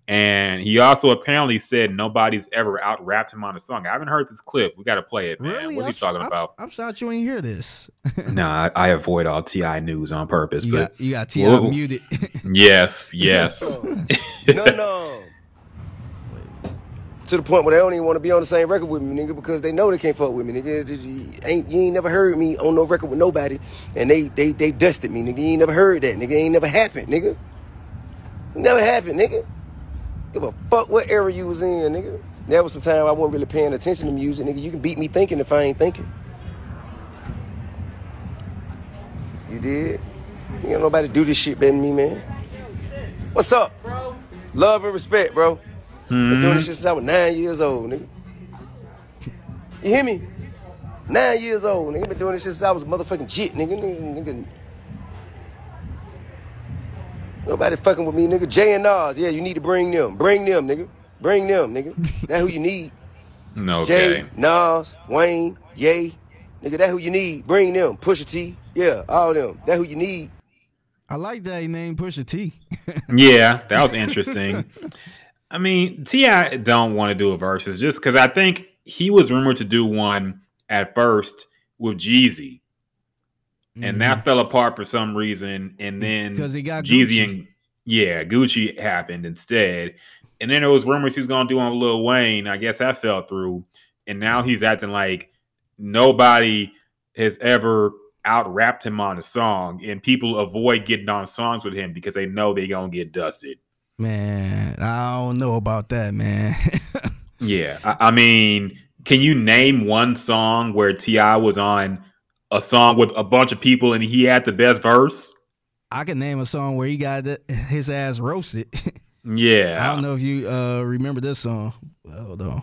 and he also apparently said nobody's ever out rapped him on a song. I haven't heard this clip. We got to play it, man. Really? What's he I'm- talking I'm- about? I'm shocked you ain't hear this. [LAUGHS] nah, I, I avoid all Ti news on purpose. You but got you got Ti Whoa. muted. yes, yes. no, no. To the point where they don't even want to be on the same record with me, nigga, because they know they can't fuck with me, nigga. You ain't, you ain't never heard me on no record with nobody, and they they they dusted me, nigga. You ain't never heard that, nigga. It ain't never happened, nigga. Never happened, nigga. Give a fuck what era you was in, nigga. There was some time I wasn't really paying attention to music, nigga. You can beat me thinking if I ain't thinking. You did? You ain't nobody do this shit better than me, man. What's up? Bro. Love and respect, bro. Been doing mm-hmm. this shit since I was nine years old, nigga. You hear me? Nine years old, nigga. Been doing this shit since I was a motherfucking jit, nigga. nigga, nigga. Nobody fucking with me, nigga. Jay and Nas, yeah, you need to bring them. Bring them, nigga. Bring them, nigga. That who you need. No, Jay, okay. Nas, Wayne, Ye. Nigga, that who you need. Bring them. Pusha T. Yeah, all them. That who you need. I like that he named Pusha T. [LAUGHS] Yeah, that was interesting. I mean, Ti don't want to do a versus just because I think he was rumored to do one at first with Jeezy, and that fell apart for some reason. And then Mm-hmm. 'Cause he got Jeezy and yeah, Gucci happened instead. And then there was rumors he was going to do on Lil Wayne. I guess that fell through. And now he's acting like nobody has ever out rapped him on a song, and people avoid getting on songs with him because they know they're gonna get dusted. Man, I don't know about that, man. [LAUGHS] Yeah, I, I mean, can you name one song where Ti was on a song with a bunch of people and he had the best verse? I can name a song where he got th- his ass roasted. [LAUGHS] Yeah, I don't know if you uh, remember this song. Hold on.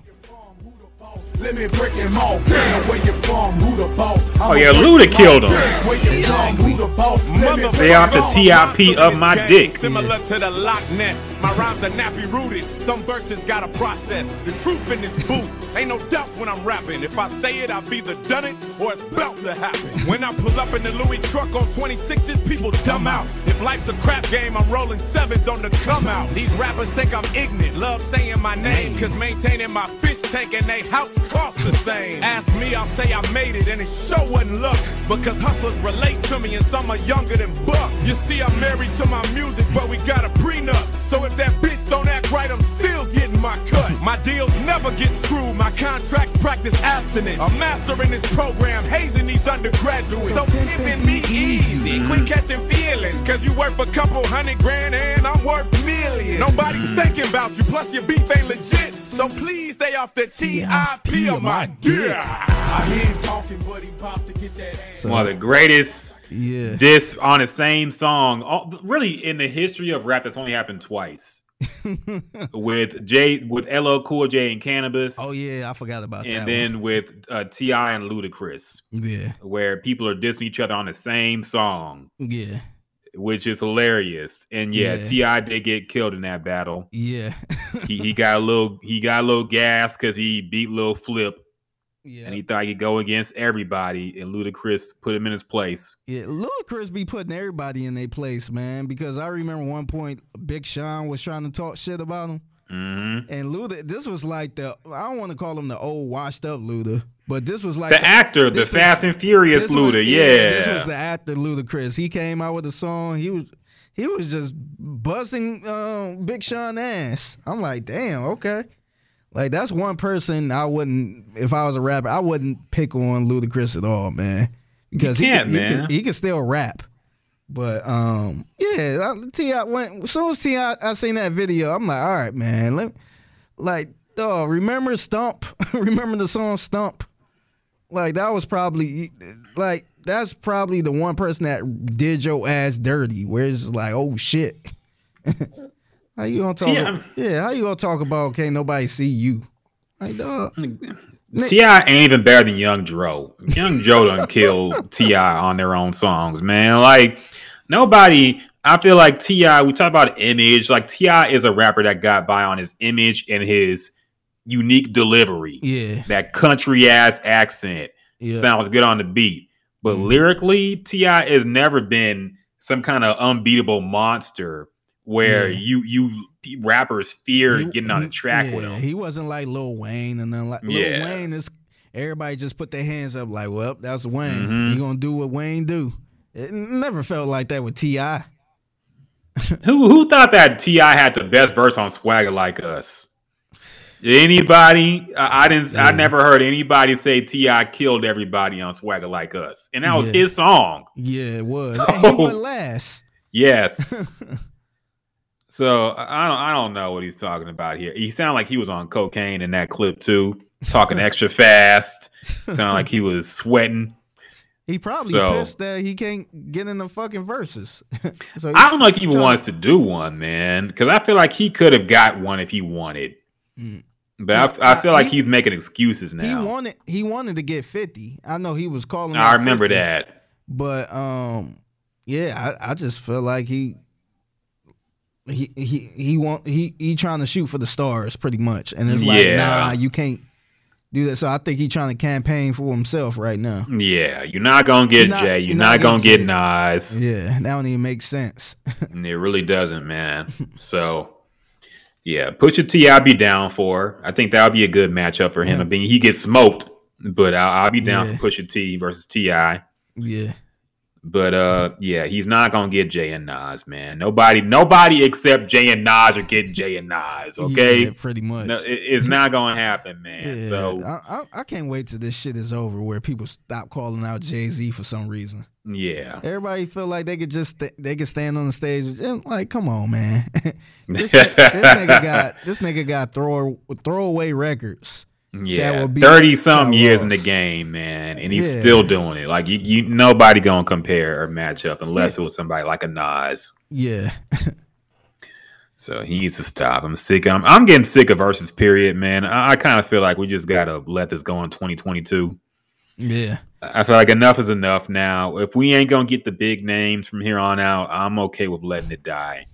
Let me break him off. Damn, where you from? Who the boss? Oh yeah, Luda killed him. Damn, where you from? Who the boss? Let me They off the TIP of my dick. Similar to the Loch Ness. My rhymes are nappy rooted. Some verses got a process. The truth in this booth. Ain't no doubts when I'm rapping. If I say it, I've either done it or it's about to happen. When I pull up in the Louis truck on 26s, people dumb out. If life's a crap game, I'm rolling sevens on the come out. These rappers think I'm ignorant. Love saying my name, cause maintaining my fish tank and they house cost the same. Ask me, I'll say I made it, and it sure wasn't luck. Because hustlers relate to me, and some are younger than Buck. You see, I'm married to my music, but we got a prenup. So if that bitch don't act right, I'm still getting my cut. My deals never get screwed, my contracts practice abstinence. I'm mastering this program, hazing these undergraduates. So giving me easy, quit catching feelings. Cause you worth a couple hundred grand and I'm worth millions. Nobody's thinking about you, plus your beef ain't legit. So please stay off the TIP of my dick. I hear him talking, but he about to get that ass. one of the greatest Yeah. diss on the same song. All, really, in the history of rap, that's only happened twice. [LAUGHS] with J, with LL Cool J and Canibus. Oh yeah, I forgot about that. and then with uh, Ti and Ludacris, yeah, where people are dissing each other on the same song, yeah, which is hilarious. And yeah, Ti did get killed in that battle. yeah, He he [LAUGHS] got a little he got a little gas because he beat Lil Flip, yeah. and he thought he could go against everybody, and Ludacris put him in his place. Yeah, Ludacris be putting everybody in their place, man. Because I remember one point Big Sean was trying to talk shit about him, hmm and Luda. This was like the I don't want to call him the old washed up Luda, but this was like The actor, the was- Fast and Furious this was- Luda, yeah. This was the actor Ludacris. He came out with a song. He was he was just buzzing um, Big Sean ass. I'm like, damn, okay. Like that's one person I wouldn't if I was a rapper, I wouldn't pick on Ludacris at all, man. Because he, can't, can, he, can, he can still rap. But um, yeah, Ti went as soon as Ti I seen that video, I'm like, all right, man. Let me, like, dog, remember Stump? [LAUGHS] remember the song Stump? Like that was probably like that's probably the one person that did your ass dirty. Where it's just like, oh shit. [LAUGHS] how you gonna talk? See, I'm- yeah, how you gonna talk about can't nobody see you? Like dog. Ti ain't even better than Young Dro. Young Dro done killed Ti on their own songs, man. Like nobody. I feel like Ti. We talk about image. Like Ti is a rapper that got by on his image and his unique delivery. Yeah, That country ass accent yeah. sounds good on the beat, but lyrically, Ti has never been some kind of unbeatable monster where Yeah. you you rappers fear He- getting on he- the track with him. He wasn't like Lil Wayne and then like Lil Yeah. Wayne is everybody just put their hands up like, well, that's Wayne. Mhm. He gonna do what Wayne do. It never felt like that with Ti. [LAUGHS] Who who thought that Ti had the best verse on Swagger like us? Anybody? I, I didn't. I never heard anybody say Ti killed everybody on Swagger like us, and that was Yeah. his song. Yeah, it was. So- he went last. Yes. [LAUGHS] so I don't. I don't know what he's talking about here. He sounded like he was on cocaine in that clip too, talking extra fast. [LAUGHS] Sounded like he was sweating. He probably So- pissed that he can't get in the fucking verses. [LAUGHS] so I don't know if he even wants to do one, man, because I feel like he could have got one if he wanted. Mm. But Yeah, I, I feel I- like he- he's making excuses now. He wanted he wanted to get 50. I know he was calling I remember 50, that. But um yeah, I, I just feel like he he he he want he he trying to shoot for the stars pretty much. And it's like, Yeah. nah, you can't do that. So I think he trying to campaign for himself right now. Yeah, you're not gonna get You're Jay. You're, you're not, not gonna getting get Nas. Yeah, that don't even make sense. [LAUGHS] It really doesn't, man. so, yeah, Pusha T, I'll be down for. I think that would be a good matchup for him. I mean, he gets smoked, but I'll, I'll be down Yeah. for Pusha T versus Ti. yeah. But uh, yeah, he's not gonna get Jay and Nas, man. Nobody, nobody except Jay and Nas are getting Jay and Nas. Okay, Yeah, pretty much. No, it- it's not gonna happen, man. Yeah, So I, I, I can't wait till this shit is over where people stop calling out Jay Z for some reason. yeah, Everybody feel like they could just st- they could stand on the stage and like, come on, man. [LAUGHS] this, [LAUGHS] this nigga got this nigga got throw throwaway records. Yeah, thirty some years in the game, man, and he's Yeah. still doing it. Like you, you, nobody gonna compare or match up unless it was somebody like a Nas. Yeah, [LAUGHS] So he needs to stop. I'm sick. I'm, I'm getting sick of versus period, man. I, I kind of feel like we just gotta let this go in 2022. yeah, I feel like enough is enough now. If we ain't gonna get the big names from here on out, I'm okay with letting it die.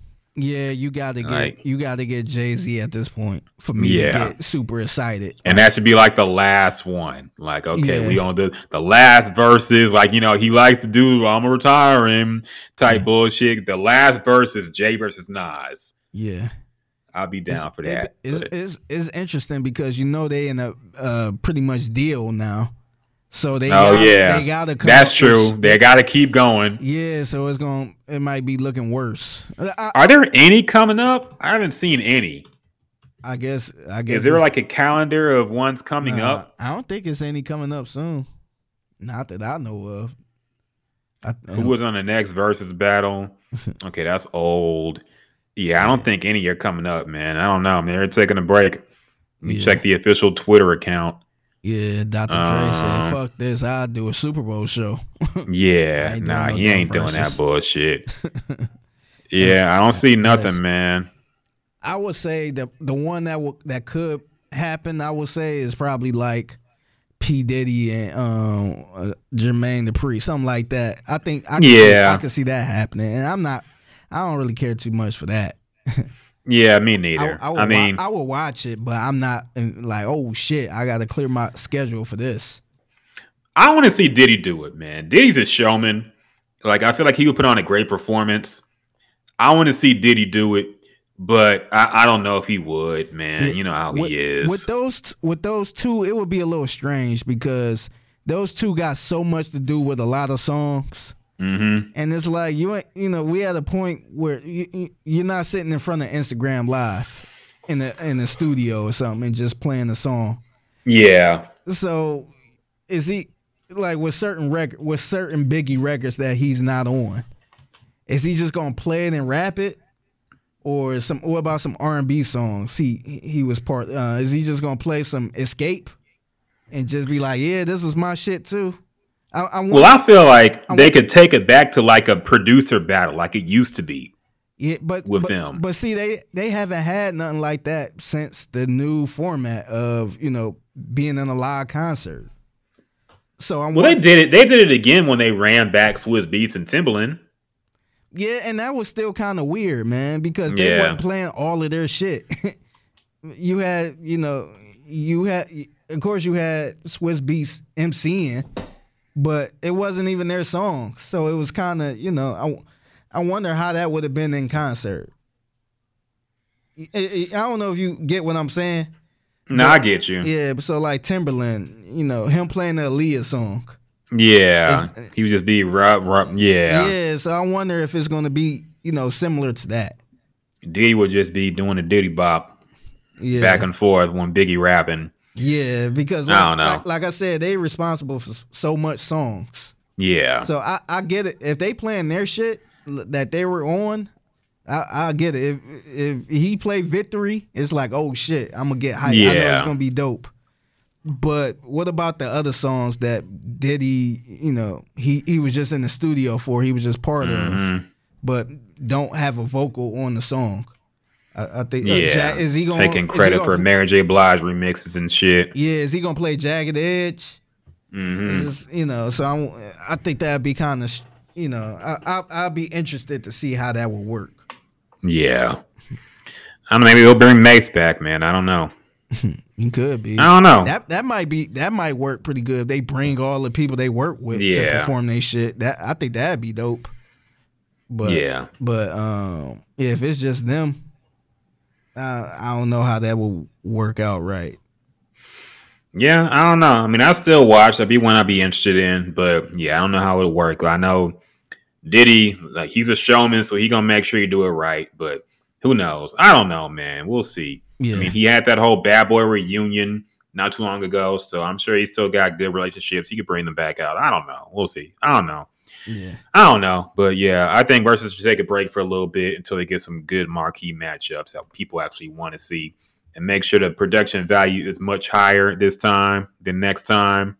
Yeah. You got to get Like- you got to get Jay Z at this point for me Yeah. to get super excited. And that should be like the last one. Like, okay, Yeah. we on the the last verses. Like, you know, he likes to do I'm retiring type bullshit. The last verse is Jay versus Nas. Yeah. I'll be down for that. It's, it's, it's interesting because you know they in a uh, pretty much deal now. So they oh gotta, yeah, they gotta come that's true. with- They got to keep going. Yeah, so it's going to it might be looking worse. I, Are there any coming up? I haven't seen any. I guess I guess Is there like a calendar of ones coming up? I don't think it's any coming up soon. Not that I know of. I, Who was on the next versus battle? [LAUGHS] Okay, that's old. Yeah, I don't think any are coming up, man. I don't know. They're taking a break. Let me Yeah. check the official Twitter account. Yeah, Dr. Dre said, Um, "Fuck this! I'll do a Super Bowl show." [LAUGHS] Yeah, nah, no he ain't doing that bullshit. [LAUGHS] yeah, I don't see nothing, man. I would say the the one that w- that could happen, I would say, is probably like P Diddy and um, uh, Jermaine Dupri, something like that. I think I see, Yeah. I can see that happening, and I'm not. I don't really care too much for that. [LAUGHS] Yeah, me neither. I, I, I mean, wa- I will watch it, but I'm not like, oh shit, I got to clear my schedule for this. I want to see Diddy do it, man. Diddy's a showman. Like I feel like he would put on a great performance. I want to see Diddy do it, but I, I don't know if he would, man. You know how with, he is. With those t- with those two, it would be a little strange because those two got so much to do with a lot of songs. Mm-hmm. And it's like you ain't, you know, we at a point where you, you- you're not sitting in front of Instagram live in the in the studio or something and just playing the song. Yeah. So is he like with certain record with certain Biggie records that he's not on? Is he just gonna play it and rap it, or some what about some R and B songs? He he was part. Uh, is he just gonna play some Escape and just be like, yeah, this is my shit too? I, I want, Well, I feel like they could take it back to like a producer battle, like it used to be. Yeah, but with but, them. But see, they they haven't had nothing like that since the new format of you know being in a live concert. So I'm Well, they did it. They did it again when they ran back Swizz Beatz and Timbaland. yeah, and that was still kind of weird, man, because they Yeah. weren't playing all of their shit. [LAUGHS] you had, you know, you had, of course, you had Swizz Beatz MCing, but it wasn't even their song. So it was kind of, you know, I I wonder how that would have been in concert. I, don't know if you get what I'm saying. No, I get you. Yeah, but so like Timbaland, you know, him playing the Aaliyah song. Yeah, he would just be rough, rough. Yeah. Yeah, so I wonder if it's gonna be, you know, similar to that. Diddy would just be doing the Diddy bop Yeah. back and forth when Biggie rapping. Yeah, because I like, know. Like, like I said, they responsible for so much songs. Yeah. So I, I get it. If they playing their shit that they were on, I, I get it. If if he played Victory, it's like, oh shit, I'm gonna get hyped. I know Yeah. it's gonna be dope. But what about the other songs that Diddy, you know, he he was just in the studio for, he was just part Mhm. of, but don't have a vocal on the song. I, I think. uh, yeah. Ja- is he gonna taking credit gonna for Mary J. Blige remixes and shit? Yeah, is he gonna play Jagged Edge? hmm just, you know, so I'm, I think that'd be kind of, you know, I, I I'd be interested to see how that would work. Yeah. I don't know. Maybe he'll bring Mase back, man. I don't know. [LAUGHS] You could be. I don't know. That that might be that might work pretty good. If they bring all the people they work with to perform their shit. That I think that'd be dope. But Yeah. but um, yeah, if it's just them, uh, I don't know how that will work out right. Yeah, I don't know. I mean, I still watch. That'd be one I'd be interested in, but yeah, I don't know how it'll work. I know Diddy, like he's a showman, so he gonna make sure you do it right. But who knows? I don't know, man. We'll see. Yeah. I mean, he had that whole bad boy reunion not too long ago, so I'm sure he still got good relationships. He could bring them back out. I don't know. We'll see. I don't know. Yeah. I don't know, but yeah, I think versus should take a break for a little bit until they get some good marquee matchups that people actually want to see, and make sure the production value is much higher this time than next time.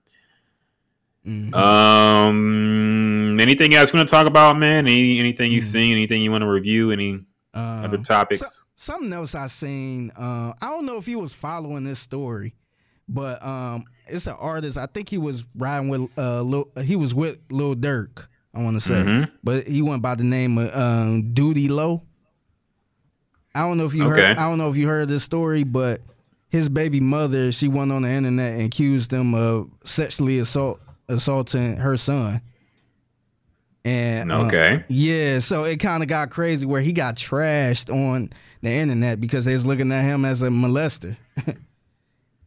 Mm-hmm. Um, anything else you want to talk about, man? Any anything you've seen? Anything you want to review? Any other topics? So- something else I seen. Uh, I don't know if you was following this story, but um, it's an artist. I think he was riding with uh, Lil, he was with Lil Durk. I want to say, Mhm. but he went by the name of um, Doodie Lo. I don't know if you Okay. heard. I don't know if you heard this story, but his baby mother, she went on the internet and accused him of sexually assault assaulting her son. And uh, Okay. yeah, so it kind of got crazy where he got trashed on the internet because they was looking at him as a molester. [LAUGHS]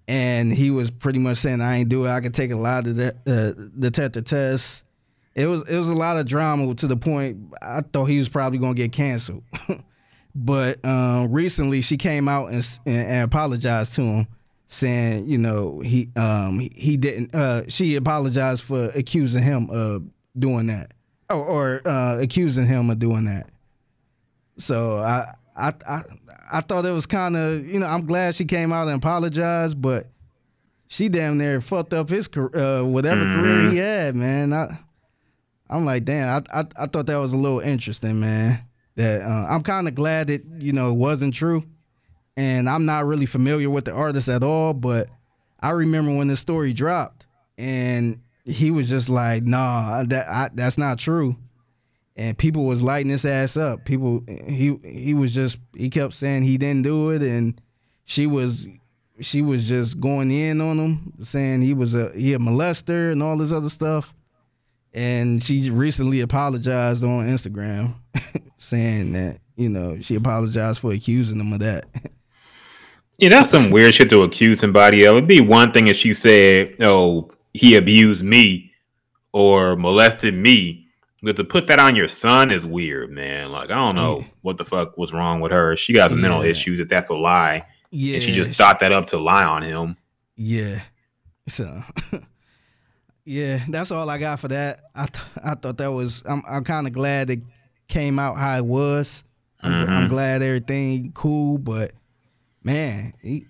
and he was pretty much saying, I ain't do it. I could take a lot of the uh, detector tests. It was it was a lot of drama to the point I thought he was probably gonna get canceled. [LAUGHS] but um, recently she came out and, and, and apologized to him, saying, you know, he um he, didn't uh she apologized for accusing him of doing that. Or, or uh, accusing him of doing that. So I I I, I thought it was kind of you know I'm glad she came out and apologized, but she damn near fucked up his uh, whatever career he had, man. I I'm like, damn, I I, I thought that was a little interesting, man. That uh, I'm kind of glad that you know it wasn't true, and I'm not really familiar with the artist at all, but I remember when the story dropped, and he was just like, nah, that I, that's not true and people was lighting his ass up. People, he he was just he kept saying he didn't do it, and she was she was just going in on him, saying he was a he a molester and all this other stuff. And she recently apologized on Instagram, [LAUGHS] saying that you know she apologized for accusing him of that. Yeah, that's some weird shit to accuse somebody of. It'd be one thing if she said, "Oh, he abused me or molested me," but to put that on your son is weird, man. Like I don't know what the fuck was wrong with her. She got some mental issues. If that's a lie, Yeah, and she just she- thought that up to lie on him. Yeah. So [LAUGHS] yeah, that's all I got for that. I th- I thought that was I'm I'm kind of glad it came out how it was. I'm, Mhm. I'm glad everything cool, but man, he,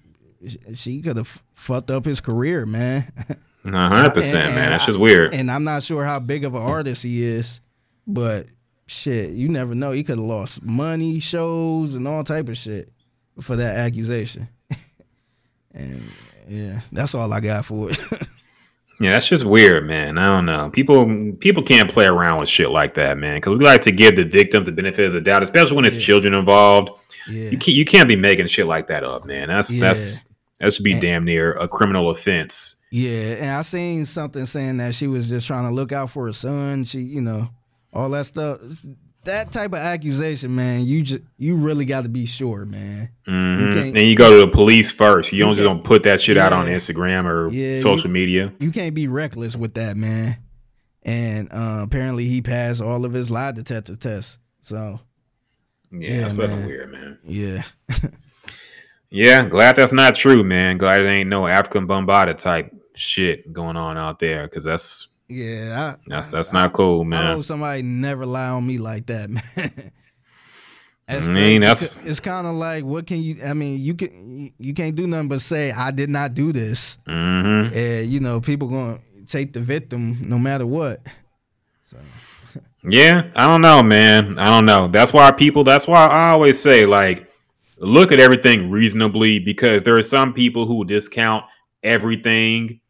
she could have fucked up his career, man. [LAUGHS] Hundred percent, man. That's just weird. And I'm not sure how big of an artist he is, but shit, you never know. He could have lost money, shows, and all type of shit for that accusation. [LAUGHS] and yeah, that's all I got for it. [LAUGHS] Yeah, that's just weird, man. I don't know. People people can't play around with shit like that, man. Because we like to give the victim the benefit of the doubt, especially when it's children involved. Yeah. You can't you can't be making shit like that up, man. That's that's that should be damn near a criminal offense. Yeah, and I seen something saying that she was just trying to look out for her son. She, you know, all that stuff. that type of accusation, man, you just you really got to be sure, man. Mhm. can't- And you go to the police first. You, You don't just don't put that shit out on Instagram or Yeah, social you- media. You can't be reckless with that, man. And uh, apparently, he passed all of his lie detector tests. So Yeah, that's fucking weird, man. yeah, [LAUGHS] Yeah, glad that's not true, man. Glad it ain't no Afrika Bambaataa type shit going on out there because that's yeah, I, that's that's not cool, I man. hope somebody never lie on me like that, [LAUGHS] man. That's I mean, that's- because it's kind of like what can you? I mean, you can you- can't do nothing but say I did not do this, Mm-hmm. and you know people gonna take the victim no matter what. [LAUGHS] Yeah, I don't know, man. I don't know. That's why people. That's why I always say, like, look at everything reasonably because there are some people who discount everything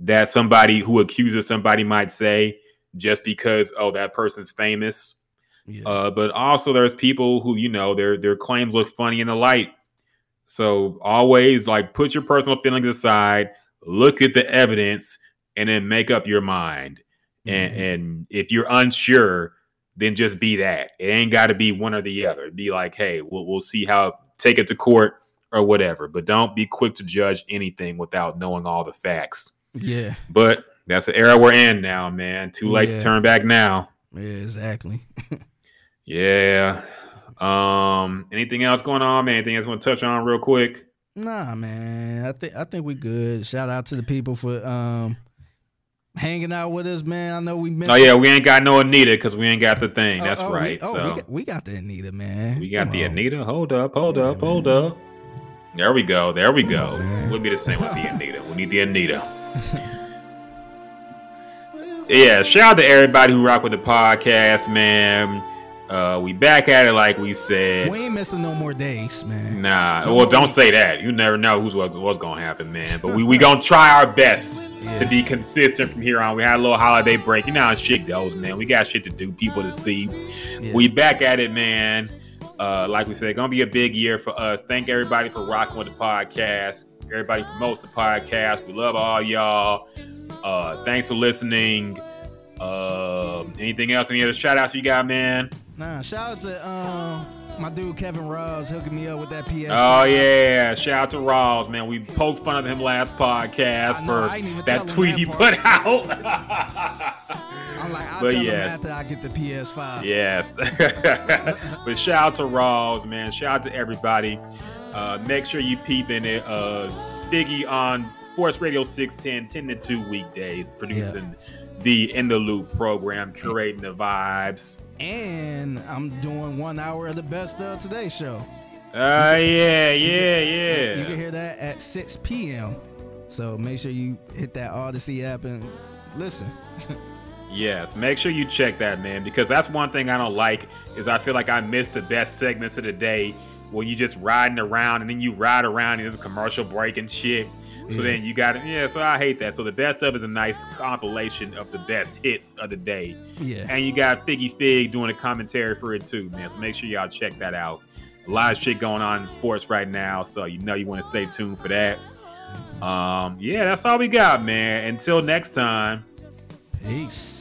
that somebody who accuses somebody might say just because oh that person's famous. Uh, but also there's people who you know their their claims look funny in the light. So always like put your personal feelings aside, look at the evidence, and then make up your mind. And and if you're unsure, then just be that. It ain't got to be one or the other. Be like, hey, we'll we'll see how take it to court or whatever. But don't be quick to judge anything without knowing all the facts. Yeah, But that's the era we're in now, man. Too late Yeah. to turn back now. yeah, exactly. [LAUGHS] Yeah. Um. Anything else going on, man? Anything else want to touch on real quick? Nah, man. I think I think we good. Shout out to the people for um hanging out with us, man. I know we missed. Oh yeah, we ain't got no Anita because we ain't got the thing. Oh, That's oh, we- right. oh, so we, got, we got the Anita, man. we got Come the on. Anita. Hold up, hold up, hold up. There we go. There we go. We'll be the same with the [LAUGHS] Anita. We need the Anita. Yeah, shout out to everybody who rock with the podcast, man. Uh, we back at it like we said. We ain't missing no more days, man. Nah, No well, don't say that. You never know who's what's, what's gonna happen, man. But we we gonna try our best to be consistent from here on. We had a little holiday break. You know how shit goes, man. We got shit to do, people to see. We back at it, man. Uh, like we said, gonna be a big year for us. Thank everybody for rocking with the podcast. Everybody promotes the podcast. We love all y'all. Uh, thanks for listening. Uh, anything else? Any other shout outs you got, man? Nah, shout out to um my dude Kevin Ross hooking me up with that PS. Oh yeah! Shout out to Rawls, man. We poked fun of him last podcast know, for ain't even tell that tweet that he put out. [LAUGHS] I'm like, I'll But tell yes. him after I get the PS5. yes, [LAUGHS] but shout out to Rawls, man. Shout out to everybody. Uh, make sure you peep in it. Uh, Biggie on Sports Radio 610, 10 to 2 weekdays, producing the In the Loop program, curating the vibes. And I'm doing one hour of the best of today show. Uh, yeah, yeah, yeah. You can hear that at 6 p.m. So make sure you hit that Audacy app and listen. [LAUGHS] Yes, make sure you check that, man, because that's one thing I don't like is I feel like I miss the best segments of the day when you just riding around and then you ride around in the commercial break and shit. So then you got it. Yeah, so I hate that. So the best of is a nice compilation of the best hits of the day. Yeah. And you got Figgy Fig doing a commentary for it too, man. So make sure y'all check that out. A lot of shit going on in sports right now, so you know you want to stay tuned for that. Um, yeah, that's all we got, man. Until next time. Peace.